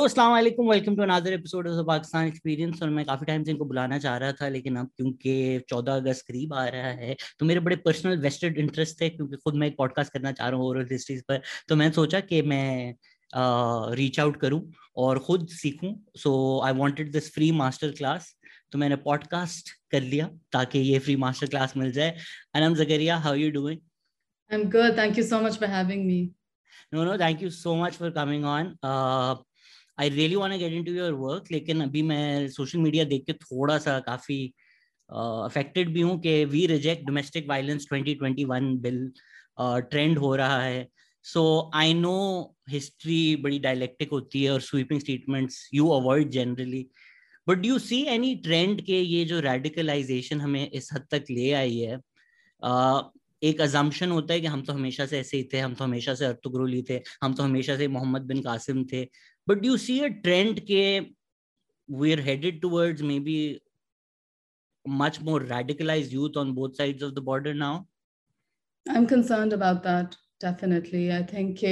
Hello अस्सलाम वालेकुम। Welcome to another episode of Pakistan experience और मैं काफ़ी टाइम से इनको बुलाना चाह रहा था लेकिन अब क्योंकि 14 अगस्त करीब आ रहा है तो मेरे बड़े पर्सनल वेस्टेड इंटरेस्ट थे क्योंकि खुद मैं एक पॉडकास्ट करना चाह रहा हूँ ओरल हिस्ट्रीज पर। तो मैं सोचा कि मैं रीच आउट करूँ और खुद सीखूं। So I wanted this free master class तो मैंने पॉडकास्ट कर लिया ताकि ये फ्री मास्टर क्लास मिल जाए। Anam Zakaria how you doing I am good thank you so much for having me no thank you so much for coming on uh, I really want get into your work लेकिन अभी मैं social media देख के थोड़ा सा काफ़ी affected uh, भी हूँ कि we reject domestic violence 2021 bill trend हो रहा है। सो आई नो हिस्ट्री बड़ी डायलेक्टिक होती है और sweeping statements you avoid generally but do you see any trend के ये जो रेडिकलाइजेशन हमें इस हद तक ले आई है? uh, एक अजम्पन होता है कि हम तो हमेशा से ऐसे ही थे हम तो हमेशा से अर्तुगरुली थे हम तो हमेशा से मोहम्मद बिन कासिम थे। But do you see a trend ke we're headed towards maybe much more radicalized youth on both sides of the border now? I'm concerned about that definitely. I think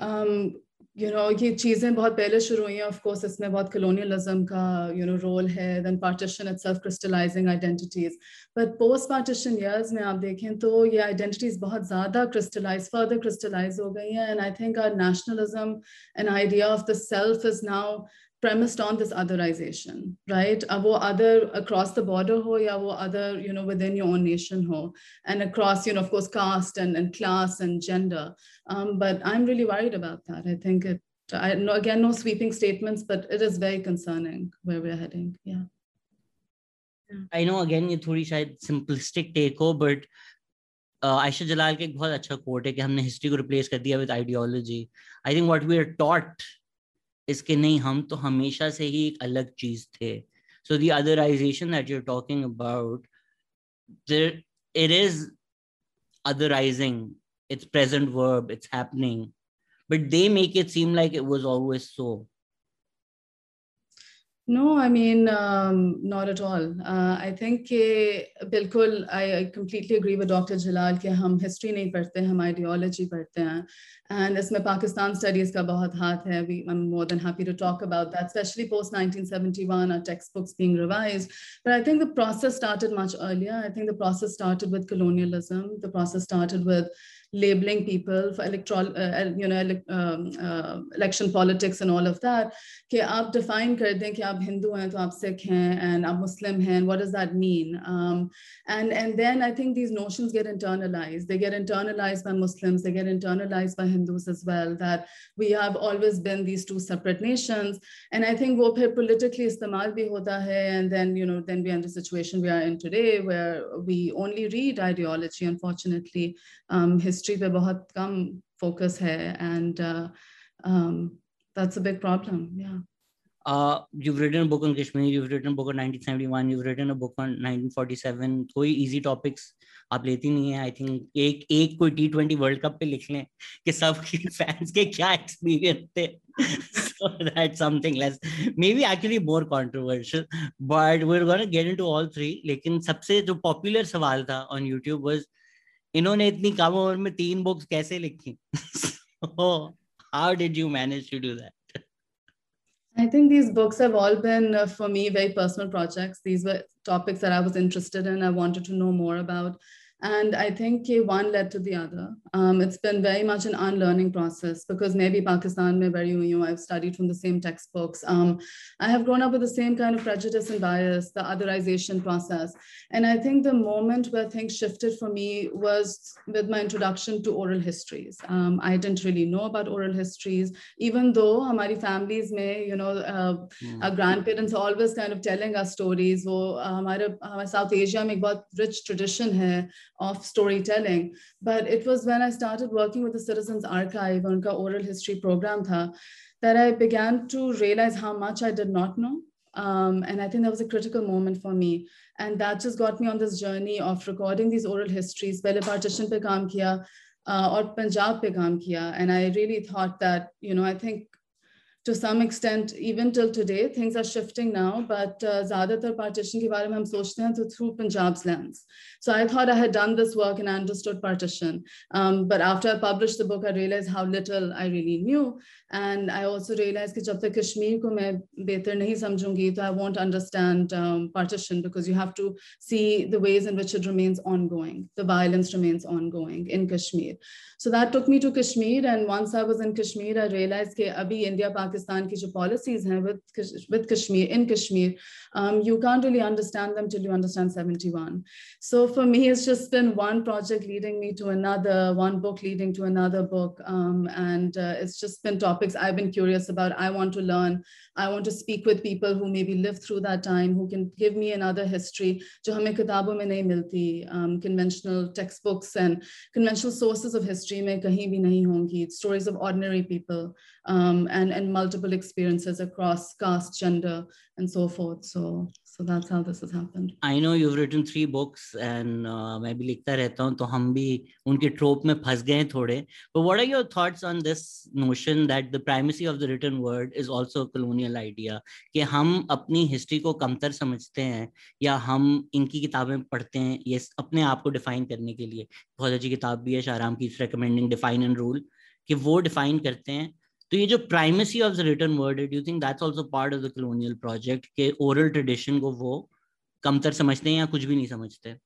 um, you know ये चीज़ें बहुत पहले शुरू हुई हैं of course इसमें बहुत colonialism का यू नो रोल है then partition itself crystallizing identities but post partition years में आप देखें तो ये आइडेंटिटीज़ बहुत ज़्यादा क्रिस्टलाइज फर्दर क्रिस्टलाइज हो गई हैं. And I think our nationalism an idea of the self is now premised on this otherization, right? Uh, wo other across the border ho ya wo other, you know, within your own nation ho, and across, you know, of course, caste and, and class and gender. Um, but I'm really worried about that. I think it, I know, again, no sweeping statements, but it is very concerning where we're heading. Yeah. I know again ये थोड़ी शायद simplistic take हो but Ayesha जलाल के एक बहुत अच्छा coat है कि हमने हिस्ट्री को रिप्लेस कर दिया with ideology I think what we are taught इसके नहीं, हम तो हमेशा से ही एक अलग चीज़ थे। So the otherization that you talking about it is otherizing it's present verb it's happening but they make it seem like it was always so No, I mean, um, not at all. Uh, I think कि बिल्कुल I, I completely agree with Dr. Jalal कि हम history नहीं पढ़ते हम ideology पढ़ते हैं and इसमें Pakistan studies का बहुत हाथ है we, I'm more than happy to talk about that especially post 1971 our textbooks being revised but I think the process started much earlier I think the process started with colonialism the process started with labeling people for electoral, uh, you know, um, uh, election politics and all of that, कि आप define कर दें कि आप हिंदू हैं तो आप सिख हैं and आप Muslim हैं, what does that mean? Um, and, and then I think these notions get internalized. They get internalized by Muslims, they get internalized by Hindus as well, that we have always been these two separate nations. And I think वो फिर politically इस्तेमाल भी होता है, and then, you know, then we are in the situation we are in today where we only read ideology, unfortunately. Um, history पे बहुत कम focus है and problem yeah uh, you've written a book on Kashmir, you've written a book on 1971, you've written a book on 1947. कोई easy topics आप लेती नहीं है I think एक एक कोई टी ट्वेंटी वर्ल्ड कप पे लिख लें कि सब फैंस के क्या एक्सपीरियंस थे so that's something less maybe actually more controversial but we're going to get into all three लेकिन सबसे जो पॉपुलर सवाल था on YouTube was इन्होंने इतनी कम उम्र में तीन बुक्स कैसे लिखी how did you manage to do that I think these books have all been, uh, for me, very personal projects. These were topics that I was interested in. I wanted to know more about. And I think one led to the other. Um, it's been very much an unlearning process because maybe Pakistan mein bari hui I've studied from the same textbooks. Um, I have grown up with the same kind of prejudice and bias, the otherization process. And I think the moment where things shifted for me was with my introduction to oral histories. Um, I didn't really know about oral histories, even though our families may, you know, uh, mm. our grandparents are always kind of telling us stories. वो हमारे South Asia में एक rich tradition है of storytelling. But it was when I started working with the Citizens Archive, unka oral history program tha, that I began to realize how much I did not know. Um, and I think that was a critical moment for me. And that just got me on this journey of recording these oral histories. Pehle partition pe kaam kiya, uh, or Punjab pe kaam kiya. And I really thought that, you know, I think to some extent even till today things are shifting now but uh, partition ki bare mein hum sochte hain to through punjab's lens. So i thought i had done this work and understood partition. Um, but after i published the book i realized how little i really knew. And i also realized that jab tak kashmir ko main behtar nahi samjungi to i won't understand um, partition because you have to see the ways in which it remains ongoing the violence remains ongoing in kashmir. So that took me to kashmir and once i was in kashmir i realized ki abhi india pakistan ki jo policies hain with, with Kashmir, in Kashmir, um, you can't really understand them till you understand 71. So for me, it's just been one project leading me to another, one book leading to another book. Um, and uh, it's just been topics I've been curious about. I want to learn. I want to speak with people who maybe lived through that time, who can give me another history, jo hame kitabon mein nahi milti, um, conventional textbooks and conventional sources of history history में कहीं भी नहीं होंगी stories of ordinary people um, and and multiple experiences across caste gender and so forth so so that's how this has happened i know you've written three books and uh, मैं भी लिखता रहता हूँ तो हम भी उनके ट्रोप में फंस गए थोड़े but what are your thoughts on this notion that the primacy of the written word is also a colonial idea कि हम अपनी हिस्ट्री को कमतर समझते हैं या हम इनकी किताबें पढ़ते हैं ये अपने आप को डिफाइन करने के लिए बहुत अच्छी किताब भी है शाहराम की रिकमेंडिंग डिफाइन एंड रूल कि वो डिफाइन करते हैं तो ये जो primacy of the written word do think that's also part of the colonial project के ओरल ट्रेडिशन को वो कमतर समझते हैं या कुछ भी नहीं समझते?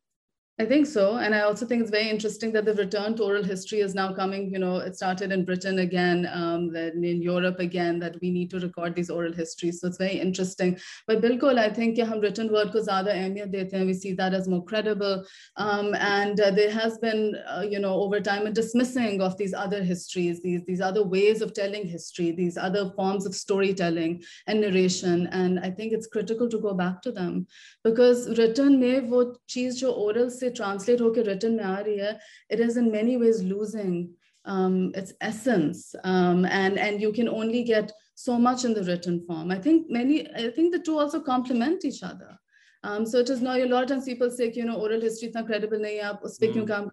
I think so. And I also think it's very interesting that the return to oral history is now coming. You know, it started in Britain again, um, then in Europe again, that we need to record these oral histories. So it's very interesting. But Bilkul, I think yeah, written word ko dete hain. We see that as more credible. Um, and uh, there has been, uh, you know, over time a dismissing of these other histories, these, these other ways of telling history, these other forms of storytelling and narration. And I think it's critical to go back to them because written mein wo cheez jo oral se translate होके written में आ रही है it is in many ways losing um, its essence um, and and you can only get so much in the written form I think many I think the two also complement each other um, so it is now a lot of times people say you know oral history is not credible nahi aap us pe kyun kaam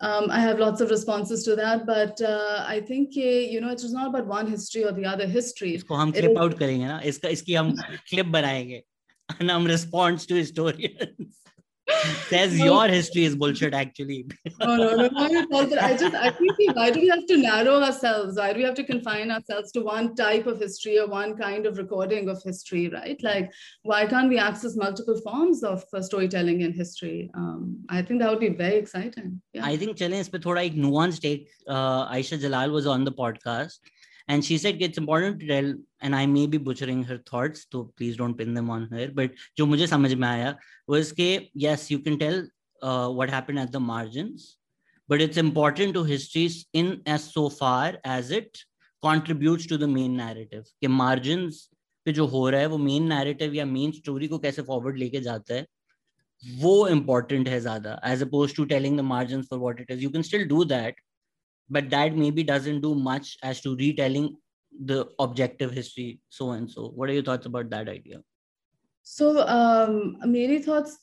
um, I have lots of responses to that but uh, I think you know it is not about one history or the other history इसको हम clip out करेंगे ना इसका इसकी हम clip बनाएंगे and हम response to historians. Says no. your history is bullshit actually. No no no i just i think why do we have to narrow ourselves? Why do we have to confine ourselves to one type of history or one kind of recording of history right? Like why can't we access multiple forms of uh, storytelling in history? Um, i think that would be very exciting. Yeah. i think chale is pe thoda ek nuanced take uh, Ayesha Jalal was on the podcast and she said it's important to tell and i may be butchering her thoughts so please don't pin them on her but jo mujhe samajh mein aaya was ke yes you can tell uh, what happened at the margins but it's important to history in as so far as it contributes to the main narrative के margins पे जो हो रहा है वो main narrative या main story को कैसे फॉरवर्ड लेके जाता है वो इम्पोर्टेंट है ज्यादा as opposed to telling the margin for what it is you can still do that but that maybe doesn't do much as to retelling the objective history so and so what are your thoughts about that idea so um many thoughts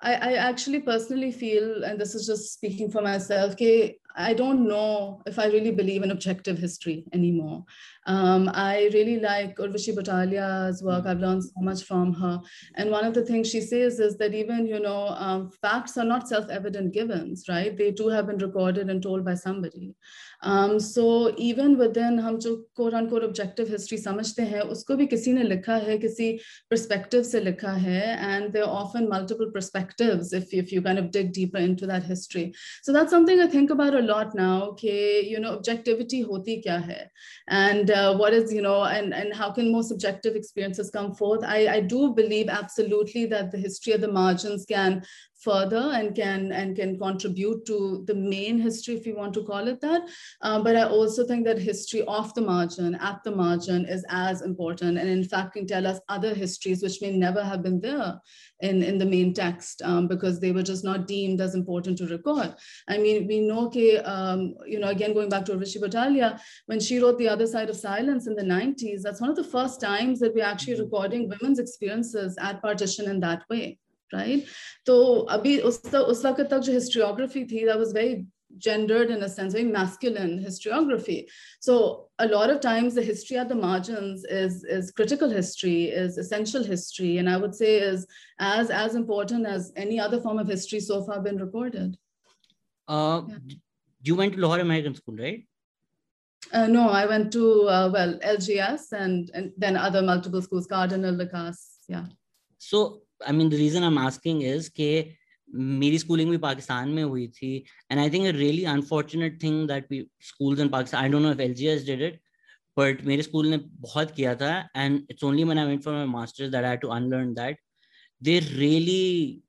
I, I actually personally feel and this is just speaking for myself okay I don't know if I really believe in objective history anymore. Um, I really like Urvashi Butalia's work. Hmm. I've learned so much from her. And one of the things she says is that even, you know, um, facts are not self-evident givens, right? They too have been recorded and told by somebody. Um, so even within हम jo quote unquote objective history समझते हैं usko bhi kisi ne likha hai, kisi perspective se likha hai, and there are often multiple perspectives if, if you kind of dig deeper into that history. So that's something I think about a lot now okay, you know objectivity होती क्या है and uh, what is you know and and how can more subjective experiences come forth? I i do believe absolutely that the history of the margins can further and can and can contribute to the main history if you want to call it that uh, but i also think that history off the margin at the margin is as important and in fact can tell us other histories which may never have been there in, in the main text um, because they were just not deemed as important to record. I mean, we know, que, um, you know, again, going back to Urvashi Butalia, when she wrote The Other Side of Silence in the 90s, that's one of the first times that we're actually mm-hmm. recording women's experiences at partition in that way right? तो अभी उस उस वक्त तक जो historiography थी that was very gendered in a sense, very masculine historiography. So a lot of times the history at the margins is, is critical history, is essential history, and I would say is as, as important as any other form of history so far been recorded. Uh, yeah. You went to Lahore American School, right? Uh, no, I went to, uh, well, LGS and, and then other multiple schools, Cardinal, Lucas, yeah. So, I mean, the reason I'm asking is that मेरी schooling भी पाकिस्तान में हुई थी and I think really unfortunate thing that we schools in Pakistan I don't know if LGS did it but मेरे school ने बहुत किया था and it's only when I went for my masters that I had to unlearn that they really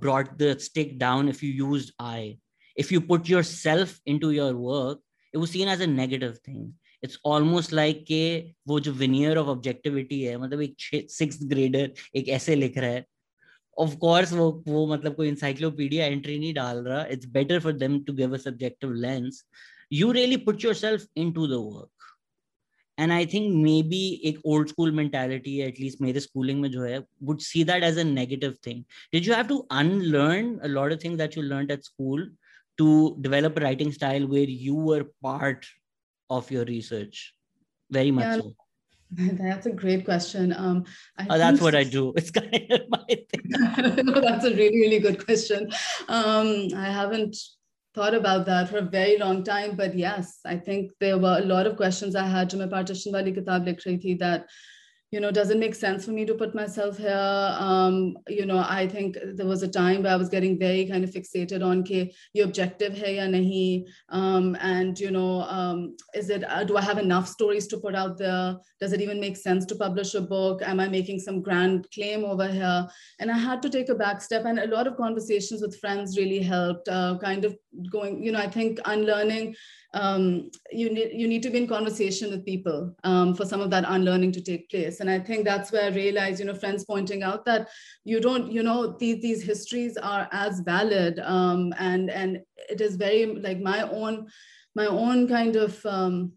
brought the stick down if you used I. If you put yourself into your work, it was seen as a negative thing. It's almost like के वो जो veneer of objectivity है मतलब एक sixth grader एक ऐसे लिख रहा है ऑफ कोर्स वो वो मतलब कोई इंसाइक्लोपीडिया एंट्री नहीं डाल रहा it's better for them to give a subjective lens you really put yourself into the work and I think may be एक ओल्ड स्कूल मेंटालिटी एटलीस्ट मेरे स्कूलिंग में जो है would see that as a negative thing did you have to unlearn a lot of things that you learned eight school to develop a writing style where you were part of your research very much yeah. so That's a great question. Um, oh, that's what I do. It's kind of my thing. no, that's a really, really good question. Um, I haven't thought about that for a very long time, but yes, I think there were a lot of questions I had to my partition wali kitab likh that you know, does it make sense for me to put myself here? Um, you know, I think there was a time where I was getting very kind of fixated on ke your objective hai ya nahi, um, and you know, um, is it uh, do I have enough stories to put out there? Does it even make sense to publish a book? Am I making some grand claim over here? And I had to take a back step, and a lot of conversations with friends really helped. Uh, kind of going, you know, I think unlearning um, you need you need to be in conversation with people um, for some of that unlearning to take place. And I think that's where I realized, you know, friends pointing out that you don't, you know, these these histories are as valid, um, and and it is very like my own my own kind of um,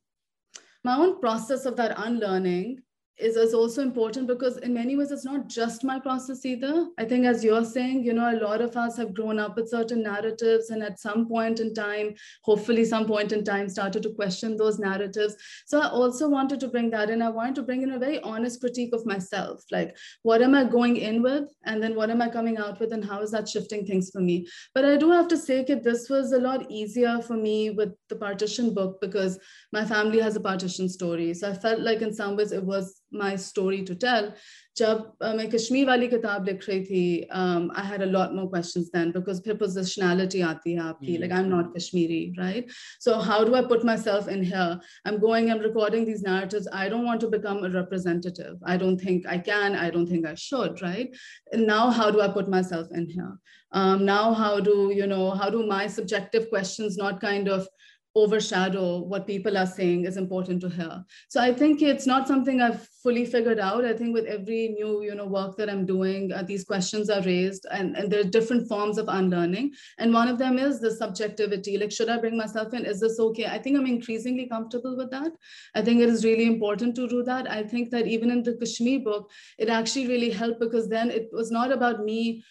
my own process of that unlearning is, is also important because in many ways it's not just my process either. I think as you're saying you know a lot of us have grown up with certain narratives and at some point in time hopefully some point in time started to question those narratives. So i also wanted to bring that in. I wanted to bring in a very honest critique of myself like what am i going in with? And then what am i coming out with? And how is that shifting things for me? But i do have to say that this was a lot easier for me with the partition book because my family has a partition story. So i felt like in some ways it was my story to tell. जब uh, मैं कश्मीर वाली किताब लिख रही थी um, I had a lot more questions then because फिर positionality आती है आपकी like I'm not Kashmiri right so how do I put myself in here I'm going I'm recording these narratives I don't want to become a representative I don't think I can I don't think I should right and now how do I put myself in here um, now how do you know how do my subjective questions not kind of overshadow what people are saying is important to hear. So i think it's not something i've fully figured out. I think with every new you know work that i'm doing uh, these questions are raised and, and there are different forms of unlearning. And one of them is the subjectivity. Like should i bring myself in? Is this okay? I think i'm increasingly comfortable with that. I think it is really important to do that. I think that even in the kashmir book it actually really helped because then it was not about me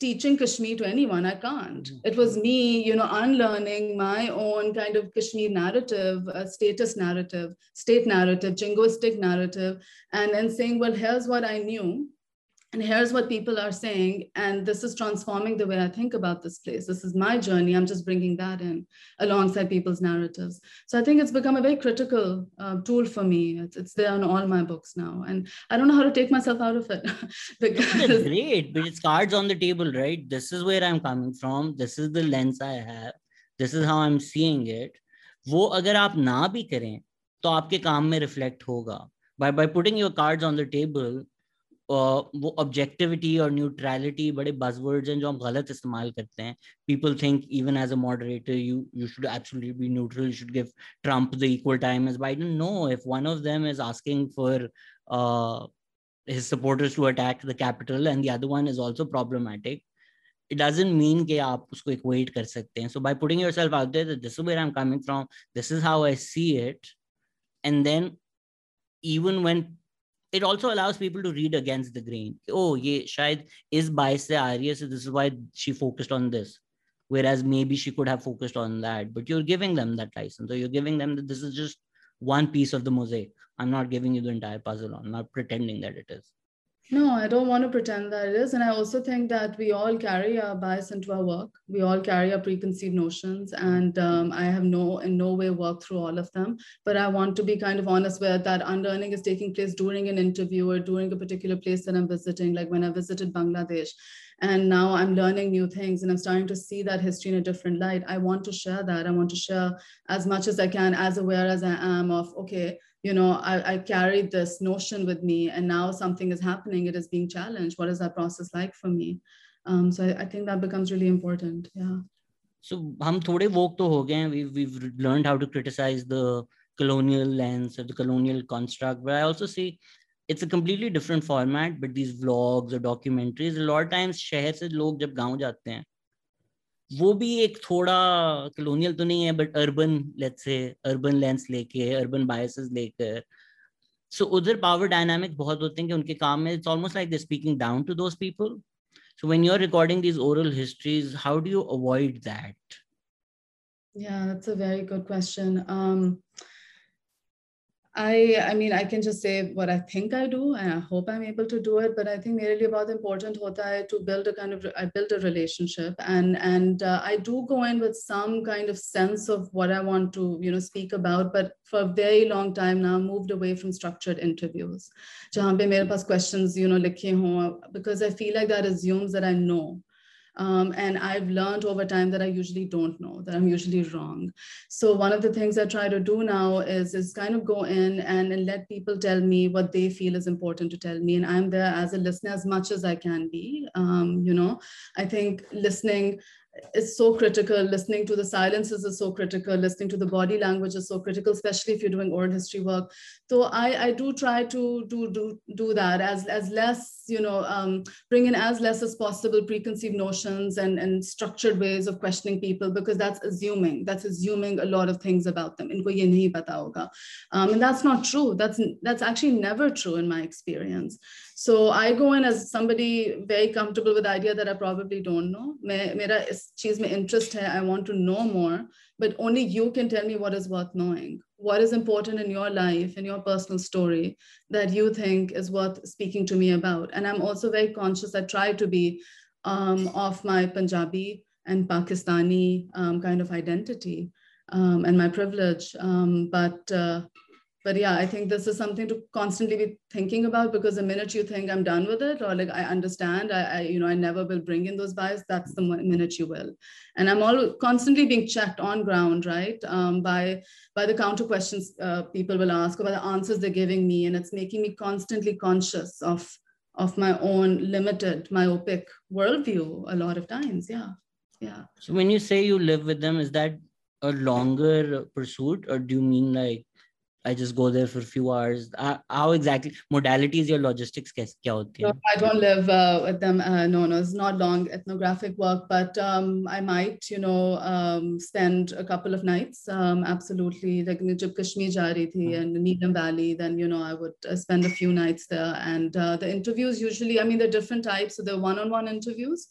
teaching Kashmir to anyone. I can't. Mm-hmm. It was me, you know, unlearning my own kind of Kashmir narrative, status narrative, state narrative, jingoistic narrative, and then saying, well, here's what I knew and here's what people are saying and this is transforming the way i think about this place this is my journey i'm just bringing that in alongside people's narratives so i think it's become a very critical uh, tool for me it's, it's there in all my books now and i don't know how to take myself out of it because... great but it's cards on the table right this is where i'm coming from this is the lens i have this is how i'm seeing it वो अगर आप ना भी करें तो आपके काम में रिफ्लेक्ट होगा by by putting your cards on the table वो ऑब्जेक्टिविटी और न्यूट्रैलिटी बड़े बजवर्ड्स हैं जो हम गलत इस्तेमाल करते हैं। People think even as a moderator you you should absolutely be neutral you should give Trump the equal time as Biden no if one of them is asking for his supporters to attack the Capitol and the other one is also problematic it doesn't mean के आप उसको equate कर सकते हैं। So by putting your out there this is where I am coming from this is how I see it and then even when it also allows people to read against the grain. Oh ye shayad is bias se aa so this is why she focused on this. Whereas maybe she could have focused on that but you're giving them that license so you're giving them that this is just one piece of the mosaic. I'm not giving you the entire puzzle i'm not pretending that it is no, I don't want to pretend that it is. And I also think that we all carry our bias into our work. We all carry our preconceived notions. And um, I have no, in no way worked through all of them. But I want to be kind of honest where that unlearning is taking place during an interview or during a particular place that I'm visiting, like when I visited Bangladesh and now i'm learning new things and i'm starting to see that history in a different light. I want to share that. I want to share as much as i can as aware as i am of okay you know I, I carried this notion with me and now something is happening. It is being challenged. What is that process like for me? Um, so I, I think that becomes really important. Yeah. So we've, we've learned how to criticize the colonial lens or the colonial construct but i also see it's a completely different format but these vlogs or documentaries a lot of times शहर से लोग जब गांव जाते हैं वो भी एक थोड़ा कलोनियल तो नहीं है but urban let's say urban lens लेके अर्बन बायसेस लेकर सो उधर पावर डायनामिक्स बहुत होते हैं कि उनके काम में it's almost like they speaking down to those people so when you're recording these oral histories how do you avoid that yeah that's a very good question um, I, I mean, I can just say what I think I do, and I hope I'm able to do it. But I think merely about the important hota hai to build a kind of, I build a relationship, and and uh, I do go in with some kind of sense of what I want to, you know, speak about. But for a very long time now, moved away from structured interviews, jahan pe mere paas questions, you know, likhe because I feel like that assumes that I know um, and I've learned over time that I usually don't know, that I'm usually wrong. So one of the things I try to do now is, is kind of go in and, and let people tell me what they feel is important to tell me. And I'm there as a listener as much as I can be. Um, you know, I think listening is so critical. Listening to the silences is so critical. Listening to the body language is so critical, especially if you're doing oral history work. So I, I do try to do do do that as as less you know um, bring in as less as possible preconceived notions and and structured ways of questioning people because that's assuming that's assuming a lot of things about them. Inko ye nahi pata hoga, and that's not true. That's that's actually never true in my experience. So I go in as somebody very comfortable with the idea that I probably don't know. Me, mera is चीज में interest है. I want to know more, but only you can tell me what is worth knowing. What is important in your life, in your personal story that you think is worth speaking to me about. And I'm also very conscious. I try to be um, of my Punjabi and Pakistani um, kind of identity um, and my privilege. Um, but uh, but yeah i think this is something to constantly be thinking about because the minute you think i'm done with it or like i understand i, I you know i never will bring in those bias that's the minute you will. And i'm all constantly being checked on ground right? Um, by by the counter questions uh, people will ask or by the answers they're giving me and it's making me constantly conscious of of my own limited myopic worldview a lot of times yeah yeah. So when you say you live with them is that a longer pursuit or do you mean like I just go there for a few hours. Uh, how exactly modalities your logistics kya hoti no, I don't live uh, with them. Uh, no, no, it's not long ethnographic work, but um, I might, you know, um, spend a couple of nights. Um, absolutely, like jab Kashmir ja thi mm-hmm. and Neelam Valley, then you know I would uh, spend a few nights there. And uh, the interviews usually, I mean, they're different types. So they're one-on-one interviews.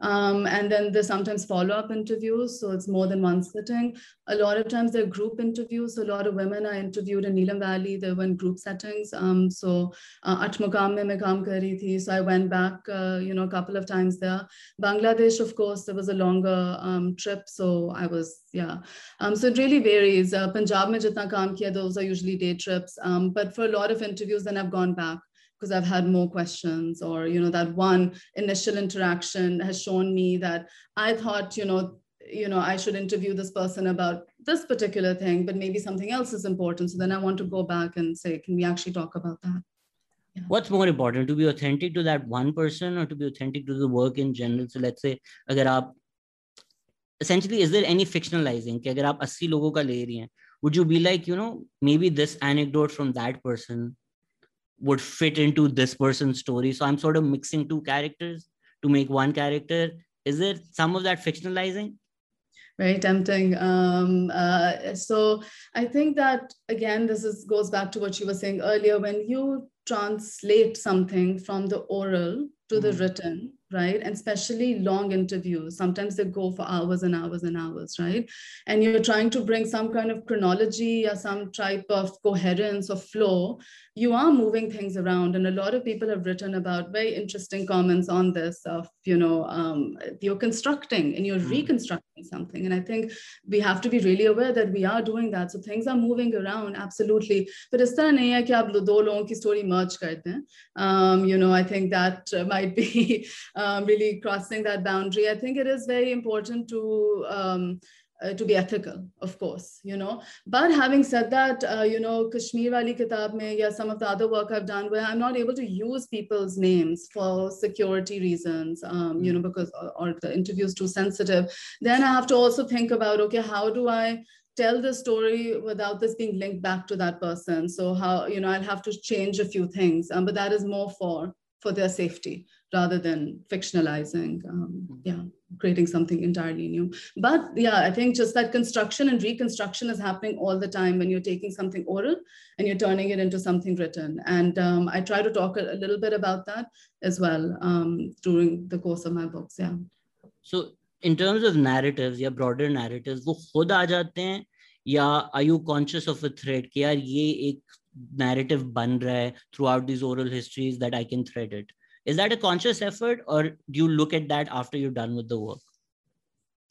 Um, and then there's sometimes follow-up interviews, so it's more than one sitting. A lot of times they're group interviews. So a lot of women are interviewed in Neelam Valley. They were in group settings. Um, so uh, Athmuqam mein kaam kari thi. So I went back, uh, you know, a couple of times there. Bangladesh, of course, there was a longer um, trip. So I was, yeah. Um, so it really varies. Uh, Punjab mein jitna kaam kiya, those are usually day trips. Um, but for a lot of interviews, then I've gone back because I've had more questions or, you know, that one initial interaction has shown me that I thought, you know, you know, I should interview this person about this particular thing, but maybe something else is important. So then I want to go back and say, can we actually talk about that? Yeah. What's more important, to be authentic to that one person or to be authentic to the work in general? So let's say, agar aap, essentially, is there any fictionalizing? कि अगर आप 80 लोगों का ले रही हैं, would you be like, you know, maybe this anecdote from that person would fit into this person's story. So I'm sort of mixing two characters to make one character. Is there some of that fictionalizing? Very tempting. Um, uh, so I think that again, this is goes back to what you were saying earlier. When you translate something from the oral to the mm. written right and especially long interviews sometimes they go for hours and hours and hours right and you're trying to bring some kind of chronology or some type of coherence or flow you are moving things around and a lot of people have written about very interesting comments on this of you know um, you're constructing and you're mm. reconstructing something. And i think we have to be really aware that we are doing that. So things are moving around absolutely. But is tarah nahi hai ki story merge um, you know i think that might be um, really crossing that boundary. I think it is very important to um, uh, to be ethical, of course, you know. But having said that, uh, you know, Kashmir Wali Kitab mein, yeah, some of the other work I've done where I'm not able to use people's names for security reasons, um, you know, because or, or the interview is too sensitive. Then I have to also think about, okay, how do I tell the story without this being linked back to that person? So how, you know, I'll have to change a few things, um, but that is more for for their safety rather than fictionalizing um, hmm. yeah creating something entirely new but yeah i think just that construction and reconstruction is happening all the time when you're taking something oral and you're turning it into something written and um, i try to talk a, a, little bit about that as well um, during the course of my books yeah so in terms of narratives या broader narratives वो खुद आ जाते हैं या are you conscious of a thread कि यार ये एक narrative ban raha hai throughout these oral histories that I can thread it. Is that a conscious effort or do you look at that after you're done with the work?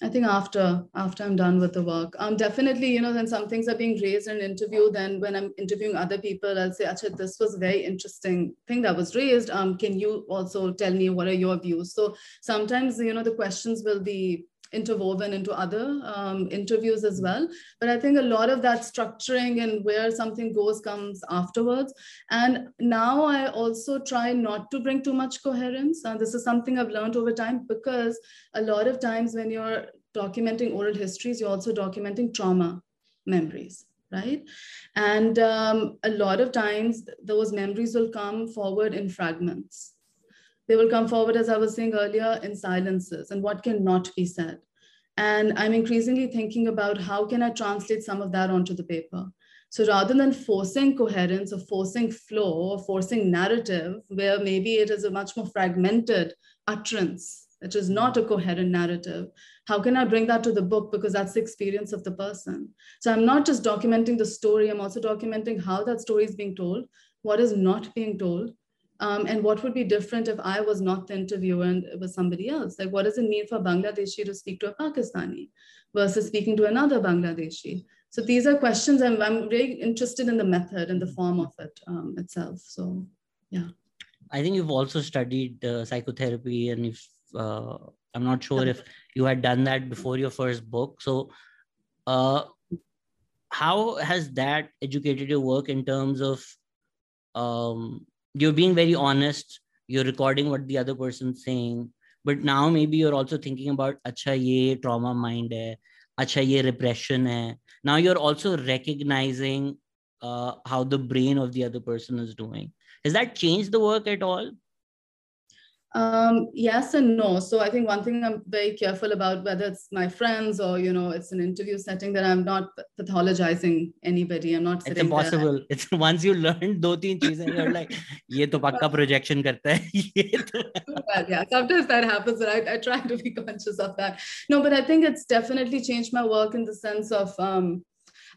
I think after after I'm done with the work, um, definitely, you know, then some things are being raised in an interview. Then when I'm interviewing other people, I'll say, Acha, this was a very interesting thing that was raised. Um, can you also tell me what are your views? So sometimes, you know, the questions will be interwoven into other um, interviews as well. But I think a lot of that structuring and where something goes comes afterwards. And now I also try not to bring too much coherence. And this is something I've learned over time because a lot of times when you're documenting oral histories, you're also documenting trauma memories right? And um, a lot of times those memories will come forward in fragments. They will come forward, as I was saying earlier, in silences and what cannot be said. And I'm increasingly thinking about how can I translate some of that onto the paper. So rather than forcing coherence or forcing flow or forcing narrative, where maybe it is a much more fragmented utterance, which is not a coherent narrative, how can I bring that to the book? Because that's the experience of the person. So I'm not just documenting the story, I'm also documenting how that story is being told, what is not being told, um, and what would be different if I was not the interviewer and it was somebody else? Like, what does it mean for Bangladeshi to speak to a Pakistani versus speaking to another Bangladeshi? So these are questions I'm, I'm really interested in the method and the form of it um, itself. So, yeah. I think you've also studied uh, psychotherapy, and if uh, I'm not sure if you had done that before your first book. So, uh, how has that educated your work in terms of um, you're being very honest. You're recording what the other person's saying. But now maybe you're also thinking about acha ye trauma mind hai. Acha ye repression hai. Now you're also recognizing uh, how the brain of the other person is doing. Has that changed the work at all um, yes and no. So I think one thing I'm very careful about, whether it's my friends or you know, it's an interview setting, that I'm not pathologizing anybody. I'm not. It's impossible. There. It's once you learn two three things, you're like, ये तो पक्का projection करता है. ये तो. well, yeah, sometimes that happens, and I, I try to be conscious of that. No, but I think it's definitely changed my work in the sense of. Um,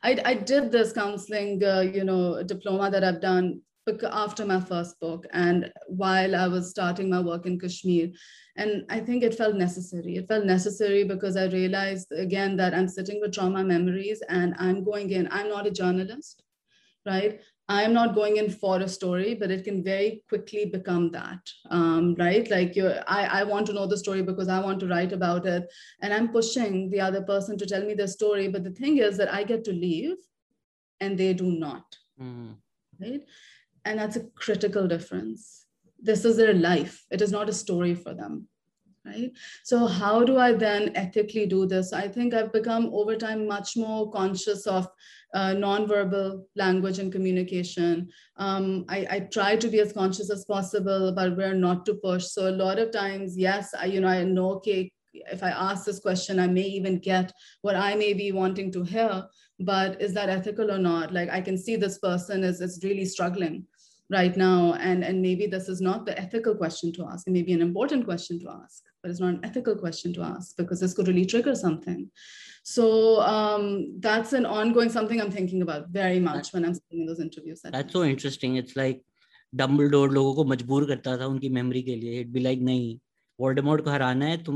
I, I did this counseling, uh, you know, diploma that I've done after my first book and while I was starting my work in Kashmir. And I think it felt necessary. It felt necessary because I realized again that I'm sitting with trauma memories and I'm going in. I'm not a journalist, right? I'm not going in for a story, but it can very quickly become that, um, right? Like you, I, I want to know the story because I want to write about it, and I'm pushing the other person to tell me the story. But the thing is that I get to leave, and they do not, mm. right? And that's a critical difference. This is their life. It is not a story for them. Right? So, how do I then ethically do this? I think I've become over time much more conscious of uh, nonverbal language and communication. Um, I, I, try to be as conscious as possible, but we're not to push. So, a lot of times, yes, I, you know, I know, okay, if I ask this question, I may even get what I may be wanting to hear, but is that ethical or not? Like, I can see this person is, is really struggling right now and and maybe this is not the ethical question to ask it may be an important question to ask but it's not an ethical question to ask because this could really trigger something so um, that's an ongoing something i'm thinking about very much when i'm sitting in those interviews that's so interesting it's like Dumbledore लोगों को मजबूर करता था उनकी memory के लिए it be like नहीं Voldemort को हराना है तुम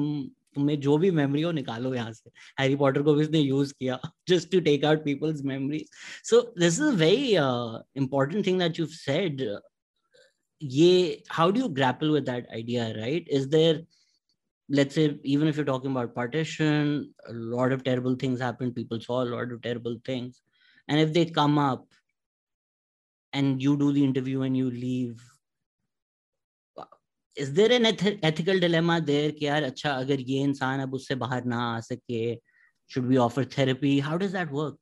तुम्हें जो भी मेमोरी हो निकालो यहाँ से हैरी पॉटर को भी उसने यूज़ किया just to take out people's memories so this is very important thing that you said ये how do you grapple with that idea right is there let's say even if you're talking about partition a lot of terrible things happen people saw a lot of terrible things and if they come up and you do the interview and you leave is there an eth- ethical dilemma there कि यार अच्छा अगर ये इंसान अब उससे बाहर ना आ सके should we offer therapy how does that work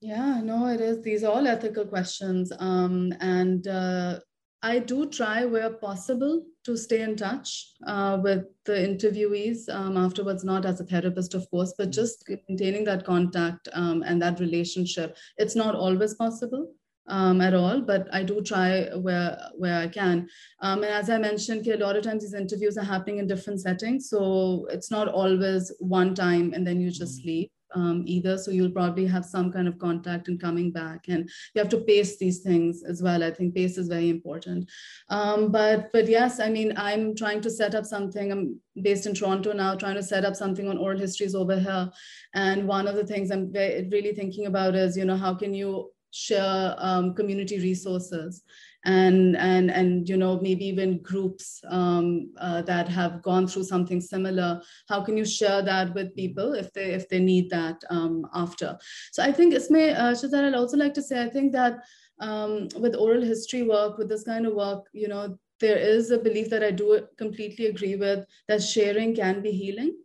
yeah no it is these are all ethical questions um, and uh, i do try where possible to stay in touch uh, with the interviewees um, afterwards not as a therapist of course but just maintaining that contact um, and that relationship it's not always possible um, at all, but I do try where where I can. Um, and as I mentioned, a lot of times these interviews are happening in different settings, so it's not always one time and then you just mm-hmm. leave. Um, either. So you'll probably have some kind of contact and coming back, and you have to pace these things as well. I think pace is very important. Um, but but yes, I mean I'm trying to set up something. I'm based in Toronto now, trying to set up something on oral histories over here. And one of the things I'm really thinking about is you know how can you share um, community resources and and and you know maybe even groups um, uh, that have gone through something similar. How can you share that with people if they if they need that um, after? So i think isme uh, Shehzad, i'd also like to say i think that um, with oral history work with this kind of work you know there is a belief that i do completely agree with that sharing can be healing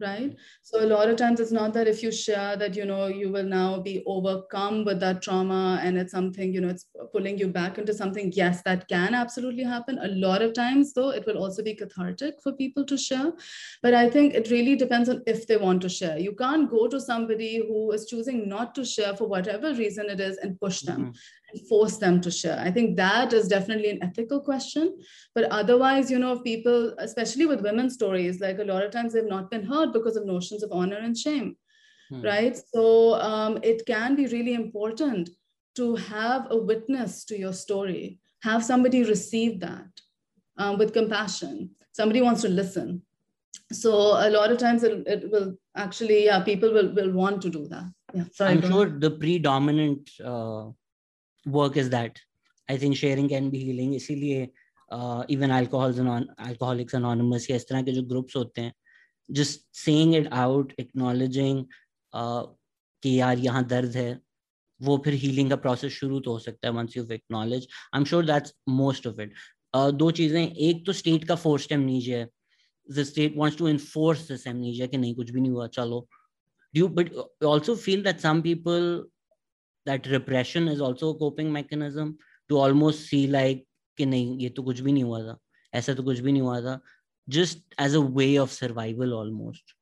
right? So a lot of times it's not that if you share that you know you will now be overcome with that trauma and it's something you know it's pulling you back into something. Yes that can absolutely happen. A lot of times though it will also be cathartic for people to share. But i think it really depends on if they want to share. You can't go to somebody who is choosing not to share for whatever reason it is and push them. Mm-hmm and force them to share. I think that is definitely an ethical question. But otherwise, you know, people, especially with women's stories, like a lot of times they've not been heard because of notions of honor and shame, hmm. right? So um, it can be really important to have a witness to your story, have somebody receive that um, with compassion. Somebody wants to listen. So a lot of times it, it will actually, yeah, people will, will want to do that. Yeah, sorry, I'm sure the predominant uh, work is that. I think sharing can be healing. इसीलिए even alcohols alcoholics anonymous या इस तरह के जो groups होते हैं just saying it out acknowledging कि यार यहाँ दर्द है, वो फिर हीलिंग का प्रोसेस शुरू तो हो सकता है once you acknowledge I am sure that's most of it दो चीज़ें, एक तो स्टेट का फोर्स्ड एमनीजिया है. The state wants to enforce this amnesia कि नहीं, कुछ भी नहीं हुआ, चलो. You, but also feel that some people that repression is also a coping mechanism to almost see like कि नहीं ये तो कुछ भी नहीं हुआ था ऐसा तो कुछ भी नहीं हुआ था just as a way of survival almost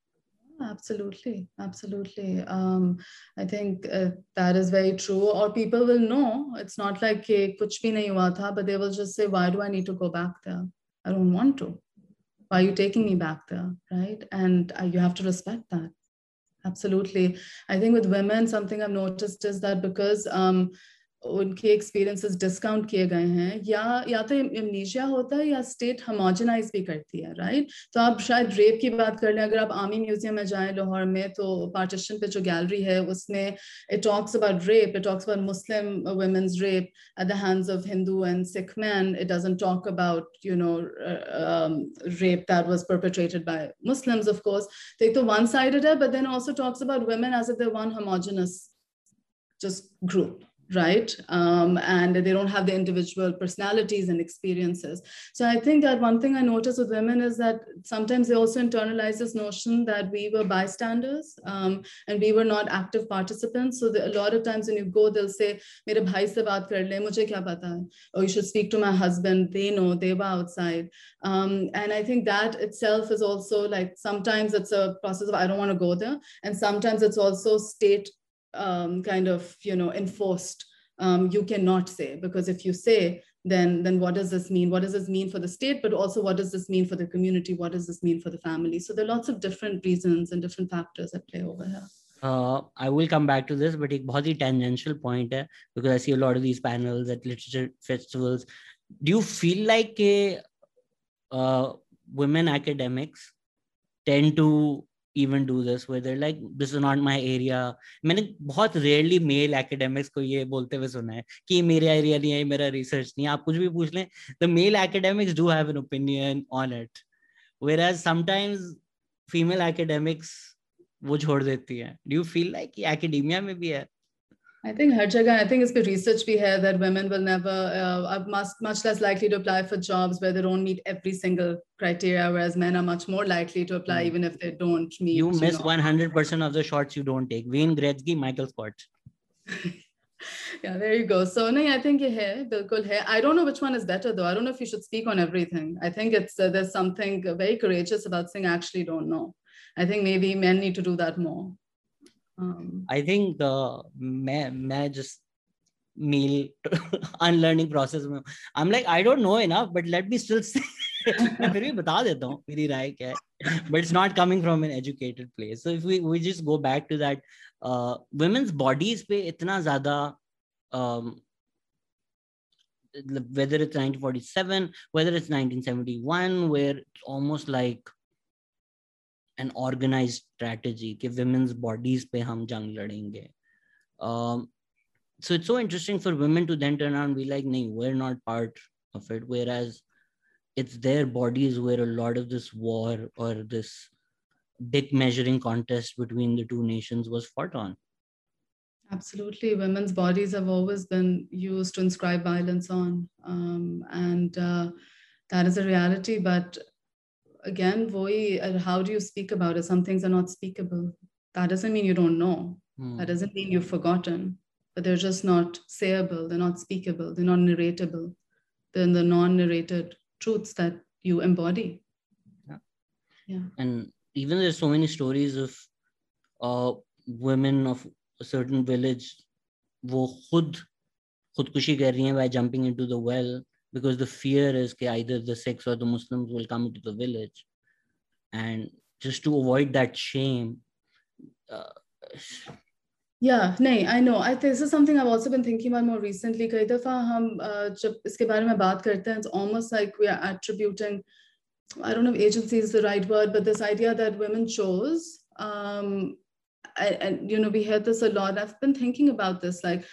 absolutely absolutely um, i think uh, that is very true or people will know it's not like कि कुछ भी नहीं हुआ था but they will just say why do i need to go back there i don't want to why are you taking me back there right and uh, you have to respect that Absolutely. I think with women, something I've noticed is that because um, उनके experiences discount किए गए हैं, या या तो amnesia होता है या स्टेट होमोजेनाइज भी करती है राइट तो आप शायद रेप की बात कर लें अगर आप आर्मी म्यूज़ियम में जाएँ, लाहौर में तो पार्टीशन पे जो गैलरी है, उसमें it talks about rape it talks about Muslim women's rape at the hands of Hindu and Sikh man it doesn't talk about you know rape that was perpetrated by Muslims of course तो एक तो one sided है but then also talks about women as if they one homogenous just group. Right? Um, and they don't have the individual personalities and experiences. So I think that one thing I notice with women is that sometimes they also internalize this notion that we were bystanders um, and we were not active participants. So the, a lot of times when you go, they'll say, "Mere bhai se baat kar le, mujhe kya pata hai?" Or you should speak to my husband. They know, they were outside. Um, and I think that itself is also like sometimes it's a process of I don't want to go there, and sometimes it's also state um, kind of you know enforced um, you cannot say. Because if you say then then what does this mean? What does this mean for the state? But also what does this mean for the community? What does this mean for the family? So there are lots of different reasons and different factors at play over here. I will come back to this, but a very tangential point hai, because I see a lot of these panels at literature festivals. Do you feel like a, uh, women academics tend to even do this where they're like, this is not my area. मैंने बहुत rarely mail academics को ये बोलते हुए सुना है कि मेरा एरिया नहीं है मेरा रिसर्च नहीं है। आप कुछ भी पूछ लें the male academics do have an opinion on it whereas sometimes female academics वो छोड़ देती है। Do you feel like academia में भी है? I think her jagah, I think it's research we have that women will never uh, are much, much less likely to apply for jobs where they don't meet every single criteria, whereas men are much more likely to apply mm. even if they don't meet. You miss you know. 100% of the shots you don't take. Wayne Gretzky, Michael Scott. yeah, there you go. So no, I think hai, bilkul hai. I don't know which one is better though. I don't know if you should speak on everything. I think it's uh, there's something very courageous about saying I actually don't know. I think maybe men need to do that more. Um, I think मैं मैं just मील unlearning process में I am like I don't know enough but let me still मैं फिर भी बता देता हूँ, मेरी राय क्या है। But it's not coming from an educated place so if we just go back to that women's bodies पे इतना ज़्यादा whether it's nineteen forty seven whether it's nineteen seventy one where an organized strategy कि women's bodies पे हम जंग लड़ेंगे um, so it's so interesting for women to then turn around and be like no we're not part of it whereas it's their bodies where a lot of this war or this dick measuring contest between the two nations was fought on absolutely women's bodies have always been used to inscribe violence on um, and uh, that is a reality but again, voy, uh, how do you speak about it? Some things are not speakable. That doesn't mean you don't know. Mm. That doesn't mean you've forgotten, but they're just not sayable. They're not speakable. They're not narratable. They're the non-narrated truths that you embody. Yeah. Yeah. And even there's so many stories of uh, women of a certain village वो खुद खुदकुशी कर रही हैं by jumping into the well because the fear is that either the Sikhs or the Muslims will come into the village. And just to avoid that shame. Uh, yeah, no, I know. I this is something I've also been thinking about more recently. कई दफा हम जब इसके बारे में बात करते हैं, it's almost like we are attributing. I don't know if agency is the right word, but this idea that women chose. Um, and, and you know, we hear this a lot. I've been thinking about this, like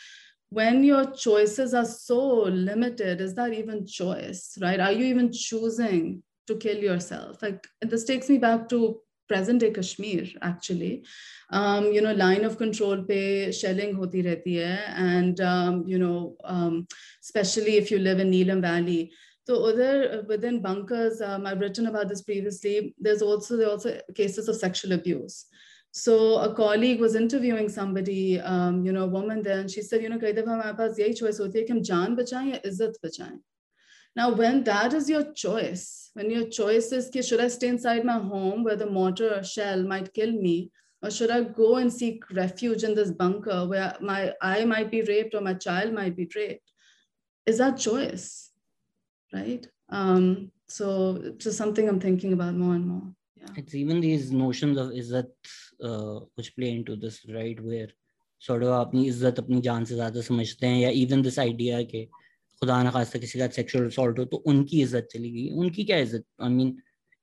when your choices are so limited is that even choice right? Are you even choosing to kill yourself? Like this takes me back to present day kashmir actually. Um, you know line of control pe shelling hoti rehti hai. And um, you know um, especially if you live in neelam valley. So other within bunkers um, i've written about this previously. There's also there are also cases of sexual abuse so a colleague was interviewing somebody, um, you know, a woman there, and she said, you know, कई दफा हमारे पास यही choice होती है कि हम जान बचाएं या इज्जत बचाएं. Now, when that is your choice, when your choice is, should I stay inside my home where the mortar shell might kill me, or should I go and seek refuge in this bunker where my I might be raped or my child might be raped? Is that choice, right? Um, so it's just something I'm thinking about more and more. Yeah. It's even these notions of is that which play into this right where sort of अपनी इज़्ज़त अपनी जान से ज़्यादा समझते हैं या even this idea के खुदा ना खास्ता किसी का सेक्सुअल असॉल्ट हो तो उनकी इज़्ज़त चली गई उनकी क्या इज़्ज़त I mean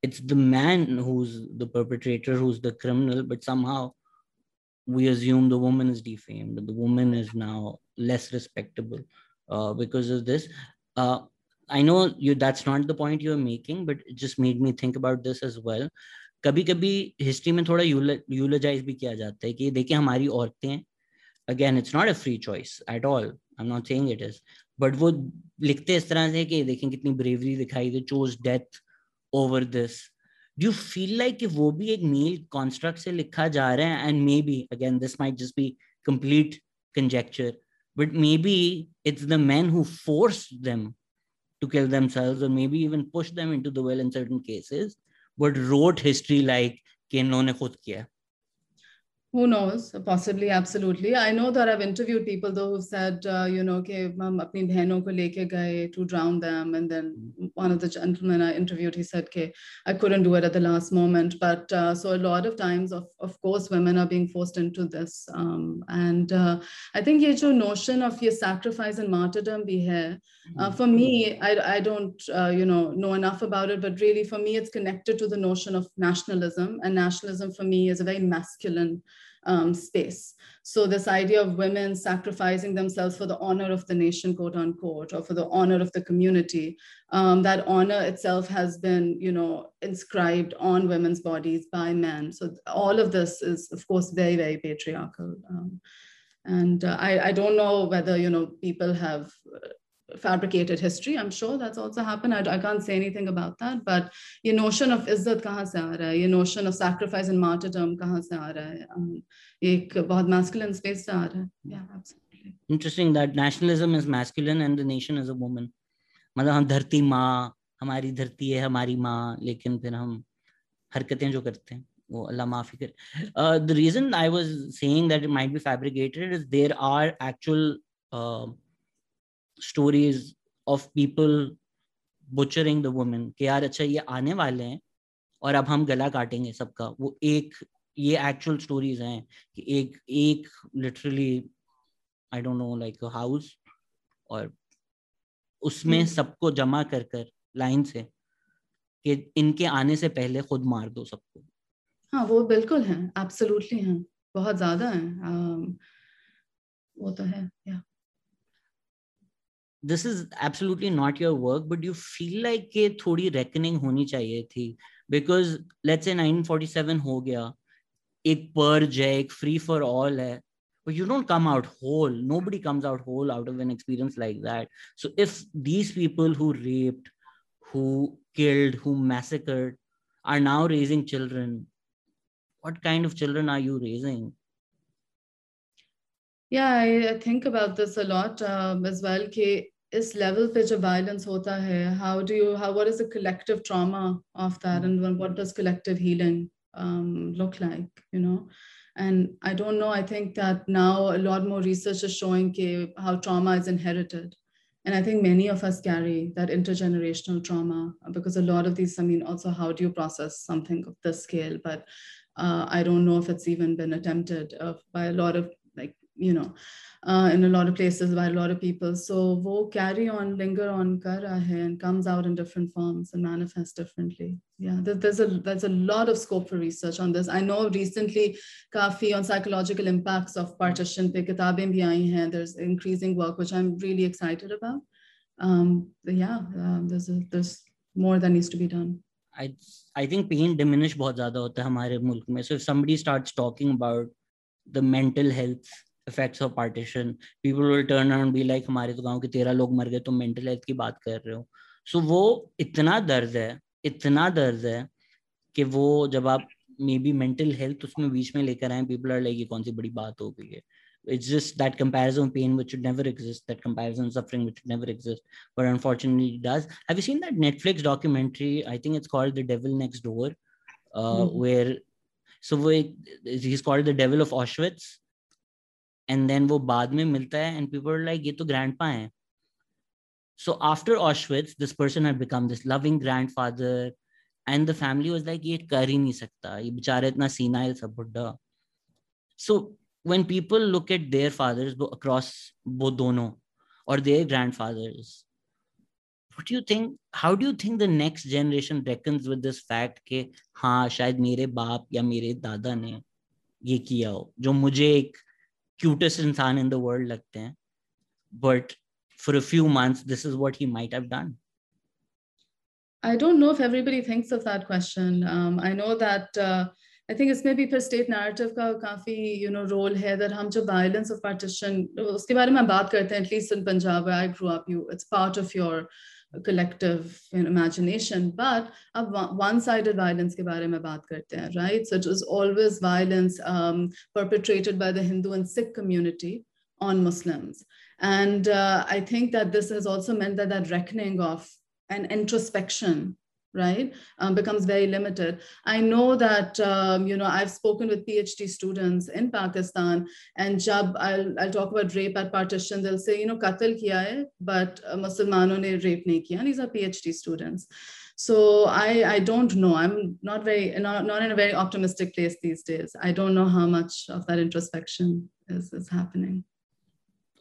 it's the man who's the perpetrator who's the criminal but somehow we assume the woman is defamed the woman is now less respectable uh, because of this uh, i know you that's not the point you're making but it just made me think about this as well कभी कभी history में थोड़ा eulogise भी किया जाता है कि देखिए हमारी औरतें again it's not a free choice at all I am not saying it is but वो लिखते इस तरह से कि देखें कितनी ब्रेवरी दिखाई दे chose death over this do you feel like कि वो भी एक मील कॉन्स्ट्रक्ट से लिखा जा रहा है and maybe again this might just be complete conjecture but maybe it's the men who forced them to kill themselves or maybe even push them into the well in certain cases but wrote history like कि इन्होंने खुद किया who knows? Possibly absolutely. I know that i've interviewed people though who've said uh, you know okay apni ko leke gaye to drown them and then one of the gentlemen i interviewed he said okay i couldn't do it at the last moment. But uh, so a lot of times of, of course women are being forced into this um, and uh, i think ye jo notion of your sacrifice and martyrdom bhi hai uh, for me i, I don't uh, you know know enough about it but really for me it's connected to the notion of nationalism and nationalism for me is a very masculine um, space. So this idea of women sacrificing themselves for the honor of the nation, quote unquote, or for the honor of the community, um, that honor itself has been, you know, inscribed on women's bodies by men. So all of this is, of course, very, very patriarchal. Um, and uh, I, I don't know whether, you know, people have fabricated history. I'm sure that's also happened. I, I can't say anything about that. But ये notion of इज़्ज़त कहाँ से आ रहा है ये notion of sacrifice and martyrdom कहाँ से आ रहा है um, एक बहुत masculine space से आ रहा है yeah absolutely interesting that nationalism is masculine and the nation is a woman मतलब हम धरती माँ हमारी धरती है हमारी माँ लेकिन फिर हम हरकतें जो करते हैं वो अल्लाह माफ़ी करे the reason I was saying that it might be fabricated is there are actual stories of people butchering the women कि यार अच्छा ये आने वाले हैं और अब हम गला काटेंगे सबका। वो एक ये एक्चुअल स्टोरीज हैं कि एक एक literally I don't know like house और उसमें सबको जमा कर कर लाइन से कि इनके आने से पहले खुद मार दो सबको। हाँ वो बिल्कुल है एब्सोल्युटली है बहुत ज़्यादा है वो तो है या this is absolutely not your work but you feel like कि थोड़ी reckoning होनी चाहिए थी because let's say 947 हो गया एक purge है एक free for all है but you don't come out whole nobody comes out whole out of an experience like that so if these people who raped who killed who massacred are now raising children what kind of children are you raising yeah I, I think about this a lot um, as well कि इस level पे जो violence होता है how do you how what is the collective trauma of that and what does collective healing um, look like you know and I don't know I think that now a lot more research is showing ke, how trauma is inherited and I think many of us carry that intergenerational trauma because a lot of these I mean also how do you process something of this scale but uh, I don't know if it's even been attempted uh, by a lot of you know, uh, in a lot of places by a lot of people. So wo carry on, linger on kar hai and comes out in different forms and manifests differently. Yeah, there's a there's a lot of scope for research on this. I know recently kafi on psychological impacts of partition pe kitabein bhi aayi hain. There's increasing work which I'm really excited about. Um, yeah, um, there's a, there's more that needs to be done. I I think pain diminish बहुत ज़्यादा होता है हमारे मुल्क में. So if somebody starts talking about the mental health of partition people will turn around and be like हमारे तो गाँव के तेरह लोग मर गए तुम मेंटल हेल्थ की बात कर रहे हो सो so, वो इतना दर्द है इतना दर्द है कि वो जब आप मे बी मेंटल हेल्थ उसमें बीच में लेकर आए पीपल आर लाइक ये कौन सी बड़ी बात हो गई है it's just that comparison of pain which should never exist that comparison of suffering which should never exist but unfortunately it does have you seen that netflix documentary i think it's called the devil next door uh, mm-hmm. where so we, he's called the devil of auschwitz and then वो बाद में मिलता है and people like ये तो grandpa है so after Auschwitz this person had become this loving grandfather and the family was like ये कर ही नहीं सकता ये बेचारा इतना सीना है सब बुढ़ा सो when people look at their fathers across both dono or their grandfathers what do you think how do you think the next generation reckons with this fact कि हाँ शायद मेरे बाप या मेरे दादा ने ये किया हो जो मुझे एक cutest insan in the world लगते हैं but for a few months this is what he might have done I don't know if everybody thinks of that question. Um, I know that uh, I think it's maybe per state narrative का काफी you know role है that हम जो violence of partition उसके बारे में बात करते हैं at least in Punjab where I grew up you it's part of your collective imagination. But a one-sided violence ke baare mein baat karte hain, right? So it was always violence um, perpetrated by the hindu and sikh community on muslims. And uh, i think that this has also meant that that reckoning of an introspection right um, becomes very limited i know that um, you know i've spoken with phd students in pakistan and jab I'll, I'll talk about rape at partition they'll say you know qatl kiya hai, but uh, muslimanon ne rape nahi kiya these are phd students so I, I don't know i'm not very not, not in a very optimistic place these days i don't know how much of that introspection is, is happening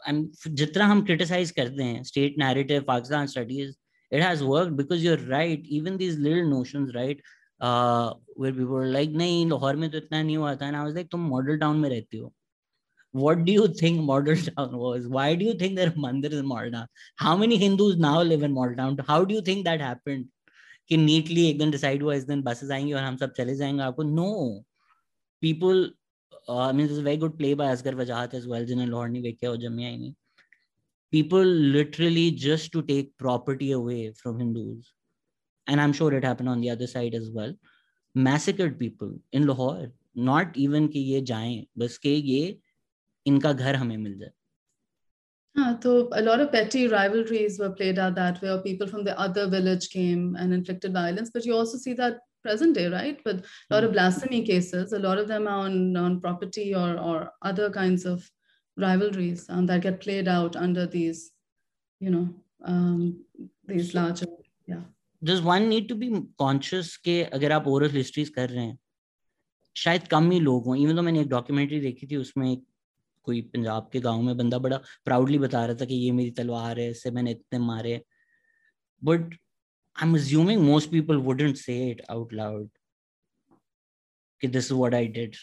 and जितना हम criticize करते हैं state narrative Pakistan studies it has worked because you're right even these little notions right uh where people were like nahi lahore mein to itna nahi hua tha and i was like tum model town mein rehte ho what do you think model town was why do you think there are mandirs in model town how many hindus now live in model town how do you think that happened कि neatly एक दिन decide हुआ इस दिन buses आएंगी और हम सब चले जाएंगे आपको no people I mean very good play by Asghar Wajahat as well जिन्हें लाहौर नहीं देखे और जमिया ही नहीं people literally just to take property away from Hindus. And I'm sure it happened on the other side as well. Massacred people in Lahore. Not even कि ये जाएं बस के ये इनका घर हमें मिल जाए so a lot of petty rivalries were played out that way, or people from the other village came and inflicted violence. But you also see that present day, right? With a lot of hmm. blasphemy cases, a lot of them are on, on property or, or other kinds of rivalries um, that get played out under these, you know, um, these larger, yeah. Does one need to be conscious कि अगर आप oral histories कर रहे हैं शायद कम ही लोग हों even तो मैंने एक डॉक्यूमेंट्री देखी थी उसमें एक कोई पंजाब के गाँव में बंदा बड़ा प्राउडली बता रहा था कि ये मेरी तलवार है इससे मैंने इतने मारे but I am assuming most people wouldn't say it out loud कि this is what I did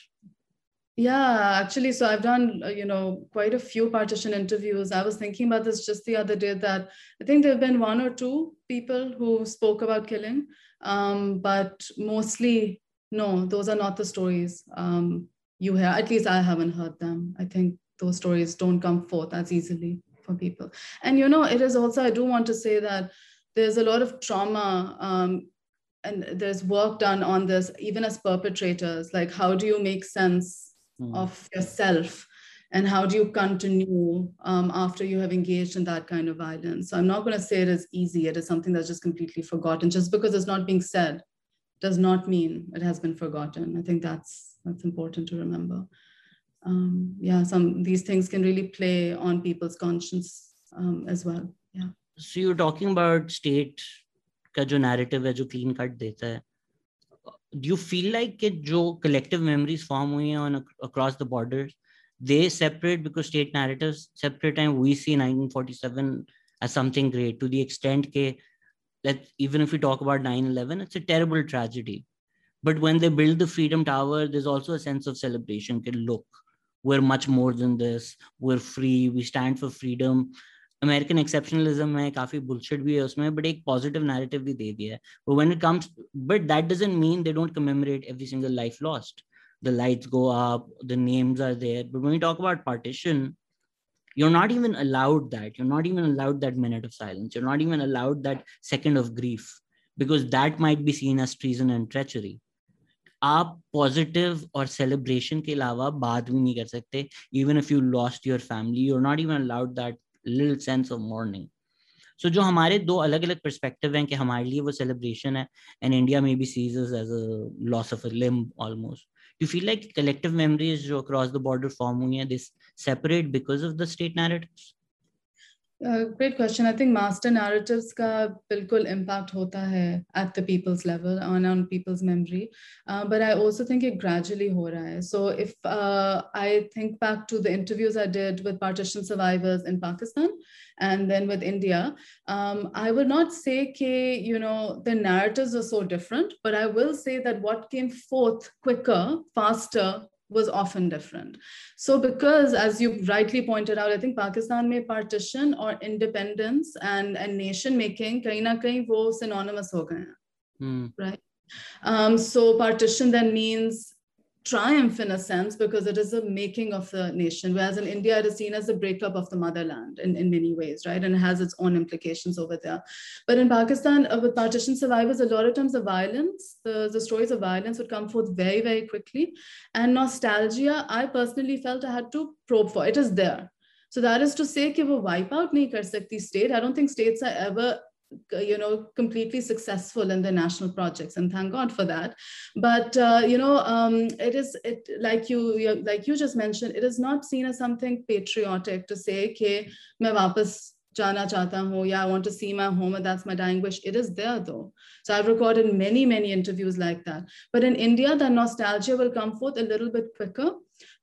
Yeah, actually, so I've done, uh, you know, quite a few partition interviews. I was thinking about this just the other day that I think there have been one or two people who spoke about killing, um, but mostly, no, those are not the stories um, you hear. At least I haven't heard them. I think those stories don't come forth as easily for people. And, you know, it is also, I do want to say that there's a lot of trauma um, and there's work done on this even as perpetrators like how do you make sense mm. of yourself and how do you continue um, after you have engaged in that kind of violence so i'm not going to say it is easy it is something that's just completely forgotten just because it's not being said does not mean it has been forgotten i think that's that's important to remember um, yeah some these things can really play on people's conscience um, as well yeah so you're talking about state का जो narrative है जो clean cut देता है do you feel like it jo collective memories form hui on across the borders? They separate because state narratives separate and we see 1947 as something great to the extent that that even if we talk about 9-11 it's a terrible tragedy. But when they build the freedom tower there's also a sense of celebration. Can look we're much more than this. We're free. We stand for freedom American exceptionalism में काफ़ी bullshit भी है उसमें but एक positive narrative भी दे दिया है when it comes but that doesn't mean they don't commemorate every single life lost the lights go up the names are there but when we talk about partition you're not even allowed that you're not even allowed that minute of silence you're not even allowed that second of grief because that might be seen as treason and treachery आप positive और celebration के अलावा बात भी नहीं कर सकते even if you lost your family you are not even allowed that लिल सेंस ऑफ़ मॉर्निंग सो जो हमारे दो अलग अलग परस्पेक्टिव हैं कि हमारे लिए वो सेलिब्रेशन है एंड इंडिया में be sees as a loss of limb almost you feel like collective memories जो अक्रॉस द बॉर्डर फॉर्म हुई है this separate because of the state narratives Uh, great question. I think master narratives का बिल्कुल impact होता है at the people's level on on people's memory, uh, but I also think it gradually हो रहा है. So if uh, I think back to the interviews I did with partition survivors in Pakistan and then with India, um, I would not say that you know the narratives are so different, but I will say that what came forth quicker, faster was often different. So because as you rightly pointed out, I think Pakistan may partition or independence and, and nation making kahin na kahin wo synonymous ho gaye hmm. right? Um, so partition then means triumph in a sense because it is a making of the nation whereas in india it is seen as the breakup of the motherland in, in many ways right and it has its own implications over there but in pakistan uh, with partition survivors a lot of times the violence the, the stories of violence would come forth very very quickly and nostalgia i personally felt i had to probe for it is there so that is to say कि वो wipe out नहीं कर सकती state I don't think states are ever you know completely successful in the national projects and thank god for that. But uh, you know um, it is it like you like you just mentioned it is not seen as something patriotic to say okay jana chahta hu yeah i want to see my home and that's my dying wish. It is there though. So i've recorded many many interviews like that. But in india the nostalgia will come forth a little bit quicker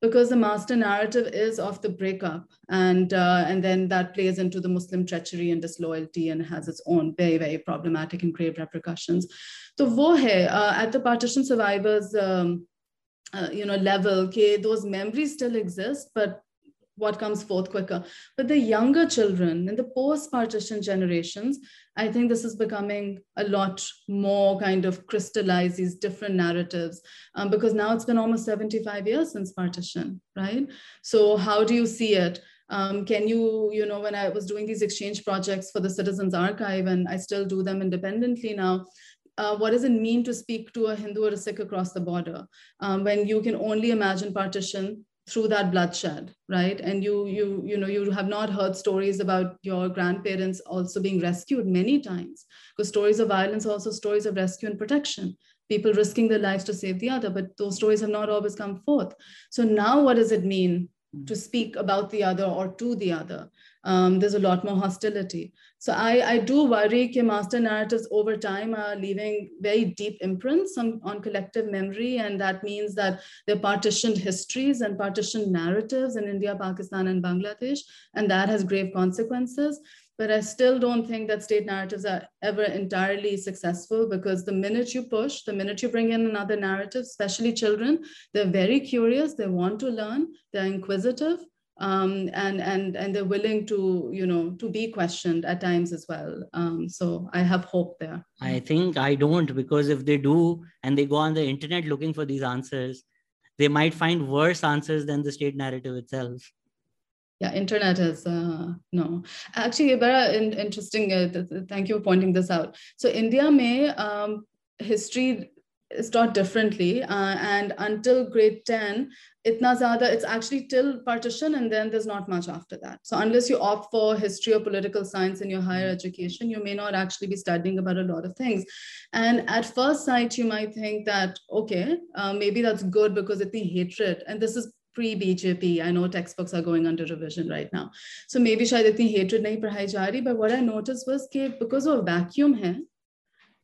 because the master narrative is of the breakup and uh, and then that plays into the muslim treachery and disloyalty and has its own very very problematic and grave repercussions. So hai, uh, at the partition survivors um, uh, you know level okay, those memories still exist but what comes forth quicker. But the younger children in the post-partition generations, I think this is becoming a lot more kind of crystallized, these different narratives, um, because now it's been almost 75 years since partition, right? So how do you see it? Um, can you, you know, when I was doing these exchange projects for the Citizens Archive, and I still do them independently now, uh, what does it mean to speak to a Hindu or a Sikh across the border um, when you can only imagine partition through that bloodshed right? And you you you know you have not heard stories about your grandparents also being rescued many times because stories of violence also stories of rescue and protection people risking their lives to save the other but those stories have not always come forth. So now what does it mean to speak about the other or to the other? Um, there's a lot more hostility. So I, I do worry that master narratives over time are leaving very deep imprints on, on collective memory. And that means that they're partitioned histories and partitioned narratives in India, Pakistan, and Bangladesh. And that has grave consequences. But I still don't think that state narratives are ever entirely successful because the minute you push, the minute you bring in another narrative, especially children, they're very curious, they want to learn, they're inquisitive, um, and and and they're willing to you know to be questioned at times as well. Um, so I have hope there. I think I don't because if they do and they go on the internet looking for these answers, they might find worse answers than the state narrative itself. Yeah, internet is uh, no. Actually, very in, interesting. Uh, th- th- thank you for pointing this out. So India may um, history is taught differently uh, and until grade 10 itna zyada it's actually till partition and then there's not much after that so unless you opt for history or political science in your higher education you may not actually be studying about a lot of things and at first sight you might think that okay uh, maybe that's good because it's the hatred and this is pre-BJP. I know textbooks are going under revision right now. So maybe shayad itni hatred nahi padhai ja rahi, but what I noticed was that because of a vacuum hai,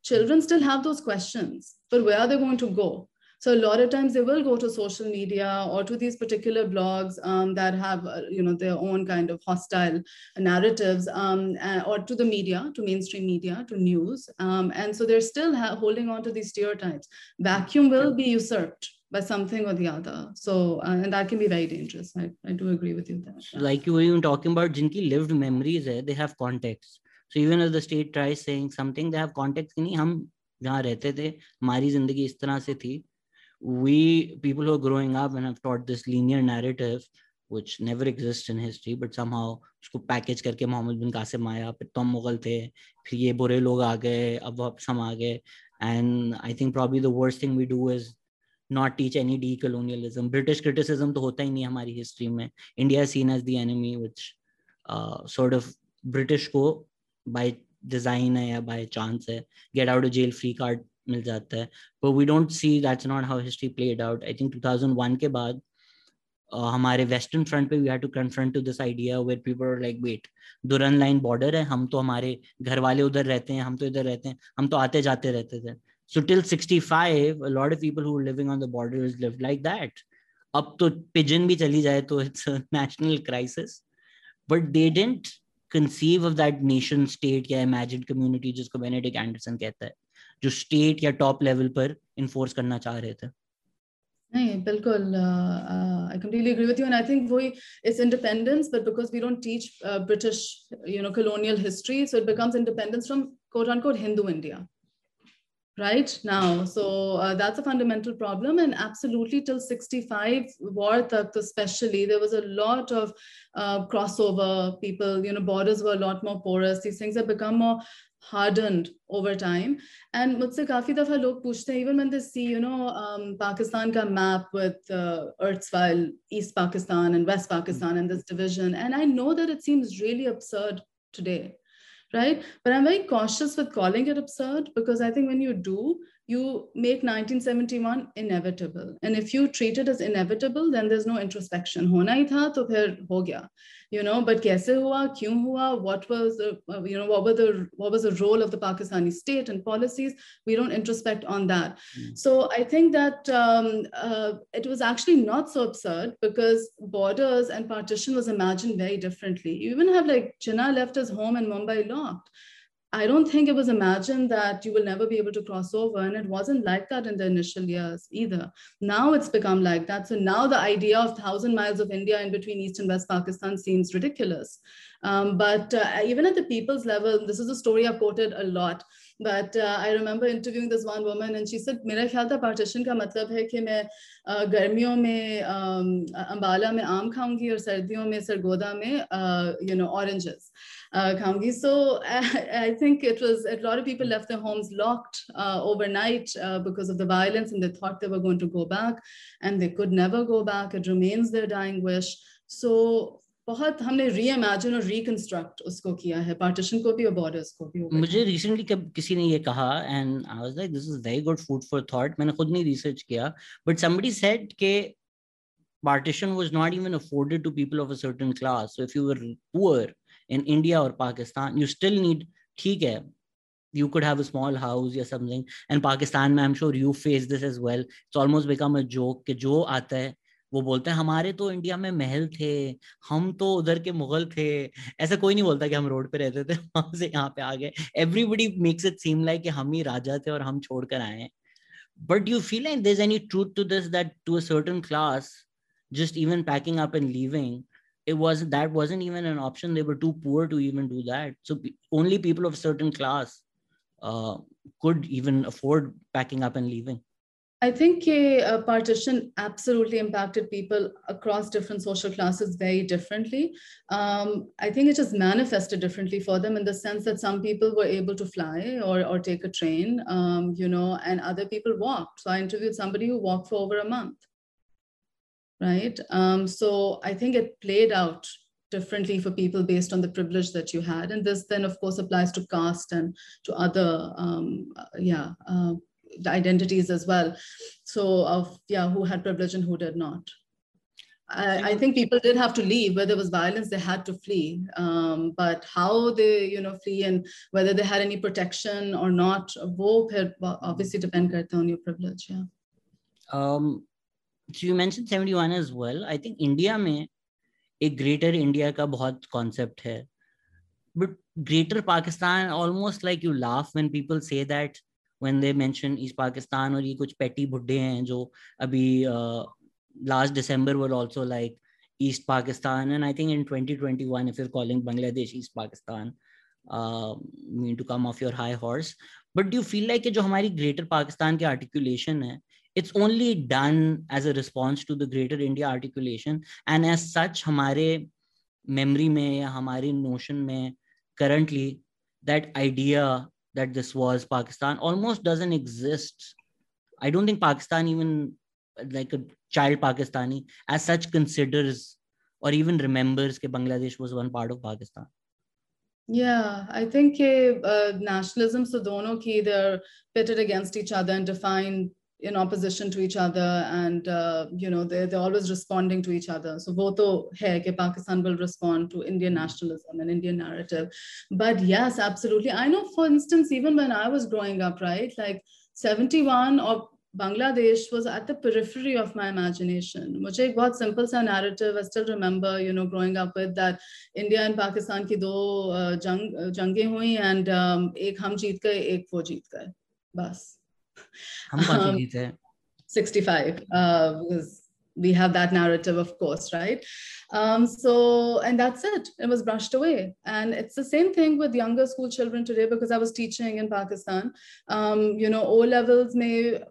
children still have those questions, but where are they going to go? So a lot of times they will go to social media or to these particular blogs um, that have, uh, you know, their own kind of hostile narratives um, uh, or to the media, to mainstream media, to news. Um, and so they're still holding on to these stereotypes. Vacuum will be usurped by something or the other. So, uh, and that can be very dangerous. I, I do agree with you there. Like you were even talking about jinki lived memories, eh? they have context. So even if the state tries saying something, they have context कि नहीं हम जहाँ रहते थे हमारी जिंदगी इस तरह से थी we people who are growing up and have taught this linear narrative, which never exists in history, but somehow उसको पैकेज करके मोहम्मद बिन कासिम आया, फिर तुम मुगल थे, फिर ये बुरे लोग आ गए, अब वापस हम आ गए। And I think probably the worst thing we do is not teach any decolonialism British criticism तो होता ही नहीं हमारी हिस्ट्री में। India seen as the enemy which sort of British को बाय डिज़ाइन है या बाय चांस है get out of jail free card मिल जाता है। But we don't see that's not how history played out. I think 2001 के बाद uh, हमारे western front पे we had to confront to this idea where people are like wait Durand line border है? हम तो हमारे घर वाले उधर रहते हैं हम तो इधर रहते हैं हम तो आते जाते रहते थे। So till 65 a lot of people who were living on the borders lived like that. अब तो पिजन भी चली जाए तो it's national crisis but they didn't conceive of that nation state या इमेजिन कम्युनिटी जिसको बेनेडिक एंडरसन कहता है। जो स्टेट या टॉप लेवल पर इन्फोर्स करना चाह रहे थे नहीं बिल्कुल I completely agree with you and I think वही it's independence but because we don't teach British you no colonial history so it becomes independence from quote unquote hindu india right now so uh, that's a fundamental problem and absolutely till 65 war tak especially there was a lot of uh, crossover people you know borders were a lot more porous these things have become more hardened over time and mujhse kafi dafa log puchte even when they see you know um, pakistan ka map with uh, erstwhile east pakistan and west pakistan and this division and i know that it seems really absurd today right? But I'm very cautious with calling it absurd because I think when you do, you make 1971 inevitable. And if you treat it as inevitable, then there's no introspection. Hona hi tha, to phir ho gaya. You know, but kaise hua, kyun hua, what was the, uh, you know, what were the, what was the role of the Pakistani state and policies? We don't introspect on that. Mm. So I think that um, uh, it was actually not so absurd because borders and partition was imagined very differently. You even have like Jinnah left his home in Mumbai locked I don't think it was imagined that you will never be able to cross over. And it wasn't like that in the initial years either. Now it's become like that. So now the idea of thousand miles of India in between East and West Pakistan seems ridiculous. Um, but uh, even at the people's level, this is a story I've quoted a lot. But uh, I remember interviewing this one woman and she said, मेरा ख्याल था partition का मतलब है कि मैं uh, गर्मियों में um, अम्बाला में आम खाऊंगी और सर्दियों में सरगोदा में uh, you know oranges uh, खाऊंगी. So I, I think it was a lot of people left their homes locked uh, overnight uh, because of the violence and they thought they were going to go back and they could never go back. It remains their dying wish. So बहुत हमने reimagine और reconstruct उसको किया है partition को भी और borders को भी मुझे रिसेंटली कब किसी ने ये कहा and I was like this is very good food for thought मैंने खुद नहीं रिसर्च किया बट समबडी सेड के partition was not even afforded to people of a certain class so if you were poor in India और Pakistan you still need ठीक है you could have small house या something and Pakistan में I am sure you face this is well it's almost become a joke कि जो आता है, वो बोलते हैं, हमारे तो इंडिया में महल थे, हम तो उधर के मुगल थे। ऐसा कोई नहीं बोलता कि हम रोड पे रहते थे, वहाँ से यहाँ पे आ गए। Everybody makes it seem like कि हम ही राजा थे और हम छोड़ कर आए but you feel and there any truth to this that to a certain class just even packing up and living it was that wasn't even an option they were too poor to even do that so only people of certain class uh, could even afford packing up and leaving I think a, a, partition absolutely impacted people across different social classes very differently. Um, I think it just manifested differently for them in the sense that some people were able to fly or, or take a train, um, you know, and other people walked. So I interviewed somebody who walked for over a month, right? Um, so I think it played out differently for people based on the privilege that you had. And this then, of course, applies to caste and to other, um, uh, yeah, uh, identities as well. So of, yeah, who had privilege and who did not. I, I, think people did have to leave where there was violence they had to flee um, but how they you know flee and whether they had any protection or not wo obviously depend on your privilege yeah um, you mention 71 as well I think India में एक greater India का बहुत concept है। But greater Pakistan almost like you laugh when people say that when they mention east Pakistan और ये कुछ petty बुड्ढे हैं जो अभी last December were also like east Pakistan and I think in 2021 if you calling Bangladesh east Pakistan mean to come off your high horse but do feel like जो हमारी greater Pakistan के आर्टिकुलेशन है it's only done as a response to the Greater India articulation and as such हमारे memory में या हमारी notion में currently that idea that this was Pakistan almost doesn't exist. I don't think Pakistan even like a child Pakistani as such considers or even remembers that Bangladesh was one part of Pakistan. Yeah, I think uh, nationalism, so dono ki they're pitted against each other and defined in opposition to each other and uh, you know they're, they're always responding to each other so both hai ke pakistan will respond to indian nationalism and indian narrative but yes absolutely i know for instance even when i was growing up right like 71 or Bangladesh was at the periphery of my imagination. मुझे एक बहुत simple सा narrative I still remember you know growing up with that India and Pakistan की दो जंग जंगें हुई and um, एक हम जीत गए एक वो जीत गए बस um, 65 uh, because we have that narrative of course right um, so and that's it it was brushed away and it's the same thing with younger school children today because i was teaching in pakistan um, you know o levels may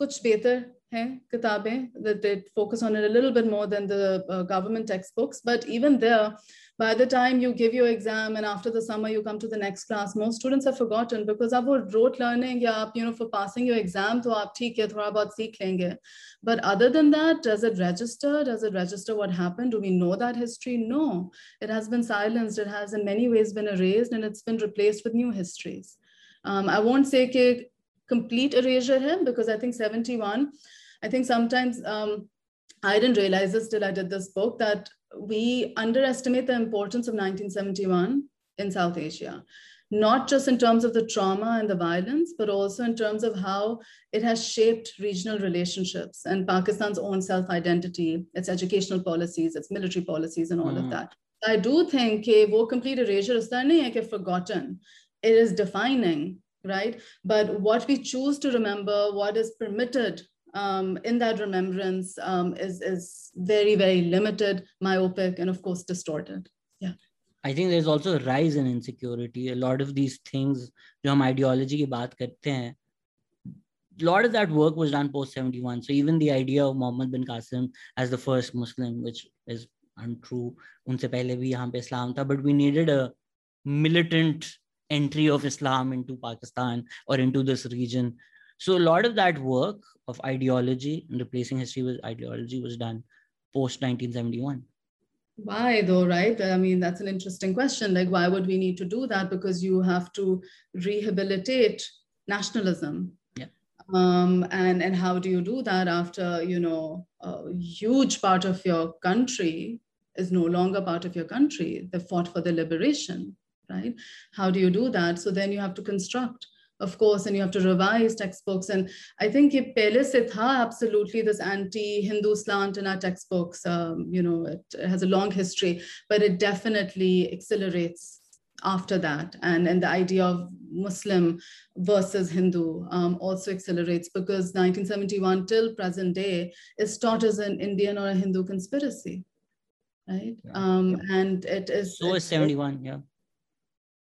kuch better हैं किताबें that they focus on it a little bit more than the uh, government textbooks but even there by the time you give your exam and after the summer you come to the next class most students have forgotten because ab rote learning ya you know for passing your exam to aap theek but other than that does it register? Does it register what happened? Do we know that history? No. It has been silenced. It has in many ways been erased and it's been replaced with new histories. Um, i won't say ke complete erasure hai because i think 71 i think sometimes um, I didn't realize this till I did this book that we underestimate the importance of 1971 in South Asia, not just in terms of the trauma and the violence, but also in terms of how it has shaped regional relationships and Pakistan's own self identity, its educational policies, its military policies, and all mm. of that. I do think a wo complete erasure is not forgotten. It is defining, right? But what we choose to remember, what is permitted um, in that remembrance um, is, is very, very limited, myopic, and of course, distorted. Yeah. I think there's also a rise in insecurity. A lot of these things, जो हम ideology की बात करते हैं, a lot of that work was done post 71. So even the idea of Muhammad bin Qasim as the first Muslim, which is untrue, unse pehle bhi yahan pe Islam tha, but we needed a militant entry of Islam into Pakistan or into this region so a lot of that work of ideology and replacing history with ideology was done post 1971 why though right? I mean that's an interesting question. Like why would we need to do that? Because you have to rehabilitate nationalism. Yeah. Um, and and how do you do that after you know a huge part of your country is no longer part of your country? They fought for the liberation right? How do you do that? So then you have to construct of course, and you have to revise textbooks. And I think it absolutely this anti-Hindu slant in our textbooks. Um, you know, it, it has a long history, but it definitely accelerates after that. And, and the idea of Muslim versus Hindu um, also accelerates because 1971 till present day is taught as an Indian or a Hindu conspiracy. Right. Yeah. Um, and it is. So is 71, yeah.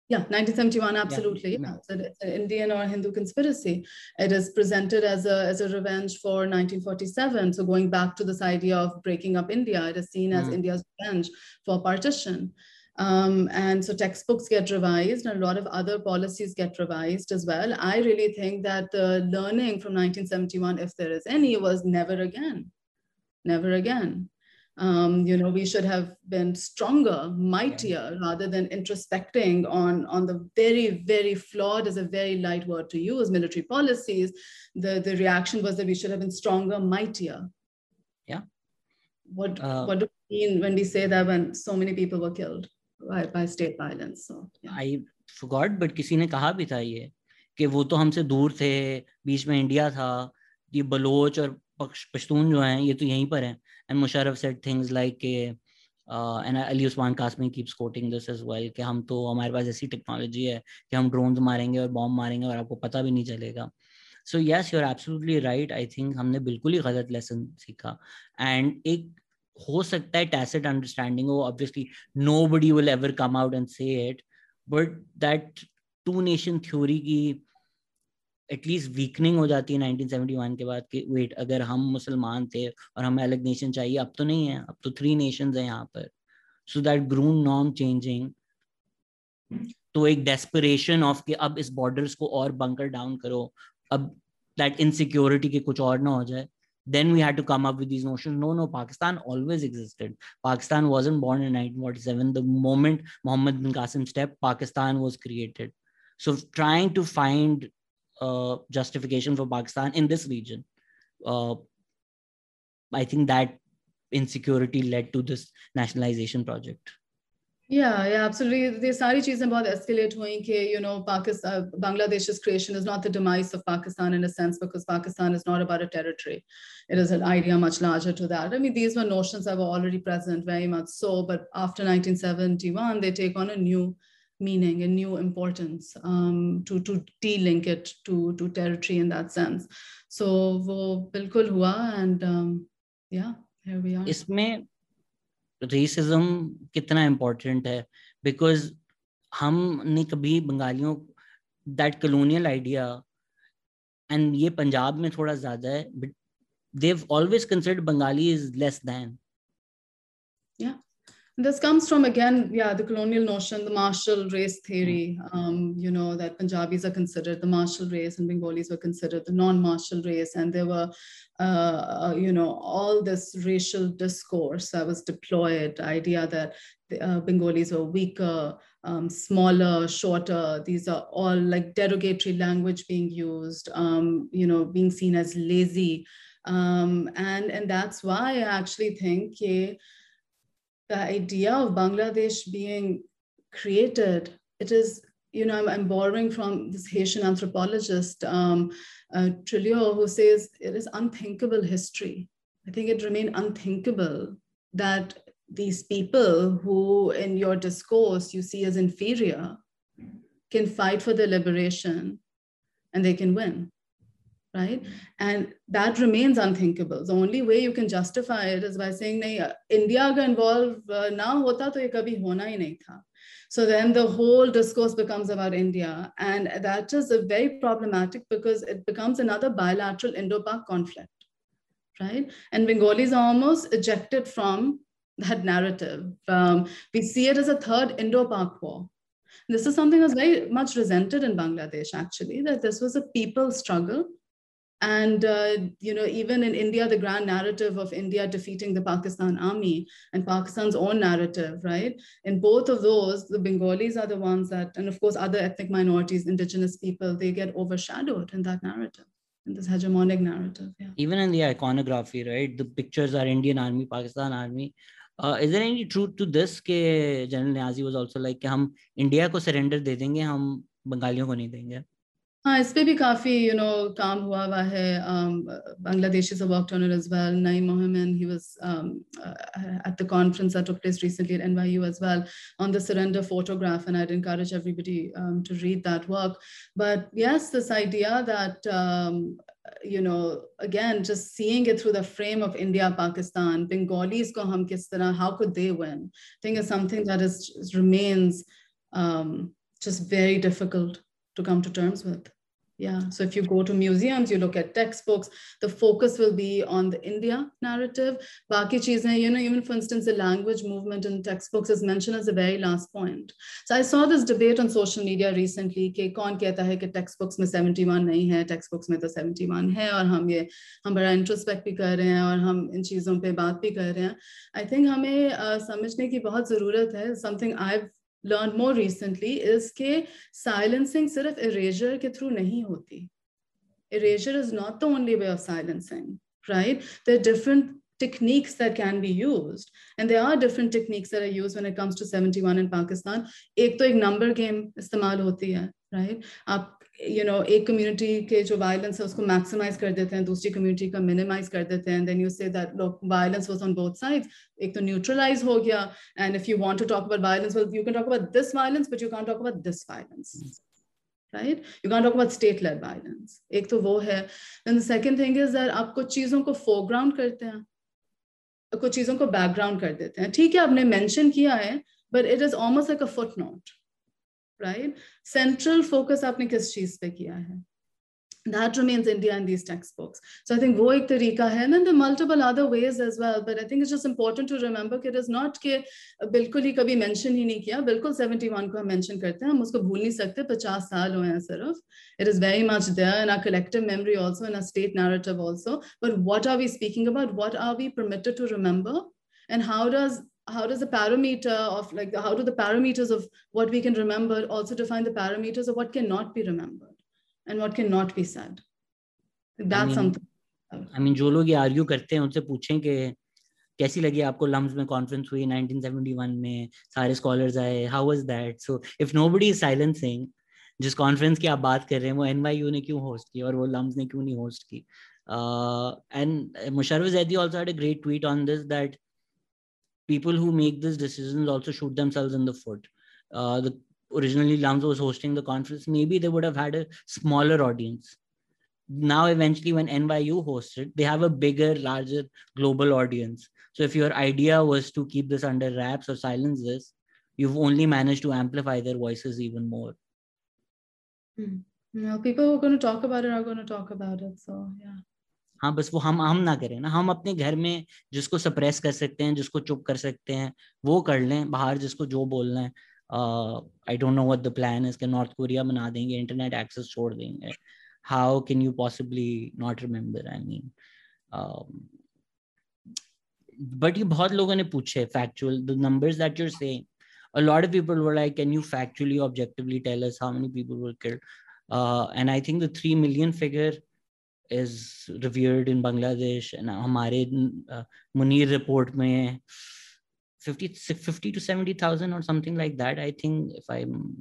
Yeah, 1971, absolutely. Yeah. So it's an Indian or Hindu conspiracy. It is presented as a, as a revenge for 1947. So going back to this idea of breaking up India, it is seen as mm. India's revenge for partition. Um, and so textbooks get revised and a lot of other policies get revised as well. I really think that the learning from 1971, if there is any, was never again, never again um, you know we should have been stronger mightier yeah. rather than introspecting on on the very very flawed is a very light word to use military policies the the reaction was that we should have been stronger mightier yeah what uh, what do we mean when we say that when so many people were killed by, by state violence so yeah. i forgot but किसी ने कहा भी था ये कि वो तो हमसे दूर थे बीच में इंडिया था ये बलोच और पश्तून जो हैं ये तो यहीं पर हैं and Musharraf said things like uh, and Ali Usman Kasmi keeps quoting this as well कि हम तो हमारे पास ऐसी टेक्नोलॉजी है कि हम ड्रोन्स मारेंगे और बॉम्ब मारेंगे और आपको पता भी नहीं चलेगा so yes you are absolutely right I think हमने बिल्कुल ही गलत लेसन सीखा एंड एक हो सकता है टैसिट अंडरस्टैंडिंग हो obviously nobody will ever come out and say it but that two nation theory की एटलीस्ट वीकनिंग हो जाती है 1971 के बाद कि वेट अगर हम मुसलमान थे और हमें अलग नेशन चाहिए अब तो नहीं है अब तो थ्री नेशंस हैं यहाँ पर so that grown norm changing तो एक डेस्परेशन ऑफ़ कि अब इस बॉर्डर्स को और बंकर डाउन करो अब दैट इनसिक्योरिटी के कुछ और ना हो जाए then we had to come up with these notions no no pakistan always existed pakistan wasn't born in 1947 the moment muhammad bin qasim stepped pakistan was created so trying to find uh, justification for Pakistan in this region. Uh, I think that insecurity led to this nationalization project. Yeah, yeah, absolutely. The सारी चीजें बहुत escalate हुई कि you know Pakistan, Bangladesh's creation is not the demise of Pakistan in a sense because Pakistan is not about a territory. It is an idea much larger to that. I mean, these were notions that were already present very much so, but after 1971, they take on a new meaning and new importance um, to to de-link it to to territory in that sense so वो बिल्कुल हुआ and um, yeah here we are इसमें racism कितना important है because हमने कभी बंगालियों that colonial idea and ये पंजाब में थोड़ा ज्यादा है but they've always considered bengali is less than yeah this comes from again yeah the colonial notion the martial race theory um, you know that punjabis are considered the martial race and bengalis were considered the non-martial race. And there were uh, uh, you know all this racial discourse that was deployed the idea that the, uh, bengalis were weaker um, smaller shorter. These are all like derogatory language being used um, you know being seen as lazy. Um, and and that's why i actually think yeah, the idea of Bangladesh being created, it is, you know, I'm, I'm borrowing from this Haitian anthropologist, um, uh, who says it is unthinkable history. I think it remained unthinkable that these people who in your discourse you see as inferior can fight for their liberation and they can win right? And that remains unthinkable. The only way you can justify it is by saying nahi india agar involve uh, na hota to ye kabhi hona hi nahi tha so then the whole discourse becomes about india and that is very problematic because it becomes another bilateral indo-pak conflict right? And bengalis are almost ejected from that narrative. Um, we see it as a third indo-pak war. This is something that's very much resented in Bangladesh, actually, that this was a people struggle and, uh, you know, even in India, the grand narrative of India defeating the Pakistan army and Pakistan's own narrative, right? In both of those, the Bengalis are the ones that, and of course, other ethnic minorities, indigenous people, they get overshadowed in that narrative, in this hegemonic narrative. Yeah. Even in the iconography, right? The pictures are Indian army, Pakistan army. Uh, is there any truth to this? That General Niazi was also like, कि हम India को surrender दे देंगे हम बंगालियों को नहीं देंगे हाँ इस पे भी काफी यू नो काम हुआ हुआ है Bangladeshis have worked on it as well Naeem Mohamed he was um, uh, at the conference that took place recently at NYU as well on the surrender photograph and I'd encourage everybody um, to read that work but yes this idea that um, you know again just seeing it through the frame of India Pakistan Bengalis ko hum kis tarah how could they win I think is something that is remains um, just very difficult to come to terms with. Yeah. So if you go to museums, you look at textbooks, the focus will be on the India narrative. Baki cheezein, you know, even for instance, the language movement in textbooks is mentioned as the very last point. So I saw this debate on social media recently, ke kaun kehta hai ke textbooks mein 71 nahi hai, textbooks mein to 71 hai, aur hum ye, hum bada introspect bhi kar rahe hain, aur hum in cheezon pe baat bhi kar rahe hain. I think hame uh, samajhne ki bahut zarurat hai, something I've learned more recently is that silencing sirf erasure through nahi hoti. Erasure is not the only way of silencing right? There are different techniques that can be used and there are different techniques that are used when it comes to 71 in pakistan. Ek to ek number game istemal hoti hai right? Aap you know एक community के जो violence है उसको maximise कर देते हैं दूसरी community का मिनिमाइज कर देते हैं then you say that look violence was on both sides एक तो न्यूट्रलाइज हो गया and if you want to talk about violence well you can talk about this violence but you can't talk about this violence right you can't talk about state led violence एक तो वो है. Then the second thing is that आप कुछ चीज़ों को foreground करते हैं. कुछ चीज़ों को बैकग्राउंड कर देते हैं. ठीक है आपने मेंशन किया है but it is almost like a footnote right? Central focus आपने किस चीज पे किया है? That remains India in these textbooks. So I think वो एक तरीका है. And then there are multiple other ways as well. But I think it's just important to remember कि it is not कि बिल्कुल ही कभी mention ही नहीं किया. बिल्कुल 71 को हम mention करते हैं. हम उसको भूल नहीं सकते. 50 साल हुए हैं सिर्फ. It is very much there in our collective memory also, in our state narrative also. But what are we speaking about? What are we permitted to remember? And how does how does the parameter of like how do the parameters of what we can remember also define the parameters of what cannot be remembered and what cannot be said that's I mean, something I mean जो लोग ये argue करते हैं उनसे पूछें कि कैसी लगी आपको लम्स में कॉन्फ्रेंस हुई 1971 में सारे स्कॉलर्स आए how was that so if nobody is silencing जिस कॉन्फ्रेंस की आप बात कर रहे हैं वो एनवाईयू ने क्यों होस्ट की और वो लम्स ने क्यों नहीं होस्ट की and Musharraf Zaidi also had a great tweet on this that people who make these decisions also shoot themselves in the foot. Uh, the originally LUMS was hosting the conference. Maybe they would have had a smaller audience. Now, eventually, when NYU hosted, they have a bigger, larger global audience. So, if your idea was to keep this under wraps or silence this, you've only managed to amplify their voices even more. Mm. People who are going to talk about it are going to talk about it. So, yeah. हाँ बस वो हम हम ना करें ना हम अपने घर में जिसको सप्रेस कर सकते हैं जिसको चुप कर सकते हैं वो कर लें बाहर जिसको जो बोलना है। I don't know what the plan is कि नॉर्थ कोरिया बना देंगे इंटरनेट एक्सेस छोड़ देंगे। How can you possibly not remember I mean but ये बहुत लोगों ने पूछे factual the numbers that you're saying a lot of people were like can you factually objectively tell us how many people were killed? Uh, and i think the 3 million figure is revered in Bangladesh and हमारे uh, Munir report में 50, 50 to 70,000 or something like that. I think if I'm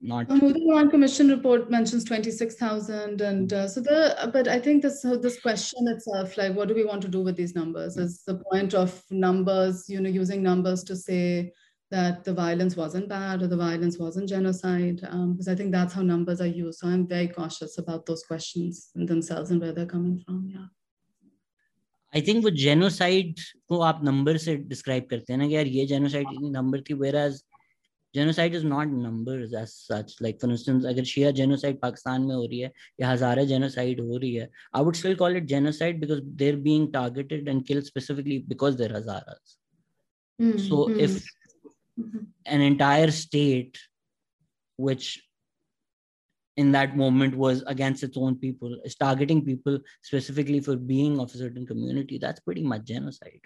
not. The One Commission report mentions 26,000. And uh, so the, but I think this, this question itself, like what do we want to do with these numbers is the point of numbers, you know, using numbers to say, that the violence wasn't bad or the violence wasn't genocide, um, because I think that's how numbers are used. So I'm very cautious about those questions themselves and where they're coming from. Yeah. I think with genocide को आप number से describe करते हैं ना कि यार ये genocide number थी whereas genocide is not numbers as such like for instance अगर Shia genocide पाकिस्तान में हो रही है या हजारे genocide हो रही है I would still call it genocide because they're being targeted and killed specifically because they're Hazaras mm, so mm. an entire state which in that moment was against its own people is targeting people specifically for being of a certain community. That's pretty much genocide.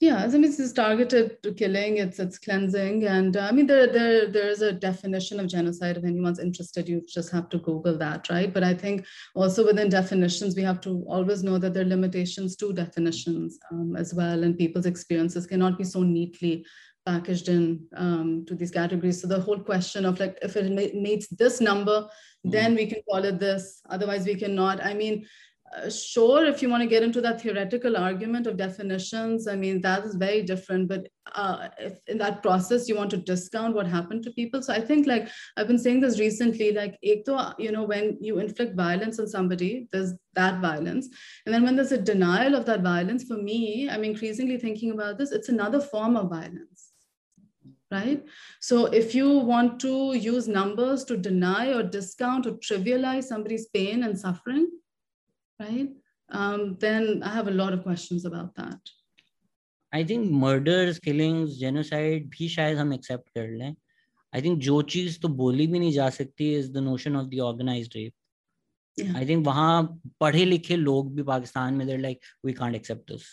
Yeah i mean it's targeted to killing it's it's cleansing and uh, i mean there there there's a definition of genocide. If anyone's interested you just have to google that right? But i think also within definitions we have to always know that there are limitations to definitions um, as well and people's experiences cannot be so neatly packaged in um, to these categories. So the whole question of like, if it meets this number, mm. then we can call it this. Otherwise, we cannot. I mean, uh, sure, if you want to get into that theoretical argument of definitions, I mean, that is very different. But uh, if in that process, you want to discount what happened to people. So I think like I've been saying this recently, like, you know, when you inflict violence on somebody, there's that violence. And then when there's a denial of that violence, for me, I'm increasingly thinking about this, it's another form of violence right? So if you want to use numbers to deny or discount or trivialize somebody's pain and suffering, right? Um, then I have a lot of questions about that. I think murders, killings, genocide भी शायद हम accept कर लें. I think जो चीज तो बोली भी नहीं जा सकती is the notion of the organized rape. Yeah. I think वहाँ पढ़े लिखे लोग भी पाकिस्तान में they're like we can't accept this.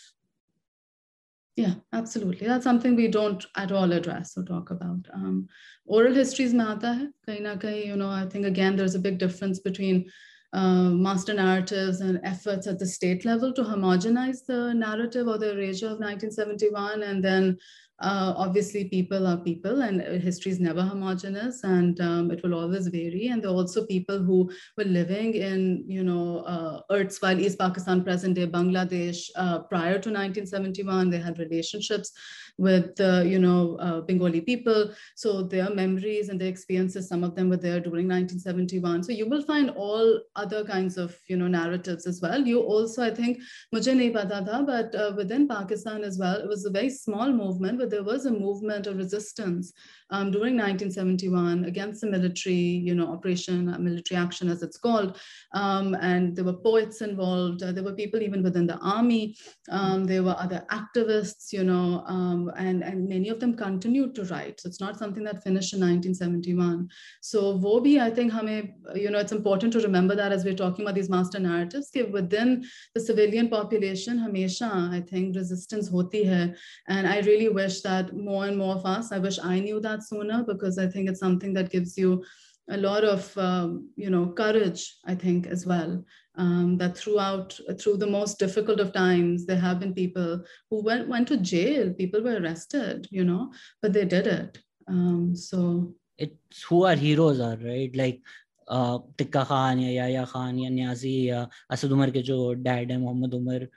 Yeah, absolutely. That's something we don't at all address or talk about. Um, oral histories hai, kahin kahin, you know, I think again, there's a big difference between uh, master narratives and efforts at the state level to homogenize the narrative or the erasure of 1971 and then uh, obviously people are people and history is never homogeneous and um, it will always vary. And there are also people who were living in you know uh, erstwhile east pakistan present day bangladesh uh, prior to 1971 they had relationships with uh, you know uh, bengali people. So their memories and their experiences some of them were there during 1971 so you will find all other kinds of you know narratives as well. You also i think mujhe nahi but uh, within pakistan as well it was a very small movement there was a movement of resistance um, during 1971 against the military, you know, operation, uh, military action as it's called. Um, and there were poets involved. Uh, there were people even within the army. Um, there were other activists, you know, um, and, and many of them continued to write. So it's not something that finished in 1971. So Vobi, I think, hame, you know, it's important to remember that as we're talking about these master narratives, within the civilian population, hamesha, I think resistance hoti hai. And I really wish that more and more of us, I wish I knew that sooner because I think it's something that gives you a lot of um, you know courage i think as well um, that throughout through the most difficult of times there have been people who went went to jail people were arrested you know but they did it um, so it's who our heroes are right like tikka Khan या याया खान या न्याजी या असद उमर के जो dad है मोहम्मद उमर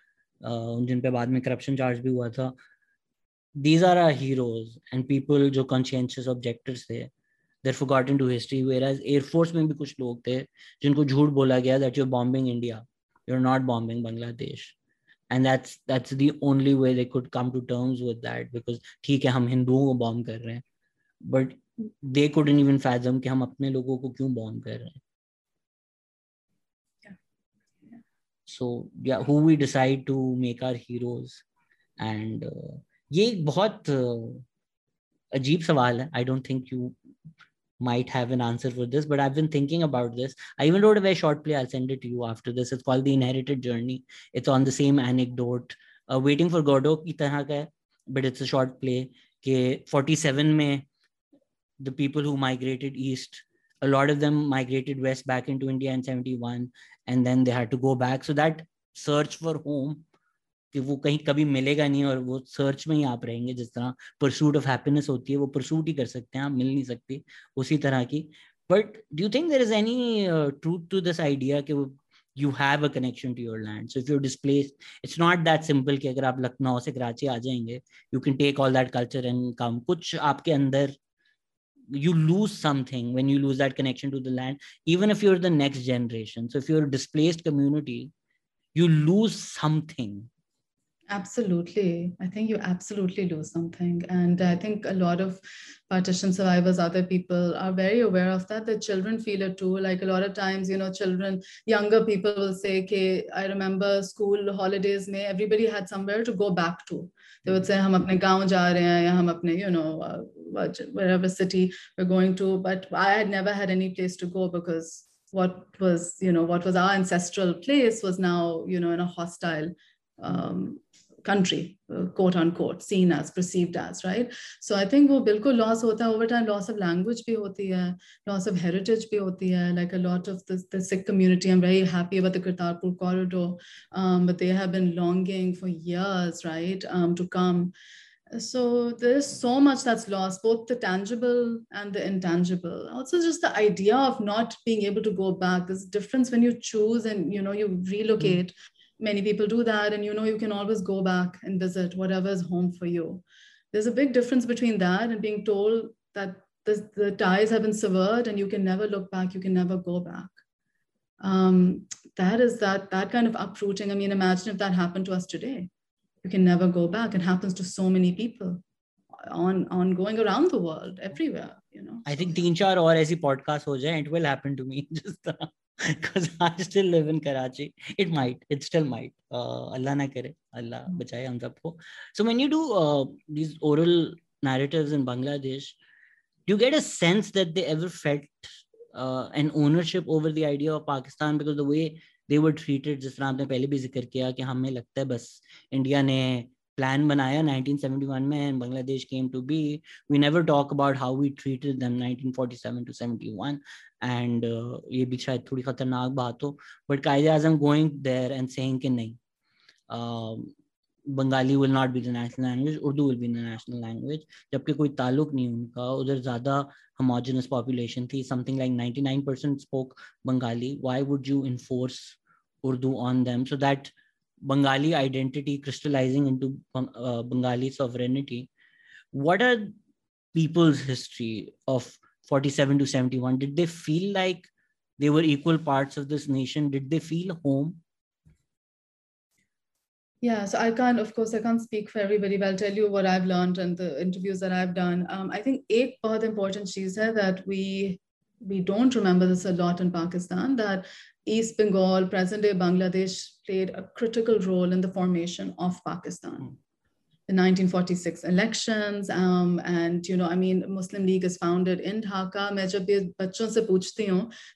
जिन पे बाद में corruption charge भी हुआ था these are our heroes and people जो conscientious objectors थे they're forgotten to history whereas air force में भी कुछ लोग थे जिनको झूठ बोला गया that you're bombing India you're not bombing Bangladesh and that's that's the only way they could come to terms with that because ठीक है हम हिंदुओं को बॉम्ब कर रहे हैं but they couldn't even fathom कि हम अपने लोगों को क्यों बॉम्ब कर रहे हैं so yeah who we decide to make our heroes and uh, ये एक बहुत अजीब सवाल है I don't think you might have an answer for this, but I've been thinking about this. I even wrote a very short play. I'll send it to you after this. It's called The Inherited Journey. It's on the same anecdote. Uh, Waiting for Godot की तरह का है, but it's a short play. के 47 में the people who migrated east, a lot of them migrated west back into India in 71, and then they had to go back. So that search for home कि वो कहीं कभी मिलेगा नहीं और वो सर्च में ही आप रहेंगे, जिस तरह परसूट ऑफ़ हैप्पीनेस होती है, वो प्रसूट ही कर सकते हैं, आप मिल नहीं सकती उसी तरह की। But do think there is any truth to this idea कि वो you have a connection to your land so if you displace it's not that simple कि अगर आप लखनऊ से कराची आ जाएँगे you can take all that culture and come कुछ आपके अंदर you lose something when you lose that connection to the land even if you are the next generation so if you are displaced community you lose something Absolutely. I think you absolutely lose something. And I think a lot of partition survivors, other people are very aware of that. The children feel it too. Like a lot of times, you know, children, younger people will say, okay, I remember school holidays, may everybody had somewhere to go back to. They would say, hum apne ja rahe ya hum apne, you know, uh, wherever city we're going to. But I had never had any place to go because what was, you know, what was our ancestral place was now, you know, in a hostile um, country uh, quote unquote seen as perceived as right? So i think wo bilkul loss hota over time loss of language bhi hoti hai loss of heritage bhi hoti hai like a lot of the, the sikh community i'm very happy about the kartarpur corridor um, but they have been longing for years right um, to come. So there's so much that's lost both the tangible and the intangible. Also just the idea of not being able to go back there's difference when you choose and you know you relocate. Mm-hmm many people do that and you know you can always go back and visit whatever is home for you. There's a big difference between that and being told that the, the ties have been severed and you can never look back you can never go back. Um, that is that that kind of uprooting. I mean imagine if that happened to us today. You can never go back. It happens to so many people on on going around the world everywhere you know? I think teen char or ऐसी podcast ho jaye it will happen to me. Just because I still live in Karachi. It might, it still might. Uh, Allah na kare, Allah hmm. bachaye hum sabko. So when you do uh, these oral narratives in Bangladesh, do you get a sense that they ever felt uh, an ownership over the idea of Pakistan because the way they were treated जिस तरह आपने पहले भी जिक्र किया कि हमें लगता है बस इंडिया ने plan banaya 1971 mein and Bangladesh came to be. We never talk about how we treated them 1947 to 71 and uh, ये भी शायद थोड़ी खतरनाक बात हो but कायदे आजम going there and saying कि नहीं uh, Bengali will not be the national language Urdu will be the national language जबकि कोई ताल्लुक नहीं उनका उधर ज़्यादा homogenous population थी something like 99% spoke Bengali why would you enforce Urdu on them so that Bengali identity crystallizing into uh, Bengali sovereignty. What are people's history of 47 to 71 did they feel like they were equal parts of this nation? Did they feel home? Yeah so i can't of course i can't speak for everybody but i'll tell you what i've learned and the interviews that i've done. Um, i think eight bahut important she said that we we don't remember this a lot in pakistan that east bengal present day bangladesh played a critical role in the formation of pakistan. Mm the 1946 elections um, and you know i mean muslim league is founded in dhaka.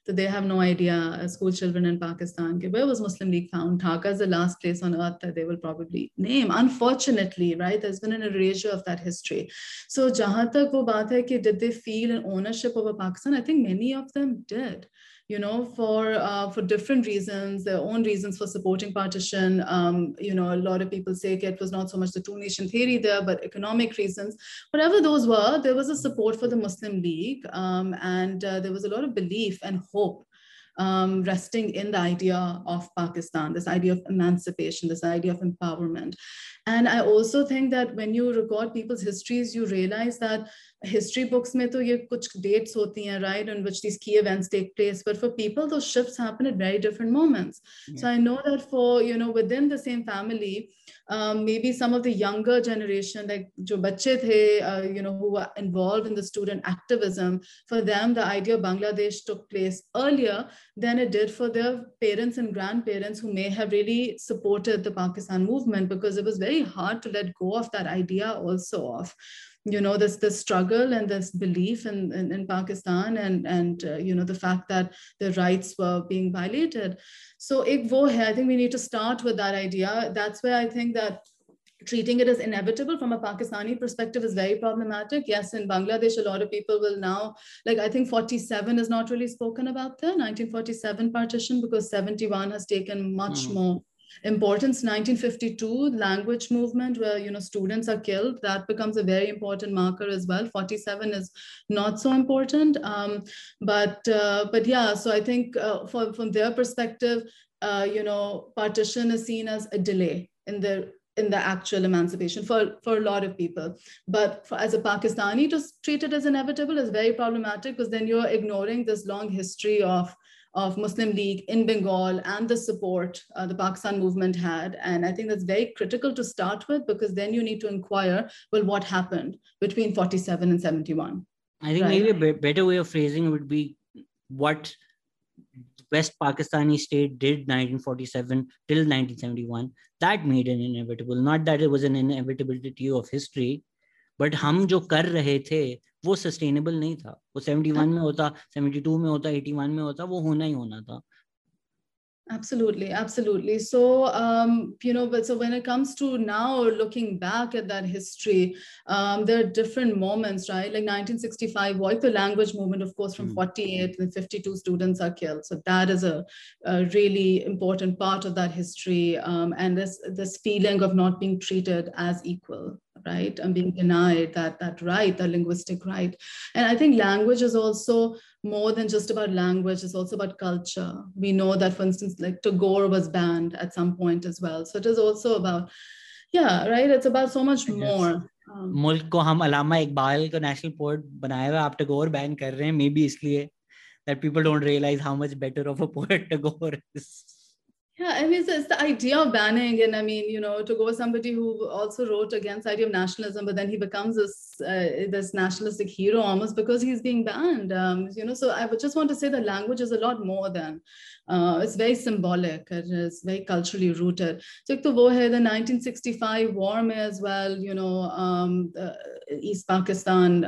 so they have no idea uh, school children in pakistan where was muslim league found? Dhaka is the last place on earth that they will probably name unfortunately right? There's been an erasure of that history. So jahan tak ki did they feel an ownership over pakistan? I think many of them did you know, for uh, for different reasons, their own reasons for supporting partition. Um, you know, a lot of people say it was not so much the two nation theory there, but economic reasons. Whatever those were, there was a support for the Muslim League, um, and uh, there was a lot of belief and hope um, resting in the idea of Pakistan, this idea of emancipation, this idea of empowerment. And I also think that when you record people's histories, you realize that history books mein to ye kuch dates hoti hain, right, in which these key events take place. But for people, those shifts happen at very different moments. Yeah. So I know that for, you know, within the same family, um, maybe some of the younger generation, like jo bache the, uh, you know, who were involved in the student activism, for them, the idea of Bangladesh took place earlier than it did for their parents and grandparents who may have really supported the Pakistan movement because it was very hard to let go of that idea also of you know this this struggle and this belief in in, in pakistan and and uh, you know the fact that the rights were being violated. So i think we need to start with that idea. That's where i think that treating it as inevitable from a Pakistani perspective is very problematic. Yes, in Bangladesh, a lot of people will now, like I think 47 is not really spoken about there, 1947 partition, because 71 has taken much mm. more importance 1952 language movement where you know students are killed that becomes a very important marker as well 47 is not so important um, but uh, but yeah so i think uh, for, from their perspective uh, you know partition is seen as a delay in the in the actual emancipation for, for a lot of people. But for, as a Pakistani, to treat it as inevitable is very problematic because then you're ignoring this long history of, of Muslim League in Bengal and the support uh, the Pakistan movement had. And I think that's very critical to start with because then you need to inquire, well, what happened between 47 and 71? I think right? maybe a better way of phrasing would be what West Pakistani state did 1947 till 1971, that made an inevitable. Not that it was an inevitability of history, but हम जो कर रहे थे वो sustainable नहीं था वो 71 में होता 72 में होता 81 में होता वो होना ही होना था Absolutely, absolutely. So, um, you know, but so when it comes to now looking back at that history, um, there are different moments, right? Like 1965, voice the language movement, of course, from mm. 48 and 52 students are killed. So that is a, a really important part of that history. Um, and this this feeling of not being treated as equal right and being denied that that right the linguistic right and i think language is also more than just about language it's also about culture we know that for instance like tagore was banned at some point as well so it is also about yeah right it's about so much more um, मुल्क को हम अलामा इकबाल को national poet बनाया हुआ आप Tagore ban कर रहे हैं मे बी इसलिए that people don't realize how much better of a poet Tagore is. yeah, I mean, it's, it's, the idea of banning, and I mean, you know, to go somebody who also wrote against the idea of nationalism, but then he becomes this uh, this nationalistic hero almost because he's being banned. Um, you know, so I would just want to say that language is a lot more than uh, it's very symbolic. It is very culturally rooted. So, the 1965 war may as well, you know, um, East Pakistan.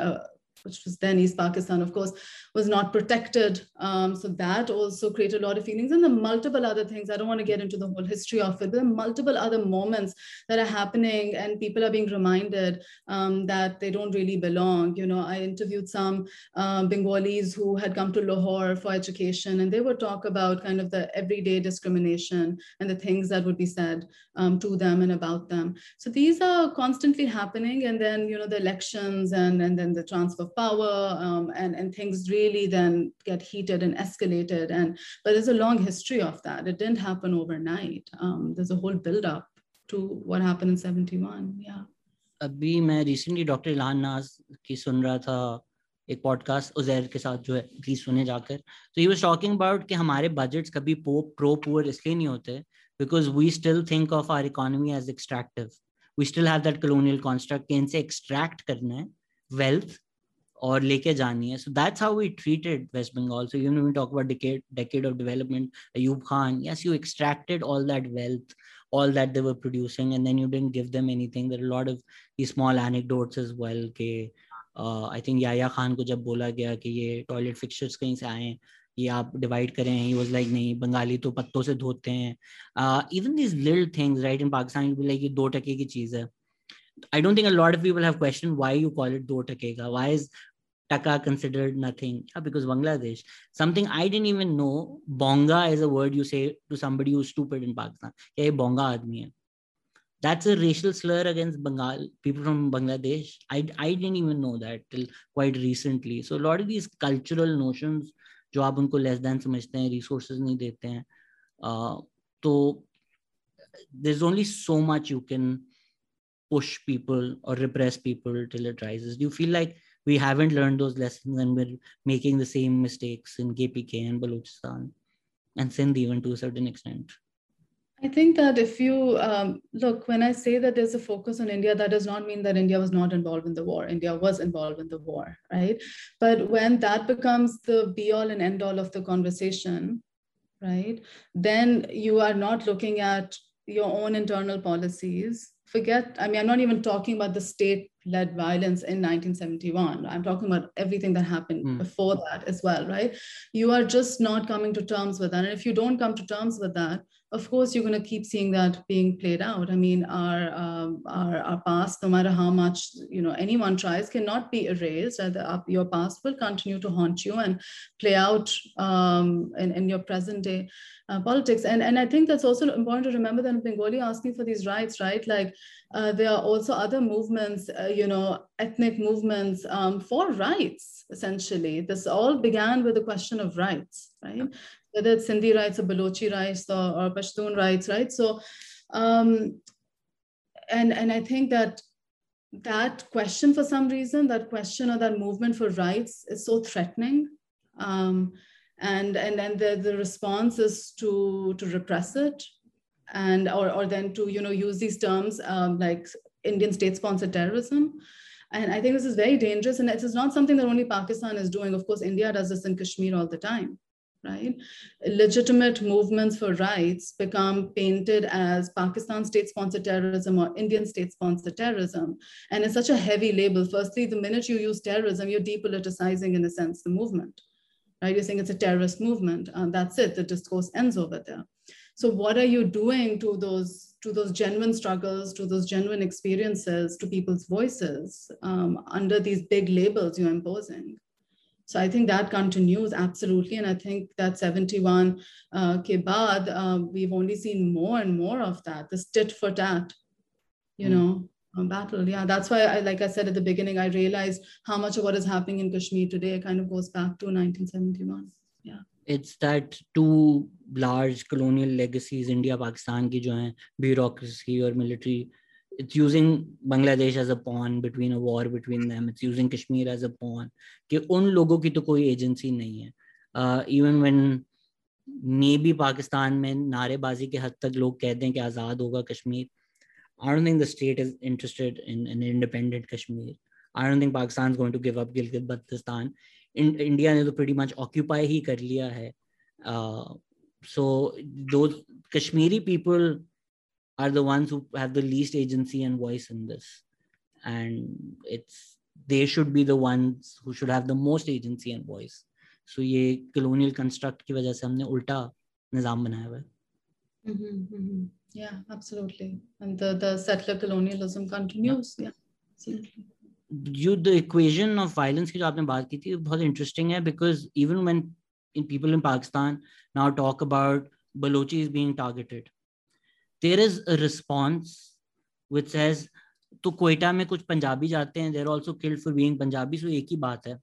Uh, which was then East Pakistan, of course, was not protected. Um, so that also created a lot of feelings and the multiple other things. I don't want to get into the whole history of it, but multiple other moments that are happening and people are being reminded um, that they don't really belong. You know, I interviewed some um, Bengalis who had come to Lahore for education and they would talk about kind of the everyday discrimination and the things that would be said um, to them and about them. So these are constantly happening. And then, you know, the elections and, and then the transfer power um, and, and things really then get heated and escalated. And but there's a long history of that. It didn't happen overnight. Um, there's a whole build up to what happened in 71. Yeah. अभी मैं recently doctor इलान नाज की सुन रहा था एक podcast Uzair के साथ जो है प्लीज सुने जाकर तो ही वाज टॉकिंग अबाउट कि हमारे बजट्स कभी प्रो पुअर इसलिए नहीं होते because we still think of our economy as extractive we still have that colonial construct इनसे एक्सट्रैक्ट करना है वेल्थ और लेके जानी है। So that's how we treated west Bengal so you know we talk about decade decade of development Ayub Khan yes you extracted all that wealth all that they were producing and then you didn't give them anything there lot of the small anecdotes as well के I think याया खान को जब बोला गया कि ये toilet fixtures कहीं से आए, ये आप डिवाइड करें ही वॉज़ लाइक नहीं, बंगाली तो पत्तों से धोते हैं। Even these little things right in Pakistan like ये दो टके की चीज़ है। I don't think a lot of people have questioned why you call it do takega. Why is taka considered nothing yeah, because Bangladesh. Something I didn't even know. Bonga is a word you say to somebody who's stupid in Pakistan. Hey, bonga admi hai. That's a racial slur against Bengal people from Bangladesh. I, I didn't even know that till quite recently. So a lot of these cultural notions जो आप उनको less than समझते हैं resources नहीं देते हैं uh, तो there's only so much you can push people or repress people till it rises. Do you feel like We haven't learned those lessons and we're making the same mistakes in KPK and Balochistan and Sindh even to a certain extent. I think that if you um, look, when I say that there's a focus on India, that does not mean that India was not involved in the war. India was involved in the war, right? But when that becomes the be all and end all of the conversation, right? Then you are not looking at your own internal policies. Forget, I mean, I'm not even talking about the state led violence in 1971. I'm talking about everything that happened mm. before that as well, right? You are just not coming to terms with that. And if you don't come to terms with that, of course you're going to keep seeing that being played out. I mean our um, our, our past no matter how much you know anyone tries cannot be erased. Your past will continue to haunt you and play out um, in, in your present day uh, politics. And and i think that's also important to remember that bengali asking for these rights right? Like uh, there are also other movements uh, you know ethnic movements um, for rights essentially. This all began with the question of rights right whether it's Sindhi rights or Balochi rights or, or Pashtun rights, right? So, um, and and I think that that question, for some reason, that question or that movement for rights is so threatening, um, and and then the the response is to to repress it, and or or then to you know use these terms um, like Indian state-sponsored terrorism. And I think this is very dangerous. And it is not something that only Pakistan is doing. Of course, India does this in Kashmir all the time right? Legitimate movements for rights become painted as Pakistan state sponsored terrorism or Indian state sponsored terrorism. And it's such a heavy label. Firstly, the minute you use terrorism, you're depoliticizing, in a sense, the movement, right? You're saying it's a terrorist movement. and that's it. The discourse ends over there. So what are you doing to those to those genuine struggles, to those genuine experiences, to people's voices um, under these big labels you're imposing? So I think that continues absolutely. And I think that 71 uh, ke baad, uh, we've only seen more and more of that, this tit for tat, you mm. know, um, battle. Yeah, that's why, I, like I said at the beginning, I realized how much of what is happening in Kashmir today kind of goes back to 1971. Yeah. It's that two large colonial legacies, India, Pakistan ki jo hai, bureaucracy or military it's using Bangladesh as a pawn between a war between them. It's using Kashmir as a pawn. कि उन लोगों की तो कोई agency नहीं है even when maybe Pakistan में नारेबाजी के हद तक लोग कहते हैं कि आज़ाद होगा Kashmir I don't think the state is interested in an independent Kashmir I don't think Pakistan going to give up Gilgit Baltistan India ने तो प्रीटी मच ऑक्यूपाई ही कर लिया है सो दो Kashmiri people are the ones who have the least agency and voice in this and it's they should be the ones who should have the most agency and voice so ye colonial construct ki wajah se humne ulta nizam banaya hua hai mm-hmm, yeah absolutely and the the settler colonialism continues yeah, yeah absolutely you the equation of violence की जो आपने बात की थी बहुत interesting है because even when in people in Pakistan now talk about Balochi is being targeted there is response which says तो कोयटा में कुछ पंजाबी जाते हैं there also killed for being Punjabi so एक ही बात है.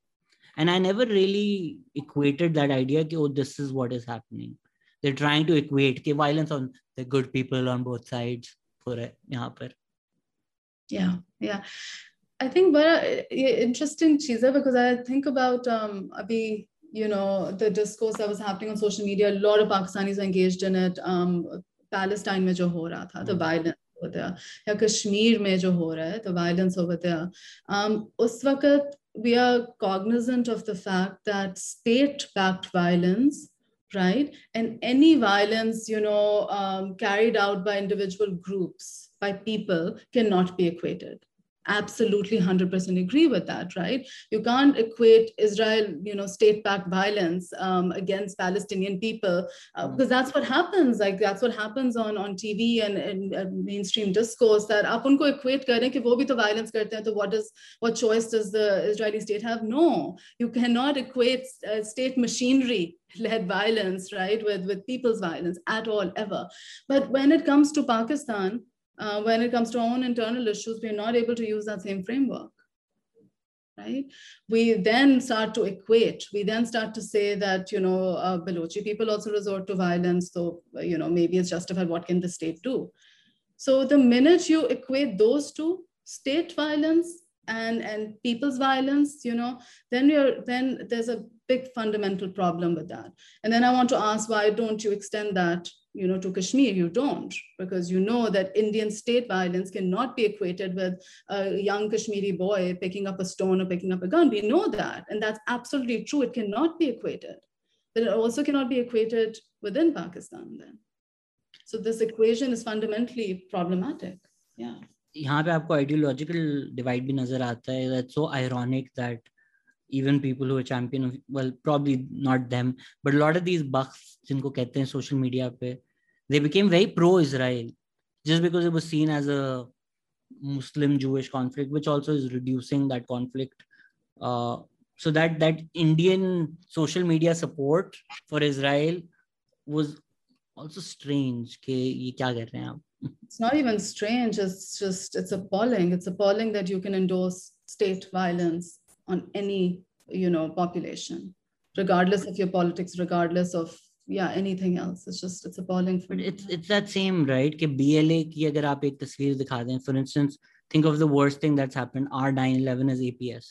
And I never really equated that idea कि ओ this is what is happening they trying to equate के violence on the good people on both sides for यहाँ पर। या या आई थिंक बड़ा इंटरेस्टिंग चीज़ है बिकॉज़ आई थिंक अबाउट अभी you know the discourse that was happening on social media a lot of pakistanis were engaged in it um, Palestine में जो हो रहा था तो वायलेंस over there या कश्मीर में जो हो रहा है तो violence over there um, उस वक्त we are cognizant of the fact that state backed violence right and any violence you know um, carried out by individual groups by people cannot be equated absolutely 100% agree with that right? You can't equate israel you know state backed violence um, against palestinian people uh, mm. because that's what happens like that's what happens on on tv and, and, and mainstream discourse that aap unko equate kar rahe ki wo bhi to violence karte hain to what does what choice does the israeli state have? No. You cannot equate uh, state machinery led violence right with with people's violence at all ever. But when it comes to pakistan uh, when it comes to our own internal issues, we're not able to use that same framework. Right? We then start to equate. We then start to say that, you know, uh, Balochi people also resort to violence. So, you know, maybe it's justified. What can the state do? So the minute you equate those two, state violence and, and people's violence, you know, then you're then there's a big fundamental problem with that. And then I want to ask, why don't you extend that you know, to Kashmir, you don't, because you know that Indian state violence cannot be equated with a young Kashmiri boy picking up a stone or picking up a gun. We know that, and that's absolutely true. It cannot be equated. But it also cannot be equated within Pakistan then. So this equation is fundamentally problematic. Yeah. यहाँ पे आपको ideological divide भी नजर आता है that's so ironic that even people who are champion of well probably not them but a lot of these bucks जिनको कहते हैं social media पे they became very pro-israel just because it was seen as a muslim jewish conflict which also is reducing that conflict. Uh, so that that indian social media support for israel was also strange. It's not even strange. It's just it's appalling. It's appalling that you can endorse state violence on any you know population regardless of your politics regardless of yeah anything else it's just it's appalling for but it's it's that same right कि BLA की अगर आप एक तस्वीर दिखा दें for instance think of the worst thing that's happened our 911 is APS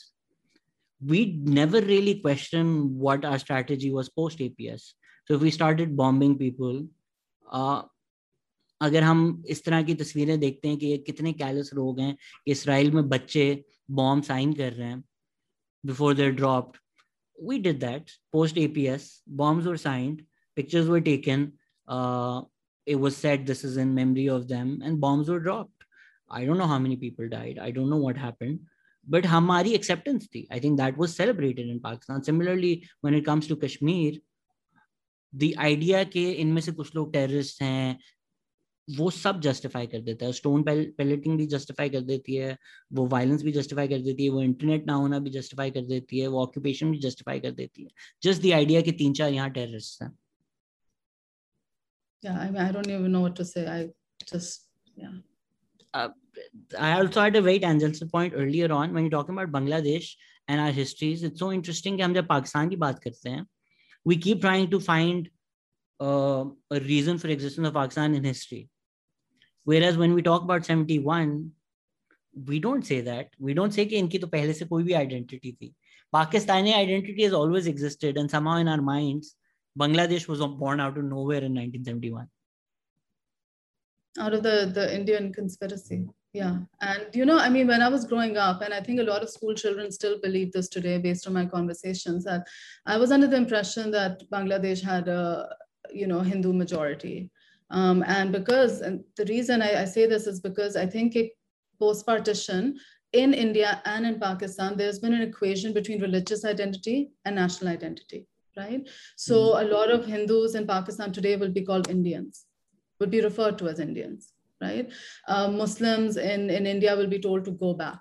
we never really question what our strategy was post APS so if we started bombing people uh, अगर हम इस तरह की तस्वीरें देखते हैं कि कितने कैलस लोग हैं कि इसराइल में बच्चे बॉम्ब साइन कर रहे हैं before there dropped we did that post APS. Bombs were signed, pictures were taken. Uh, it was said this is in memory of them, and bombs were dropped. I don't know how many people died. I don't know what happened, but hamari acceptance thi. I think that was celebrated in Pakistan. Similarly, when it comes to Kashmir, the idea कि इनमें से कुछ लोग terrorist हैं वो सब justify कर देता है स्टोन पेलेटिंग भी जस्टिफाई कर देती है वो वायलेंस भी जस्टिफाई कर देती है वो इंटरनेट ना होना भी जस्टिफाई कर देती है वो ऑक्यूपेशन भी जस्टिफाई कर देती है जस्ट द आइडिया कि तीन चार यहाँ टेररिस्ट हैं yeah I, mean, I don't even know what to say. I just yeah. Uh, i also had a very tangential point earlier on when you're talking about bangladesh and our histories. It's so interesting pakistan we keep trying to find uh, a reason for existence of pakistan in history. Whereas when we talk about 71 we don't say that. We don't say that inki identity pakistani identity has always existed and somehow in our minds Bangladesh was born out of nowhere in 1971. Out of the, the Indian conspiracy. Yeah. And, you know, I mean, when I was growing up, and I think a lot of school children still believe this today based on my conversations, that I was under the impression that Bangladesh had a, you know, Hindu majority. Um, and because, and the reason I, I, say this is because I think it, post-partition in India and in Pakistan, there's been an equation between religious identity and national identity, right? So mm. a lot of Hindus in Pakistan today will be called Indians, would be referred to as Indians, right? Uh, Muslims in, in India will be told to go back,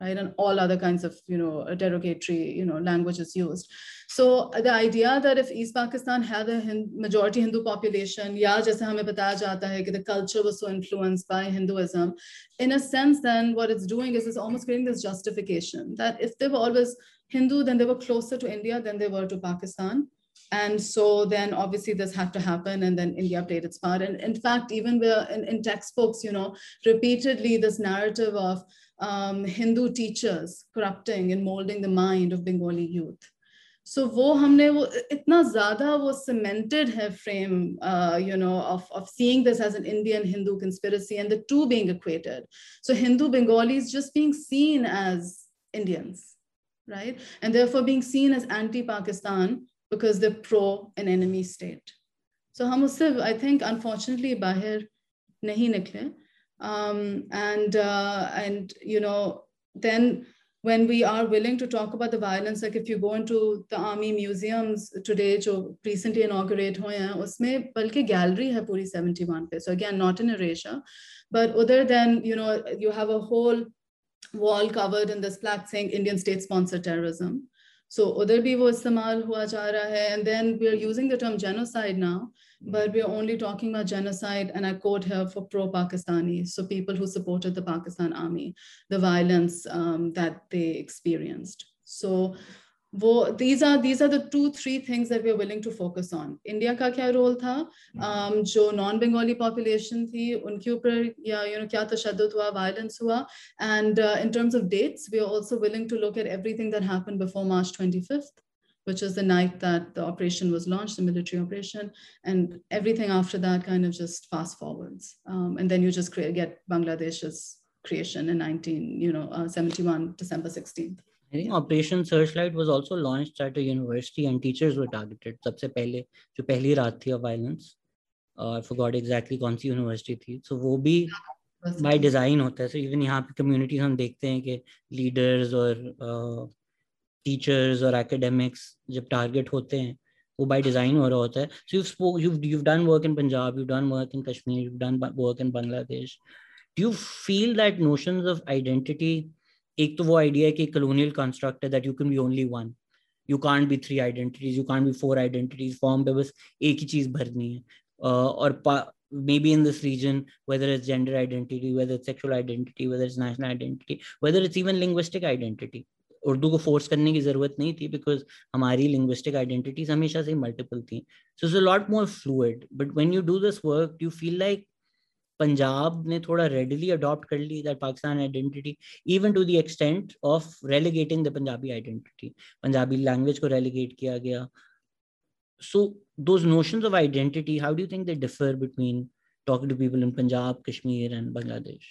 right? And all other kinds of, you know, derogatory, you know, languages used. So the idea that if East Pakistan had a majority Hindu population, yeah, bataya jata hai the culture was so influenced by Hinduism, in a sense, then what it's doing is it's almost creating this justification that if they were always Hindu, then they were closer to India than they were to Pakistan. And so then obviously this had to happen and then India played its part. And in fact, even in, in textbooks, you know, repeatedly this narrative of um, Hindu teachers corrupting and molding the mind of Bengali youth. So वो हमने वो इतना ज़्यादा वो cemented है frame, uh, you know, of, of seeing this as an Indian Hindu conspiracy and the two being equated. So Hindu Bengalis just being seen as Indians, right? And therefore being seen as anti-Pakistan because they're pro an enemy state. So hum I think, unfortunately, bahir nahi nikle. Um, and, uh, and, you know, then when we are willing to talk about the violence, like if you go into the army museums today, which recently inaugurate hoye hain, usme balki gallery hai puri 71 pe. So again, not in Erasure, but other than, you know, you have a whole wall covered in this plaque saying Indian state sponsored terrorism. So other bhi wo istemal. And then we're using the term genocide now, but we're only talking about genocide, and I quote here for pro-Pakistani, so people who supported the Pakistan army, the violence um, that they experienced. So वो these are these are the two three things that we're willing to focus on. India का क्या role था? Um, जो non-Bengali population थी, उनके ऊपर या you know क्या तशद्दुद हुआ, violence हुआ, and uh, in terms of dates, we are also willing to look at everything that happened before March 25th which is the night that the operation was launched, the military operation, and everything after that kind of just fast forwards. Um, and then you just create, get Bangladesh's creation in 19, you know, uh, 71, December 16th. operation searchlight was also launched at university and teachers were targeted सबसे पहले जो पहली रात थी of violence I exactly कौन सी university थी। सो so, वो भी बाय डिज़ाइन होता है। सो इवन यहाँ पे कम्युनिटीज हम देखते हैं कि लीडर्स और uh, टीचर्स और एकेडमिक्स जब टारगेट होते हैं वो बाई डिज़ाइन हो रहा होता है। So you spoke you you done work in Punjab you done work in Kashmir you done work in Bangladesh do you feel that notions of identity एक तो वो आइडिया है कि कलोनियल कंस्ट्रक्ट है that you can be only one you can't be three identities you can't be four identities form पे बस एक ही चीज़ भरनी है। uh, और maybe in this region whether it's gender identity whether it's sexual identity whether it's national identity whether it's even linguistic identity. Urdu को force करने की ज़रूरत नहीं थी बिकॉज़ हमारी लिंग्विस्टिक आइडेंटिटीज हमेशा से मल्टीपल थी। So is a lot more fluid but when you do this work you feel like Punjab ne thoda readily adopt kar li that Pakistan identity, even to the extent of relegating the Punjabi identity. Punjabi language ko relegate kiya gaya. So those notions of identity, how do you think they differ between talking to people in Punjab, Kashmir, and Bangladesh?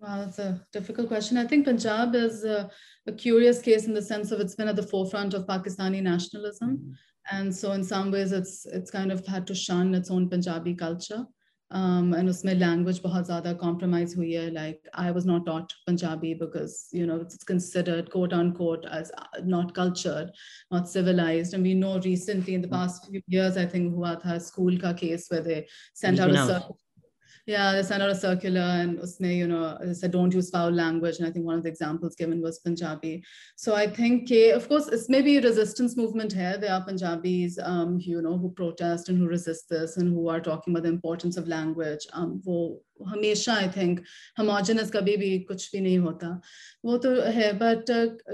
Well, that's a difficult question. I think Punjab is a, curious case in the sense of it's been at the forefront of Pakistani nationalism. Mm-hmm and so in some ways it's it's kind of had to shun its own Punjabi culture. um, and usme language bahut zyada compromise hui hai. Like i was not taught punjabi because you know it's considered quote unquote as not cultured not civilized. And we know recently in the past few years i think hua tha school ka case where they sent out a yeah, they sent out a circular and usme, you know, said don't use foul language. And I think one of the examples given was Punjabi. So I think, of course, it's maybe a resistance movement here. There are Punjabis, um, you know, who protest and who resist this and who are talking about the importance of language. Um, हमेशा I think homogeneous कभी भी कुछ भी नहीं होता वो तो है बट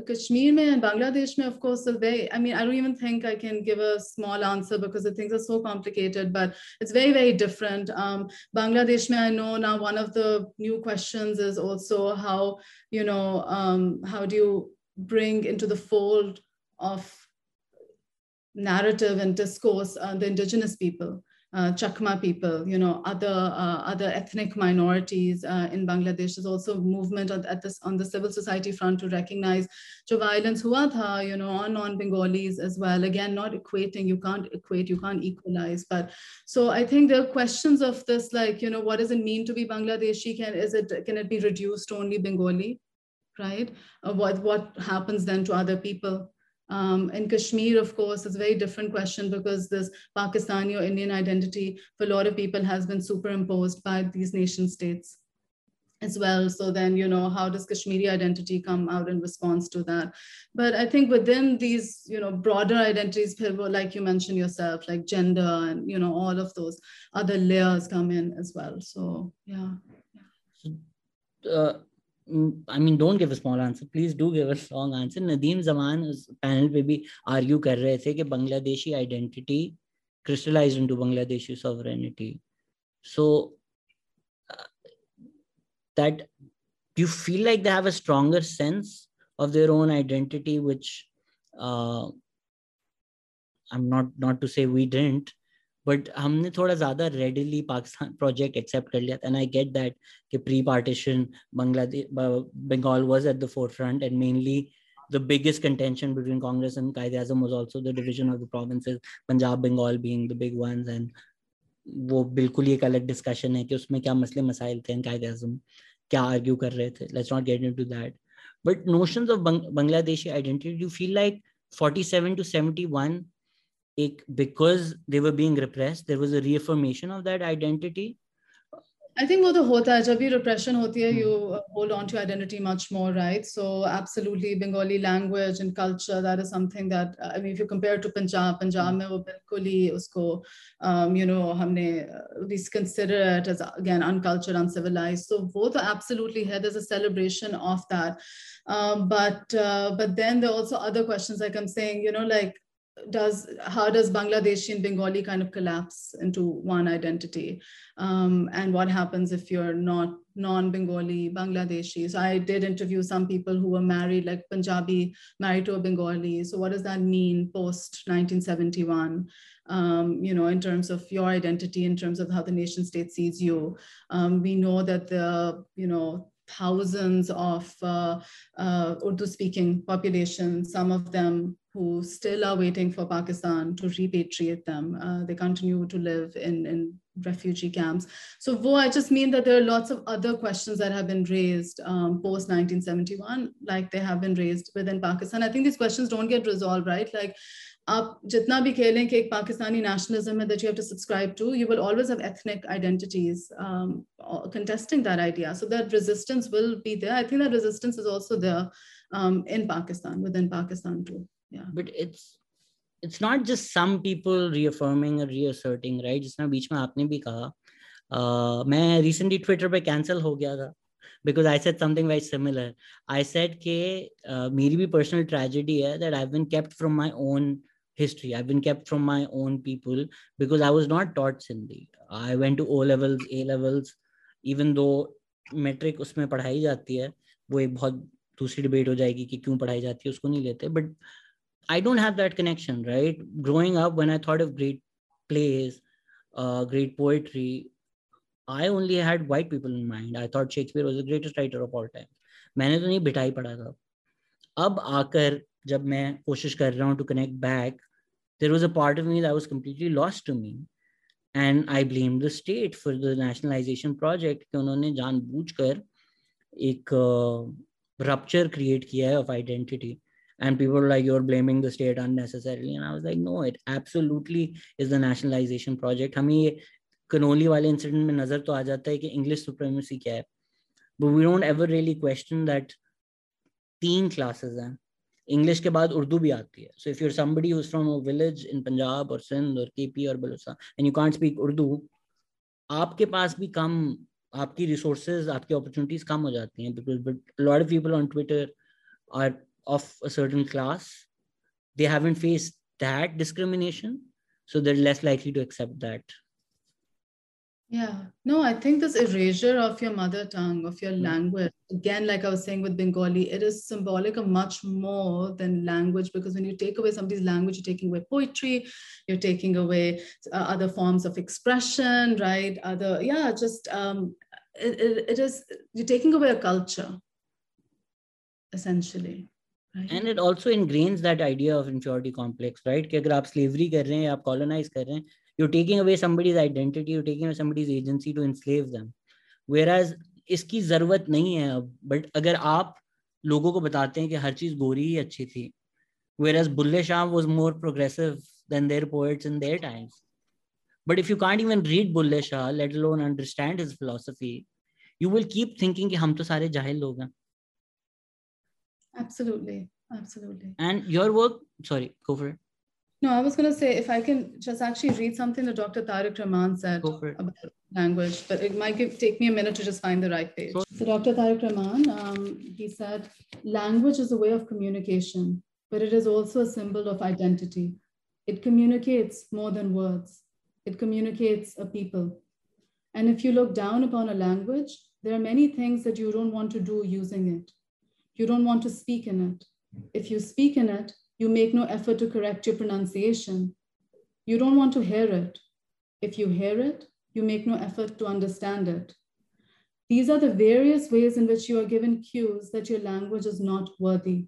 कश्मीर में एंड बांग्लादेश में of course very I mean I don't even think I can give a small answer because the things are so complicated but it's very very different Bangladesh में I no now one of the new questions is also how you know um, how do you bring into the fold of narrative and discourse uh, the indigenous people uh, Chakma people, you know, other uh, other ethnic minorities uh, in Bangladesh. There's also movement on, at this on the civil society front to recognize jo violence hua tha, you know, on non-Bengalis as well. Again, not equating, you can't equate, you can't equalize. But so I think there are questions of this, like, you know, what does it mean to be Bangladeshi? Can is it can it be reduced to only Bengali? Right? Uh, what what happens then to other people? Um, in Kashmir, of course, it's a very different question because this Pakistani or Indian identity for a lot of people has been superimposed by these nation states as well. So then, you know, how does Kashmiri identity come out in response to that? But I think within these, you know, broader identities, like you mentioned yourself, like gender and, you know, all of those other layers come in as well. So, yeah. yeah. Uh, I mean don't give a small answer please do give a long answer Nadeem Zaman panel पे भी argue कर रहे थे कि Bangladeshi identity crystallized into Bangladeshi sovereignty. So uh, that do you feel like they have a stronger sense of their own identity, which uh, I'm not not to say we didn't, but हमने थोड़ा ज़्यादा readily Pakistan project accept कर लिया and I get that कि pre partition Bangladesh Bengal was at the forefront and mainly the biggest contention between Congress and Qaid Azam was also the division of the provinces, Punjab, Bengal being the big ones. And वो बिल्कुल ही एक अलग discussion है कि उसमें क्या मसले मसाइल थे कायद अजम क्या आर्ग्यू कर रहे थे। Let's not get into that but notions of Bangladeshi identity you feel like 47 to 71 because they were being repressed there was a reaffirmation of that identity I think what the hota hai, jab repression hoti hai, you uh, hold on to identity much more, right? So absolutely, Bengali language and culture, that is something that, uh, I mean, if you compare to Punjab, Punjab mein wo bilkul usko, um, you know, humne, uh, we consider it as, again, uncultured, uncivilized. So both are absolutely here. There's a celebration of that. Um, but, uh, but then there are also other questions, like I'm saying, you know, like, does how does Bangladeshi and Bengali kind of collapse into one identity? Um, and what happens if you're not non-Bengali Bangladeshi? So I did interview some people who were married, like Punjabi, married to a Bengali. So what does that mean post 1971? Um, you know, in terms of your identity, in terms of how the nation state sees you. Um, we know that the, you know, thousands of uh, uh, Urdu speaking population, some of them who still are waiting for Pakistan to repatriate them. Uh, they continue to live in, in refugee camps. So, wo, I just mean that there are lots of other questions that have been raised um, post 1971, like they have been raised within Pakistan. I think these questions don't get resolved, right? Like, आप जितना भी खेलें कि एक Pakistani nationalism that you have to subscribe to, you will always have ethnic identities um, contesting that idea. So that resistance will be there. I think that resistance is also there um, in Pakistan, within Pakistan too. Yeah. But it's it's not just some people reaffirming or reasserting, right? जिसमें बीच में आपने भी कहा uh, मैं recently Twitter पे cancel हो गया था because I said something very similar. I said कि uh, मेरी भी personal tragedy है that I've been kept from my own history. I've been kept from my own people because I was not taught Sindhi. I went to O levels, A levels, even though metric उसमें पढ़ाई जाती है वो एक बहुत दूसरी debate हो जाएगी कि क्यों पढ़ाई जाती है उसको नहीं लेते but I don't have that connection, right? Growing up, when I thought of great plays, uh, great poetry, I only had white people in mind. I thought Shakespeare was the greatest writer of all time. मैंने तो नहीं बिठाई पढ़ा था अब आकर जब मैं कोशिश कर रहा हूँ to connect back there was a part of me that was completely lost to me and I blame the state for the nationalisation project कि उन्होंने जानबूझकर एक रप्चर uh, क्रिएट किया है of identity and people were like, you're blaming the state unnecessarily. And i was like, no, it absolutely is the nationalization project. हमें ये Connolly वाले incident में नज़र तो आ जाता है कि इंग्लिश सुप्रीमेसी क्या है। But we don't ever really question that तीन classes हैं। इंग्लिश के बाद उर्दू भी आती है। So if you're somebody who's from a village in Punjab और सिंध और केपी और Balochistan and you can't speak Urdu आपके पास भी कम, आपकी रिसोर्सेज आपकी अपॉर्चुनिटीज़ कम हो जाती हैं। Because but lot of people on Twitter are of a certain class, they haven't faced that discrimination. So they're less likely to accept that. Yeah, no, I think this erasure of your mother tongue, of your mm-hmm. language, again, like I was saying with Bengali, it is symbolic of much more than language because when you take away somebody's language, you're taking away poetry, you're taking away uh, other forms of expression, right? Other, yeah, just um, it, it, it is, you're taking away a culture, essentially. And it also ingrains that idea of inferiority complex right कि अगर आप slavery कर रहे हैं आप colonise कर रहे हैं you taking away somebody's identity you taking somebody's agency to enslave them whereas इसकी ज़रूरत नहीं है अब बट अगर आप लोगों को बताते हैं कि हर चीज़ गोरी ही अच्छी थी whereas Bulleh Shah was more progressive than their poets in their times but if you can't even read bulle shah let alone understand his philosophy, you will keep thinking कि हम तो सारे जाहिल लोग हैं। Absolutely. Absolutely. And your work, sorry, go for it. No, I was going to say if I can just actually read something that Dr. Tariq Rahman said about language, but it might give, take me a minute to just find the right page. So, Dr. Tariq Rahman, um, he said, language is a way of communication, but it is also a symbol of identity. It communicates more than words, it communicates a people. And if you look down upon a language, there are many things that you don't want to do using it. You don't want to speak in it. If you speak in it, you make no effort to correct your pronunciation. You don't want to hear it. If you hear it, you make no effort to understand it. These are the various ways in which you are given cues that your language is not worthy.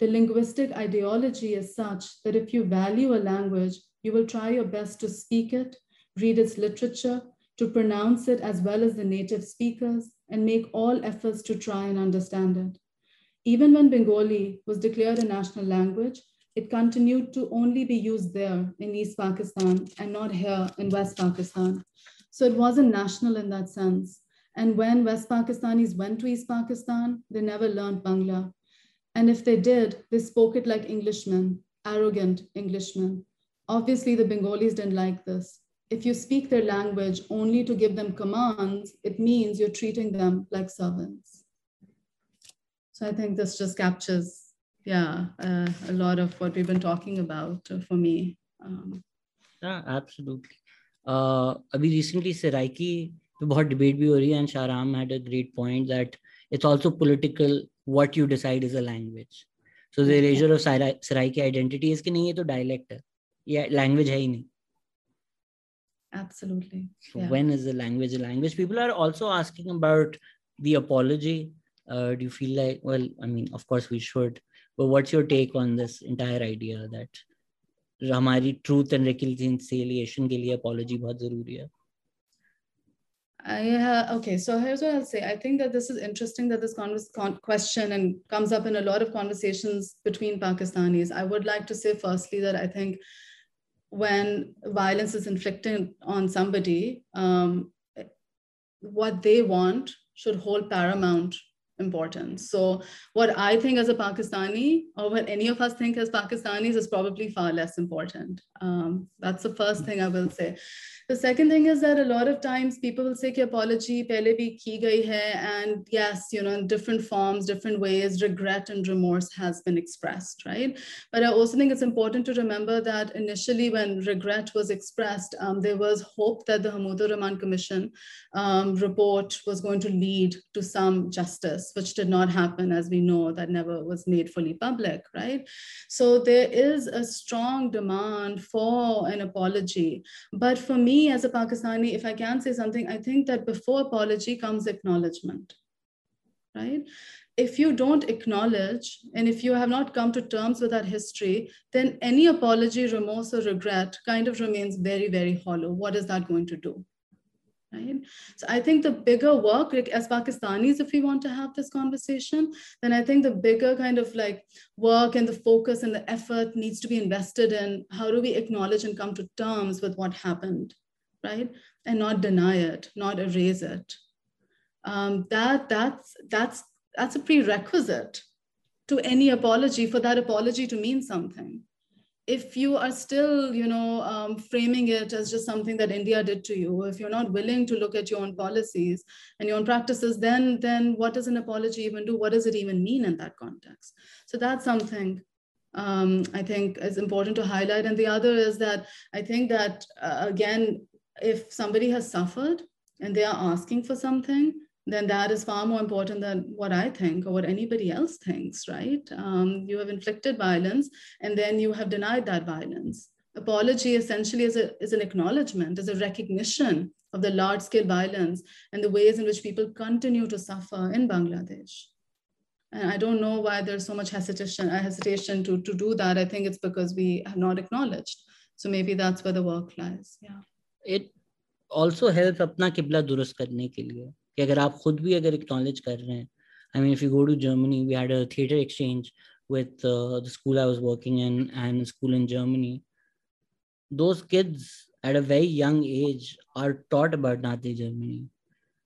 The linguistic ideology is such that if you value a language, you will try your best to speak it, read its literature, to pronounce it as well as the native speakers, and make all efforts to try and understand it. Even when Bengali was declared a national language, it continued to only be used there in East Pakistan and not here in West Pakistan. So it wasn't national in that sense. And when West Pakistanis went to East Pakistan, they never learned Bangla. And if they did, they spoke it like Englishmen, arrogant Englishmen. Obviously, the Bengalis didn't like this. If you speak their language only to give them commands, it means you're treating them like servants. So I think this just captures, yeah, uh, a lot of what we've been talking about uh, for me. Um, yeah, absolutely. Uh, अभी recently Saraiki पे बहुत debate भी हो रही है and Shahram had a great point that it's also political what you decide is a language. So the erasure of Saraiki identity is कि नहीं ये तो dialect है ये language है ही नहीं. Absolutely. So yeah. when is the language a language? People are also asking about the apology? Uh, do you feel like, well, I mean, of course we should, but what's your take on this entire idea that हमारी truth and reconciliation के लिए apology बहुत जरूरी है uh, okay, so here's what I'll say. I think that this is interesting that this con- question and comes up in a lot of conversations between Pakistanis. I would like to say, firstly, that I think when violence is inflicted on somebody, um, what they want should hold paramount importance. So, what I think as a Pakistani, or what any of us think as Pakistanis, is probably far less important. Um, that's the first thing I will say. The second thing is that a lot of times people will say कि apology pehle bhi ki gayi hai and yes, you know, in different forms, different ways, regret and remorse has been expressed, right? But I also think it's important to remember that initially when regret was expressed, um, there was hope that the Hamoodur Rahman Commission um, report was going to lead to some justice, which did not happen, as we know, that never was made fully public, right? So there is a strong demand for an apology. But for me, me as a Pakistani, if I can say something, I think that before apology comes acknowledgement, right? If you don't acknowledge and if you have not come to terms with that history, then any apology, remorse, or regret kind of remains very, very hollow. What is that going to do? Right? So I think the bigger work, like as Pakistanis, if we want to have this conversation, then I think the bigger kind of like work and the focus and the effort needs to be invested in how do we acknowledge and come to terms with what happened right? And not deny it, not erase it. Um, that that's that's that's a prerequisite to any apology for that apology to mean something. If you are still, you know, um, framing it as just something that India did to you, if you're not willing to look at your own policies and your own practices, then then what does an apology even do? What does it even mean in that context? So that's something um, I think is important to highlight. And the other is that I think that, uh, again, if somebody has suffered and they are asking for something, then that is far more important than what I think or what anybody else thinks, right? Um, you have inflicted violence and then you have denied that violence. Apology essentially is, a, is an acknowledgement, is a recognition of the large scale violence and the ways in which people continue to suffer in Bangladesh. And I don't know why there's so much hesitation, uh, hesitation to, to do that. I think it's because we have not acknowledged. So maybe that's where the work lies. Yeah. It also help अपना किबला दुरुस्त करने के लिए कि अगर आप खुद भी अगर एक्नॉलेज कर रहे हैं I mean if you go to Germany we had theatre exchange with the school I was working in and school in Germany those kids at a very young age are taught about Nazi Germany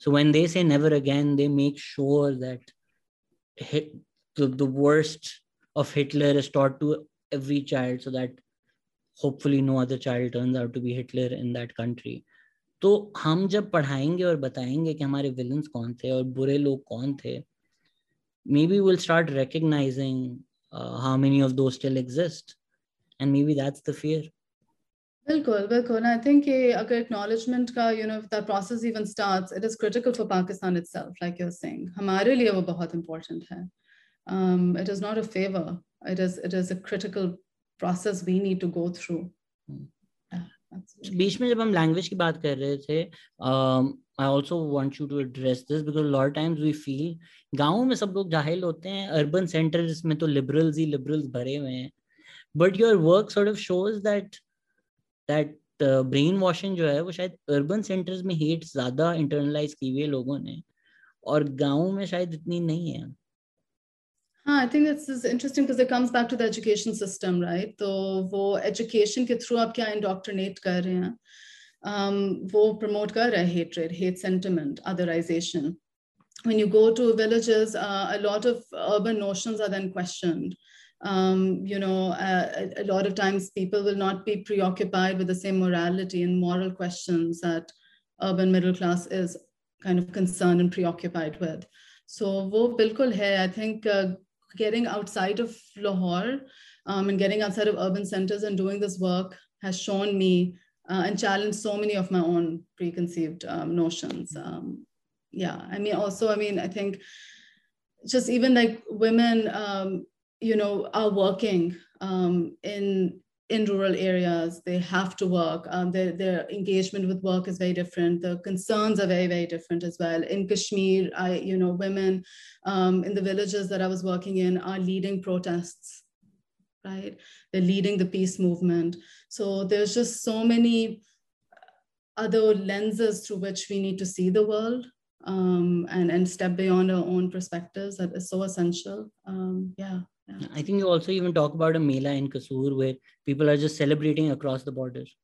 so when they say never again they make sure that the worst of Hitler is taught to every child so that hopefully no other child turns out to be Hitler in that country. तो हम जब पढ़ाएंगे और बताएंगे कि हमारे villains कौन थे और बुरे लोग कौन थे maybe we'll start recognizing uh, how many of those still exist and maybe that's the fear बिल्कुल बिल्कुल आई थिंक कि अगर acknowledgement का you know if that process even starts it is critical for Pakistan itself like you're saying हमारे लिए वो बहुत important है um, it is not a favor it is it is a critical process we need to go through. Hmm. बीच में जब हम language की बात कर रहे थे I also want you to address this because lot times we feel गाँव में सब लोग जाहिल होते हैं अर्बन सेंटर्स में तो लिबरल्स ही लिबरल्स भरे हुए हैं। But your work sort of shows that that brainwashing जो है वो शायद अर्बन सेंटर्स में हेट ज़्यादा इंटरनलाइज की हुई है लोगों ने। और गाँव में शायद इतनी नहीं है। हाँ I think this is interesting because it comes back to the education system right तो वो एजुकेशन के थ्रू आप क्या इंडोक्ट्रिनेट कर रहे हैं um, वो प्रमोट कर रहे हैं hatred hate sentiment otherisation when you go to villages, uh, a lot of urban notions are then questioned. Um, you know, uh, a, a, lot of times people will not be preoccupied with the same morality and moral questions that urban middle class is kind of concerned and preoccupied with. So, wo bilkul hai. I think uh, getting outside of Lahore um, and getting outside of urban centers and doing this work has shown me uh, and challenged so many of my own preconceived um, notions. Um, yeah, I mean, also, I mean, I think just even like women, um, you know, are working um, in in rural areas they have to work. Um, their, their engagement with work is very different. The concerns are very very different as well. In kashmir i you know women um, in the villages that i was working in are leading protests right? They're leading the peace movement. So there's just so many other lenses through which we need to see the world um, and and step beyond our own perspectives that is so essential. Um, yeah I think you also even talk about a Mela in Kasur where people are just celebrating across the borders.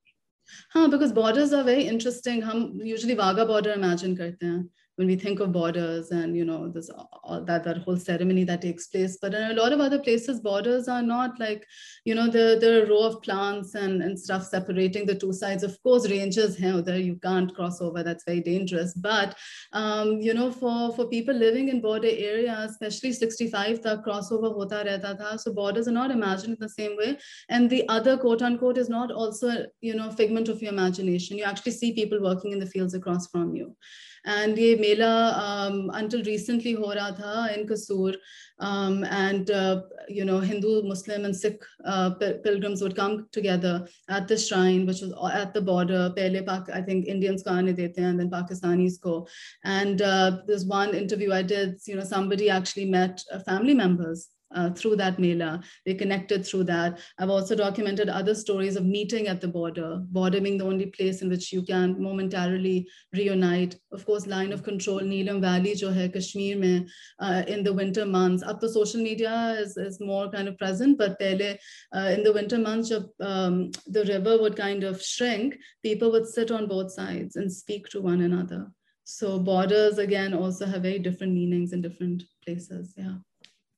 हाँ because borders are very interesting हम usually Wagah border imagine करते हैं when we think of borders and you know this all that that whole ceremony that takes place. But in a lot of other places borders are not like you know the the row of plants and and stuff separating the two sides. Of course ranges here there you can't cross over. That's very dangerous. But um, you know for for people living in border areas especially 65 the crossover hota rehta tha so borders are not imagined in the same way. And the other quote unquote is not also you know figment of your imagination. You actually see people working in the fields across from you and ye mela um, until recently ho raha tha in Kasur um, and uh, you know Hindu, Muslim and Sikh uh, pilgrims would come together at the shrine which was at the border. Pehle Pak, I think Indians ko aane dete and then Pakistanis go. And uh, there's one interview I did, you know, somebody actually met uh, family members uh, through that mela. They connected through that. I've also documented other stories of meeting at the border, border being the only place in which you can momentarily reunite. Of course, line of control, Neelam Valley, jo hai Kashmir mein, uh, in the winter months. Up to social media is, is more kind of present, but pehle, uh, in the winter months, jab, um, the river would kind of shrink, people would sit on both sides and speak to one another. So borders, again, also have very different meanings in different places. Yeah.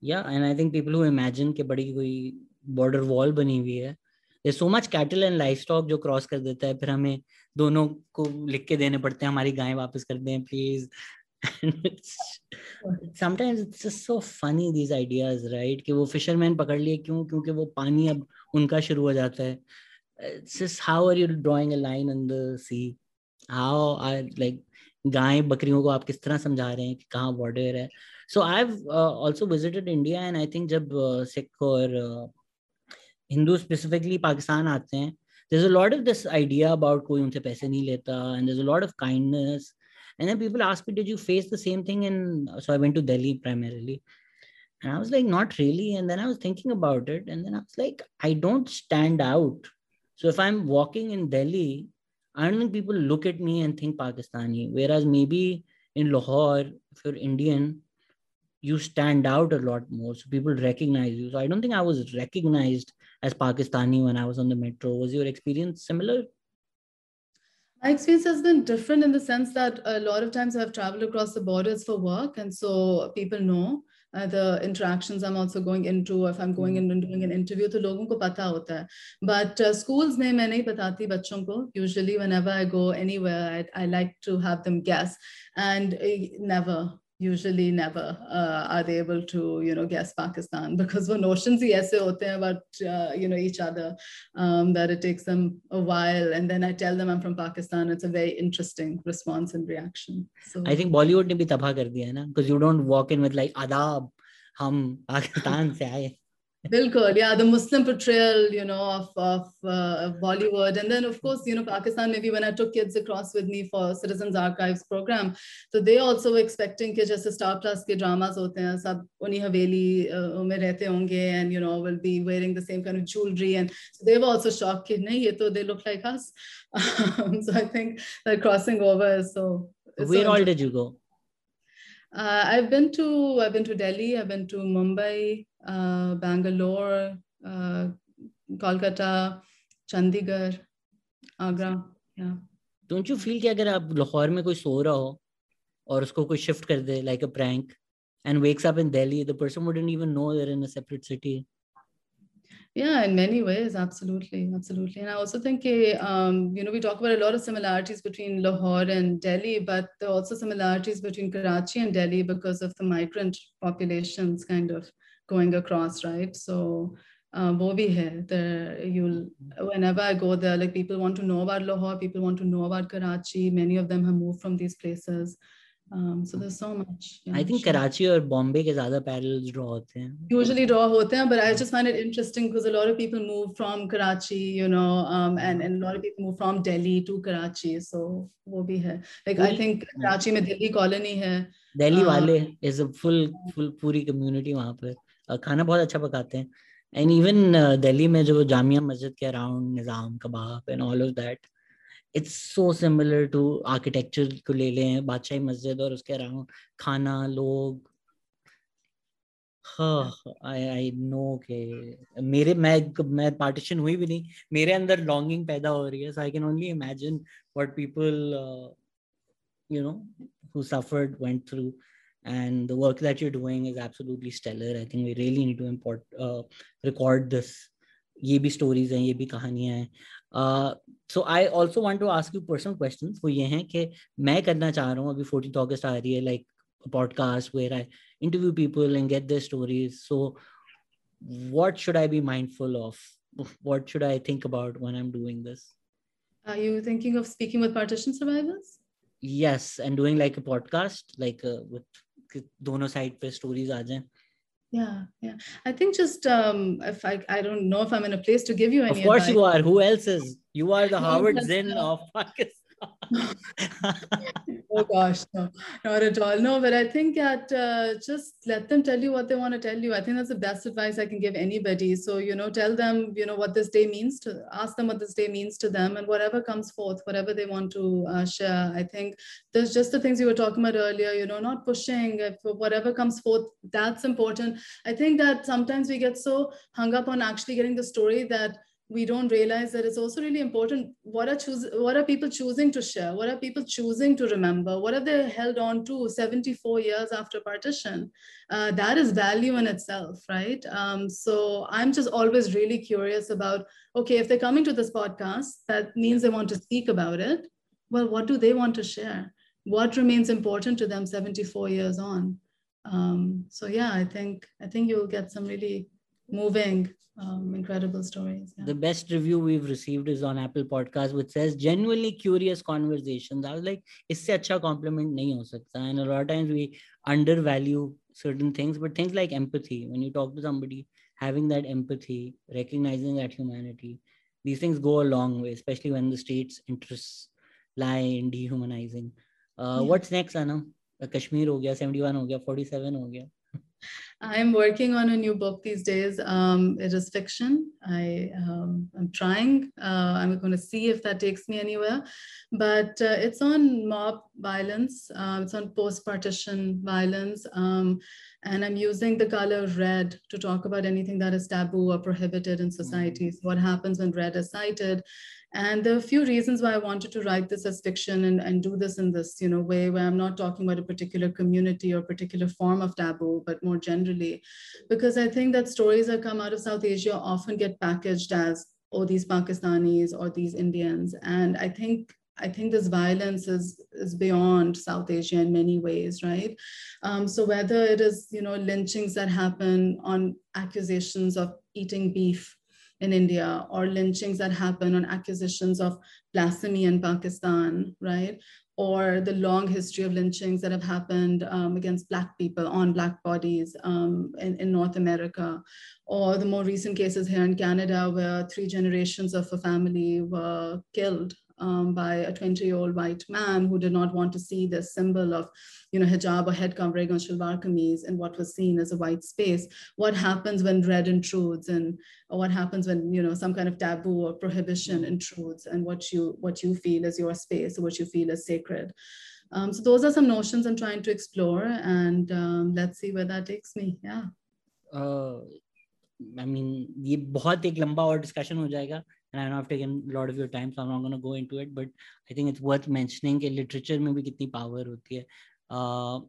या and I think people who imagine कि बड़ी कोई border wall बनी हुई है so much cattle and livestock जो cross कर देता है, फिर हमें दोनों को लिख के देने पड़ते हैं, हमारी गाय वापस कर दें please sometimes it's so funny these ideas right कि वो फिशरमैन पकड़ लिए क्यों? क्योंकि वो पानी अब उनका शुरू हो जाता है. It's how are you drawing a line in the sea how are like गाय बकरियों को आप किस तरह समझा रहे हैं कि कहाँ बॉर्डर है? So I have also visited India and I think जब सिख और हिंदू स्पेसिफिकली पाकिस्तान आते हैं there's a lot of this idea about कोई उनसे पैसे नहीं लेता and there's a lot of kindness and then people ask me did you face the same thing in so I went to Delhi primarily and I was like not really and then I was thinking about it and then I was like I don't stand out so if I'm walking in Delhi I don't think people look at me and think Pakistani whereas maybe in Lahore if you're Indian you stand out a lot more so people recognize you so i don't think i was recognized as pakistani when i was on the metro was your experience similar my experience has been different in the sense that a lot of times i've traveled across the borders for work and so people know uh, the interactions I'm also going into if I'm going in and doing an interview तो लोगों को पता होता है but uh, schools में मैं नहीं बताती बच्चों को usually whenever I go anywhere I, I like to have them guess and uh, never usually never uh, are they able to you know guess pakistan because वो notions ही ऐसे होते हैं about uh, you know each other um, that it takes them a while and then i tell them i'm from pakistan it's a very interesting response and reaction so i think bollywood ने भी तबाह कर दिया है ना because you don't walk in with like adab हम पाकिस्तान से आए Bilkul, yeah, the Muslim portrayal, you know, of, of, uh, Bollywood. And then, of course, you know, Pakistan, maybe when I took kids across with me for Citizens Archives program, so they also were expecting that just Star Plus ke dramas hote hain, sab unhi haveli uh, rehte honge and, you know, will be wearing the same kind of jewelry. And so they were also shocked, that nahi, ye they look like us. Um, so I think that crossing over is so... Where so all did you go? Uh, I've been to I've been to Delhi, I've been to Mumbai, Bangalore, uh, Kolkata, Chandigarh, Agra. Yeah. Don't you feel कि अगर आप लाहौर में कोई सो रहा हो और उसको कोई शिफ्ट कर दे like a prank and wakes up in Delhi, the person wouldn't even know they're in a separate city. Yeah, in many ways, absolutely, absolutely. And I also think, um, you know, we talk about a lot of similarities between Lahore and Delhi, but there are also similarities between Karachi and Delhi because of the migrant populations kind of going across, right? So, uh, wo bhi hai. There, you'll whenever I go there, like people want to know about Lahore, people want to know about Karachi. Many of them have moved from these places. Um, so there's so much. I think sure. Karachi or Bombay के ज़्यादा parallels draw होते हैं. Usually draw होते हैं, but I just find it interesting because a lot of people move from Karachi, you know, um, and and a lot of people move from Delhi to Karachi, so वो भी है. Like I think Karachi में Delhi colony है. Delhi um, वाले is a full full पूरी community वहाँ पर. खाना बहुत अच्छा पकाते हैं. Even uh, Delhi में जो जामिया मस्जिद के around Nizam Kabab and all of that. It's so similar to architecture को ले लें बादशाही मस्जिद और उसके अराउंड खाना लोग आई नो के मेरे मैं मैं पार्टीशन हुई भी नहीं मेरे अंदर लॉन्गिंग पैदा हो रही है so I can only imagine what people you know who suffered went through and the work that you're doing is absolutely stellar i think we really need to import uh, record this ये भी stories हैं ये भी कहानियां हैं so I also want to ask you personal question वो ये हैं कि मैं करना चाह रहा हूँ अभी फोर्टीन अगस्त आ रही है like podcast where I interview people and get their stories. So, what should I be mindful of? What should I think about when I'm doing this? Are you thinking of speaking with partition survivors? Yes, and doing like a podcast, like uh, with dono side pe stories aa jaye yeah yeah. I think just um if i i don't know if i'm in a place to give you any of course advice. you are. Who else is? You are the Howard Zinn of pakistan oh gosh, no, not at all. No, but I think that uh, just let them tell you what they want to tell you. I think that's the best advice I can give anybody. So, you know, tell them, you know, what this day means to, ask them what this day means to them and whatever comes forth, whatever they want to uh, share. I think there's just the things you were talking about earlier, you know, not pushing, if whatever comes forth, that's important. I think that sometimes we get so hung up on actually getting the story that we don't realize that it's also really important what are choose what are people choosing to share? What are people choosing to remember? What have they held on to 74 years after partition? Uh, that is value in itself right? Um, so i'm just always really curious about okay if they're coming to this podcast that means they want to speak about it. Well what do they want to share? What remains important to them 74 years on? Um, so yeah i think i think you'll get some really moving um, incredible stories. Yeah. The best review we've received is on Apple Podcast, which says genuinely curious conversations. I was like, इससे अच्छा compliment नहीं हो सकता. And a lot of times we undervalue certain things, but things like empathy, when you talk to somebody, having that empathy, recognizing that humanity, these things go a long way, especially when the state's interests lie in dehumanizing. Uh, yeah. What's next, Anna? Kashmir हो गया, 71 हो गया, 47 हो गया. I'm working on a new book these days. Um, it is fiction. I um, I'm trying. Uh, I'm going to see if that takes me anywhere, but uh, it's on mob violence. Uh, it's on post-partition violence, um, and I'm using the color red to talk about anything that is taboo or prohibited in society. So what happens when red is cited, and there are a few reasons why I wanted to write this as fiction and, and do this in this you know, way where I'm not talking about a particular community or particular form of taboo, but more generally. Because I think that stories that come out of South Asia often get packaged as, oh, these Pakistanis or these Indians. And I think I think this violence is, is beyond South Asia in many ways, right? Um, so whether it is, you know, lynchings that happen on accusations of eating beef in India or lynchings that happen on accusations of blasphemy in Pakistan, right? Or the long history of lynchings that have happened um, against Black people on Black bodies um, in, in North America, or the more recent cases here in Canada where three generations of a family were killed um, by a 20 year old white man who did not want to see this symbol of you know hijab or head covering on shalwar kameez in what was seen as a white space what happens when red intrudes and what happens when you know some kind of taboo or prohibition intrudes and what you what you feel is your space or what you feel is sacred um, so those are some notions i'm trying to explore and um, let's see where that takes me yeah uh, I mean, ये बहुत एक लंबा और discussion हो जाएगा and I know I've taken a lot of your time, so I'm not going to go into it. But I think it's worth mentioning कि literature में भी कितनी power होती है. Uh,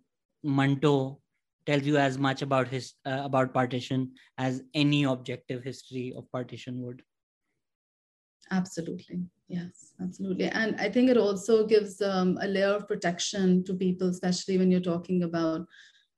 Manto tells you as much about his uh, about partition as any objective history of partition would. Absolutely, yes, absolutely, and I think it also gives um, a layer of protection to people, especially when you're talking about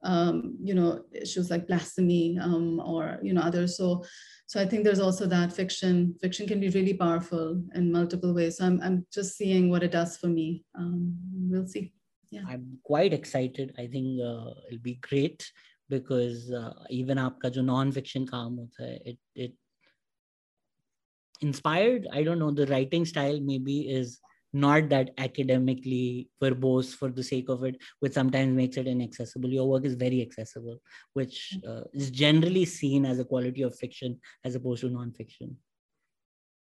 um, you know issues like blasphemy um, or you know others. So so I think there's also that fiction. Fiction can be really powerful in multiple ways. So I'm, I'm just seeing what it does for me. Um, we'll see. yeah. I'm quite excited. I think uh, it'll be great because uh, even आपका जो non-fiction काम होता है, it it inspired. I don't know the writing style maybe is not that academically verbose for the sake of it, which sometimes makes it inaccessible. Your work is very accessible, which uh, is generally seen as a quality of fiction as opposed to non-fiction.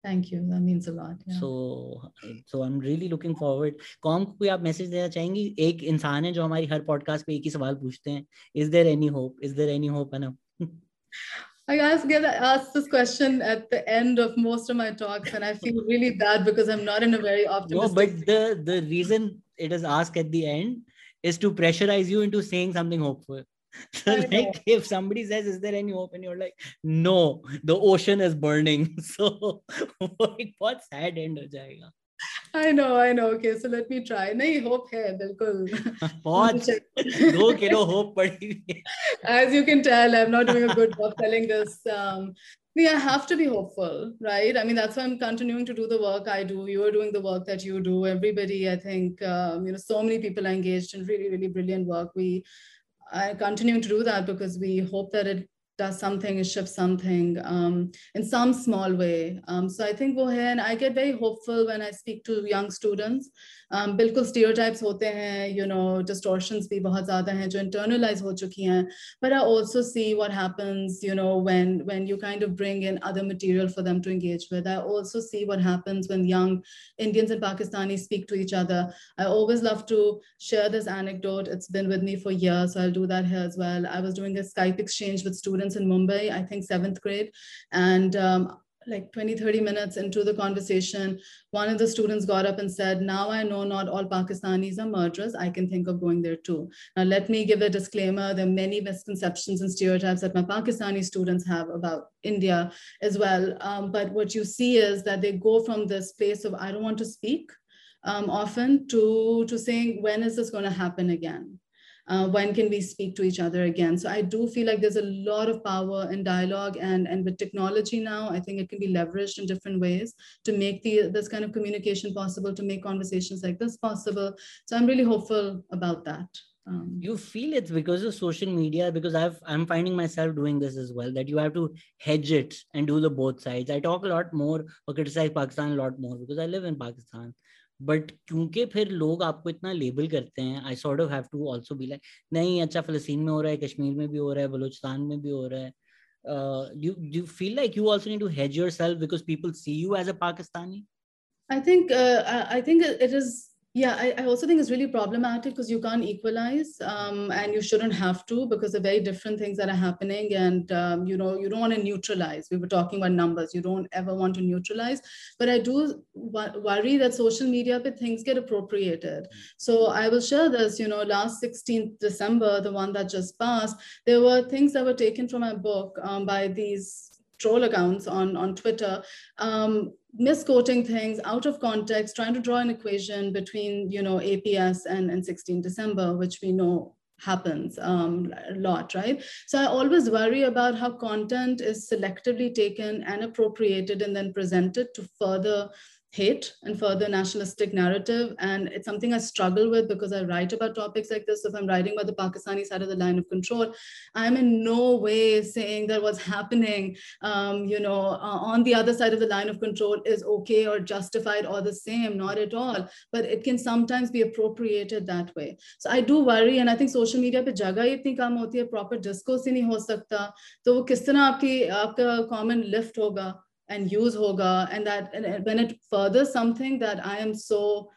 Thank you. That means a lot. Yeah. So, so I'm really looking forward. Com को कोई आप message देना चाहेंगी एक इंसान है जो हमारी हर पॉडकास्ट पे एक ही सवाल पूछते हैं Is there any hope? Is there any hope? है I ask, get asked this question at the end of most of my talks, and I feel really bad because I'm not in a very optimistic. No, but the the reason it is asked at the end is to pressurize you into saying something hopeful. Like if somebody says, "Is there any hope?" and you're like, "No, the ocean is burning." So, what sad end ho. I know, I know. Okay, so let me try. नहीं hope है बिल्कुल. बहुत दो kilo hope पड़ी As you can tell, I'm not doing a good job telling this. Um, yeah, I have to be hopeful, right? I mean, that's why I'm continuing to do the work I do. You are doing the work that you do. Everybody, I think, um, you know, so many people are engaged in really, really brilliant work. We are continuing to do that because we hope that it does something, shift something um, in some small way. Um, so I think Wohen, I get very hopeful when I speak to young students um, बिल्कुल stereotypes होते हैं you know distortions भी बहुत ज़्यादा हैं जो internalize हो चुकी हैं but I also see what happens you know when when you kind of bring in other material for them to engage with I also see what happens when young Indians and Pakistanis speak to each other I always love to share this anecdote it's been with me for years so I'll do that here as well I was doing a Skype exchange with students in Mumbai I think seventh grade and um, like 20, 30 minutes into the conversation, one of the students got up and said, now I know not all Pakistanis are murderers. I can think of going there too. Now, let me give a disclaimer. There are many misconceptions and stereotypes that my Pakistani students have about India as well. Um, but what you see is that they go from this place of, I don't want to speak um, often to, to saying, when is this going to happen again? Uh, when can we speak to each other again? So i do feel like there's a lot of power in dialogue and and with technology now i think it can be leveraged in different ways to make the this kind of communication possible to make conversations like this possible. So i'm really hopeful about that. Um, you feel it's because of social media because i've i'm finding myself doing this as well that you have to hedge it and do the both sides. I talk a lot more or criticize pakistan a lot more because i live in pakistan but क्योंकि फिर लोग आपको इतना label करते हैं I sort of have to also be like नहीं अच्छा फलस्तीन में हो रहा है कश्मीर में भी हो रहा है बलूचिस्तान में भी हो रहा है uh, do, do you feel like you also need to hedge yourself because people see you as a Pakistani? I think uh, I think it is yeah, I, I, also think it's really problematic because you can't equalize um, and you shouldn't have to because of very different things that are happening. And, um, you know, you don't want to neutralize. We were talking about numbers. You don't ever want to neutralize. But I do worry that social media, but things get appropriated. So I will share this, you know, last 16th December, the one that just passed, there were things that were taken from my book um, by these troll accounts on, on Twitter, um, misquoting things out of context, trying to draw an equation between, you know, APS and, and 16 December, which we know happens um, a lot, right? So I always worry about how content is selectively taken and appropriated and then presented to further hate and further nationalistic narrative. And it's something I struggle with because I write about topics like this. If I'm writing about the Pakistani side of the line of control, I'm in no way saying that what's happening, um, you know, uh, on the other side of the line of control is okay or justified or the same, not at all. But it can sometimes be appropriated that way. So I do worry, and I think social media पे जगह इतनी कम होती है proper discourse ही नहीं हो सकता तो वो किस तरह आपकी आपका common lift होगा and use hoga and that and when it furthers something that i am so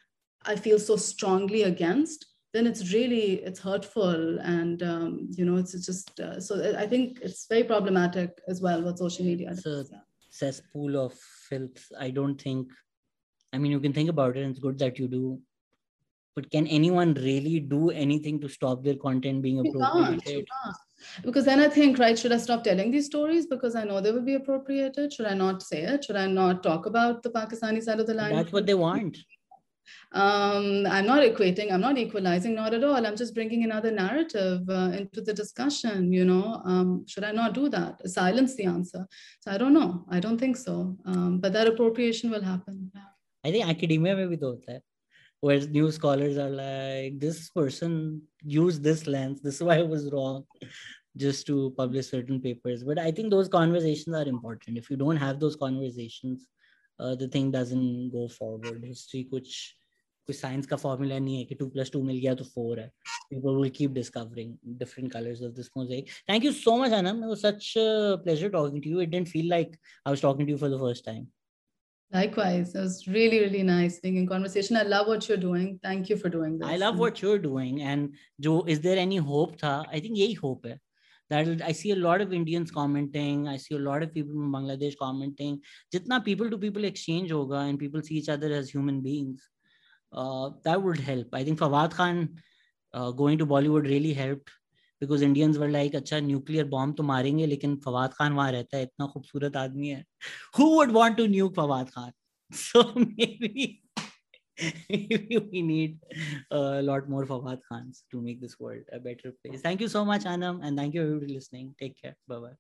i feel so strongly against then it's really it's hurtful and um, you know it's, just uh, so i think it's very problematic as well with social media. It's a cesspool of filth i don't think i mean you can think about it and it's good that you do but can anyone really do anything to stop their content being appropriated because then i think right should i stop telling these stories because i know they will be appropriated? Should i not say it? Should i not talk about the pakistani side of the line? That's what they want. Um, i'm not equating i'm not equalizing not at all. I'm just bringing another narrative uh, into the discussion you know? Um, should i not do that? Silence the answer. So i don't know. I don't think so. Um, but that appropriation will happen. I think academia may be hota hai where new scholars are like, this person used this lens. This is why it was wrong, just to publish certain papers. But I think those conversations are important. If you don't have those conversations, uh, the thing doesn't go forward. History, which कोई science का formula नहीं है कि two plus two मिल गया तो four है people will keep discovering different colors of this mosaic thank you so much anam it was such a pleasure talking to you it didn't feel like i was talking to you for the first time Likewise, it was really, really nice being in conversation. I love what you're doing. Thank you for doing this. I love what you're doing. And Joe, is there any hope? Tha? I think yay hope hai. That I see a lot of Indians commenting. I see a lot of people from Bangladesh commenting. Jitna people to people exchange hoga and people see each other as human beings. uh, that would help. I think Fawad Khan uh, going to Bollywood really helped because Indians were like अच्छा nuclear bomb तो मारेंगे लेकिन फवाद खान वहाँ रहता है इतना खूबसूरत आदमी है Who would want to nuke Fawad Khan? So maybe maybe we need a lot more Fawad Khans to make this world a better place. Thank you so much, Anam, and thank you everybody listening. Take care. Bye bye.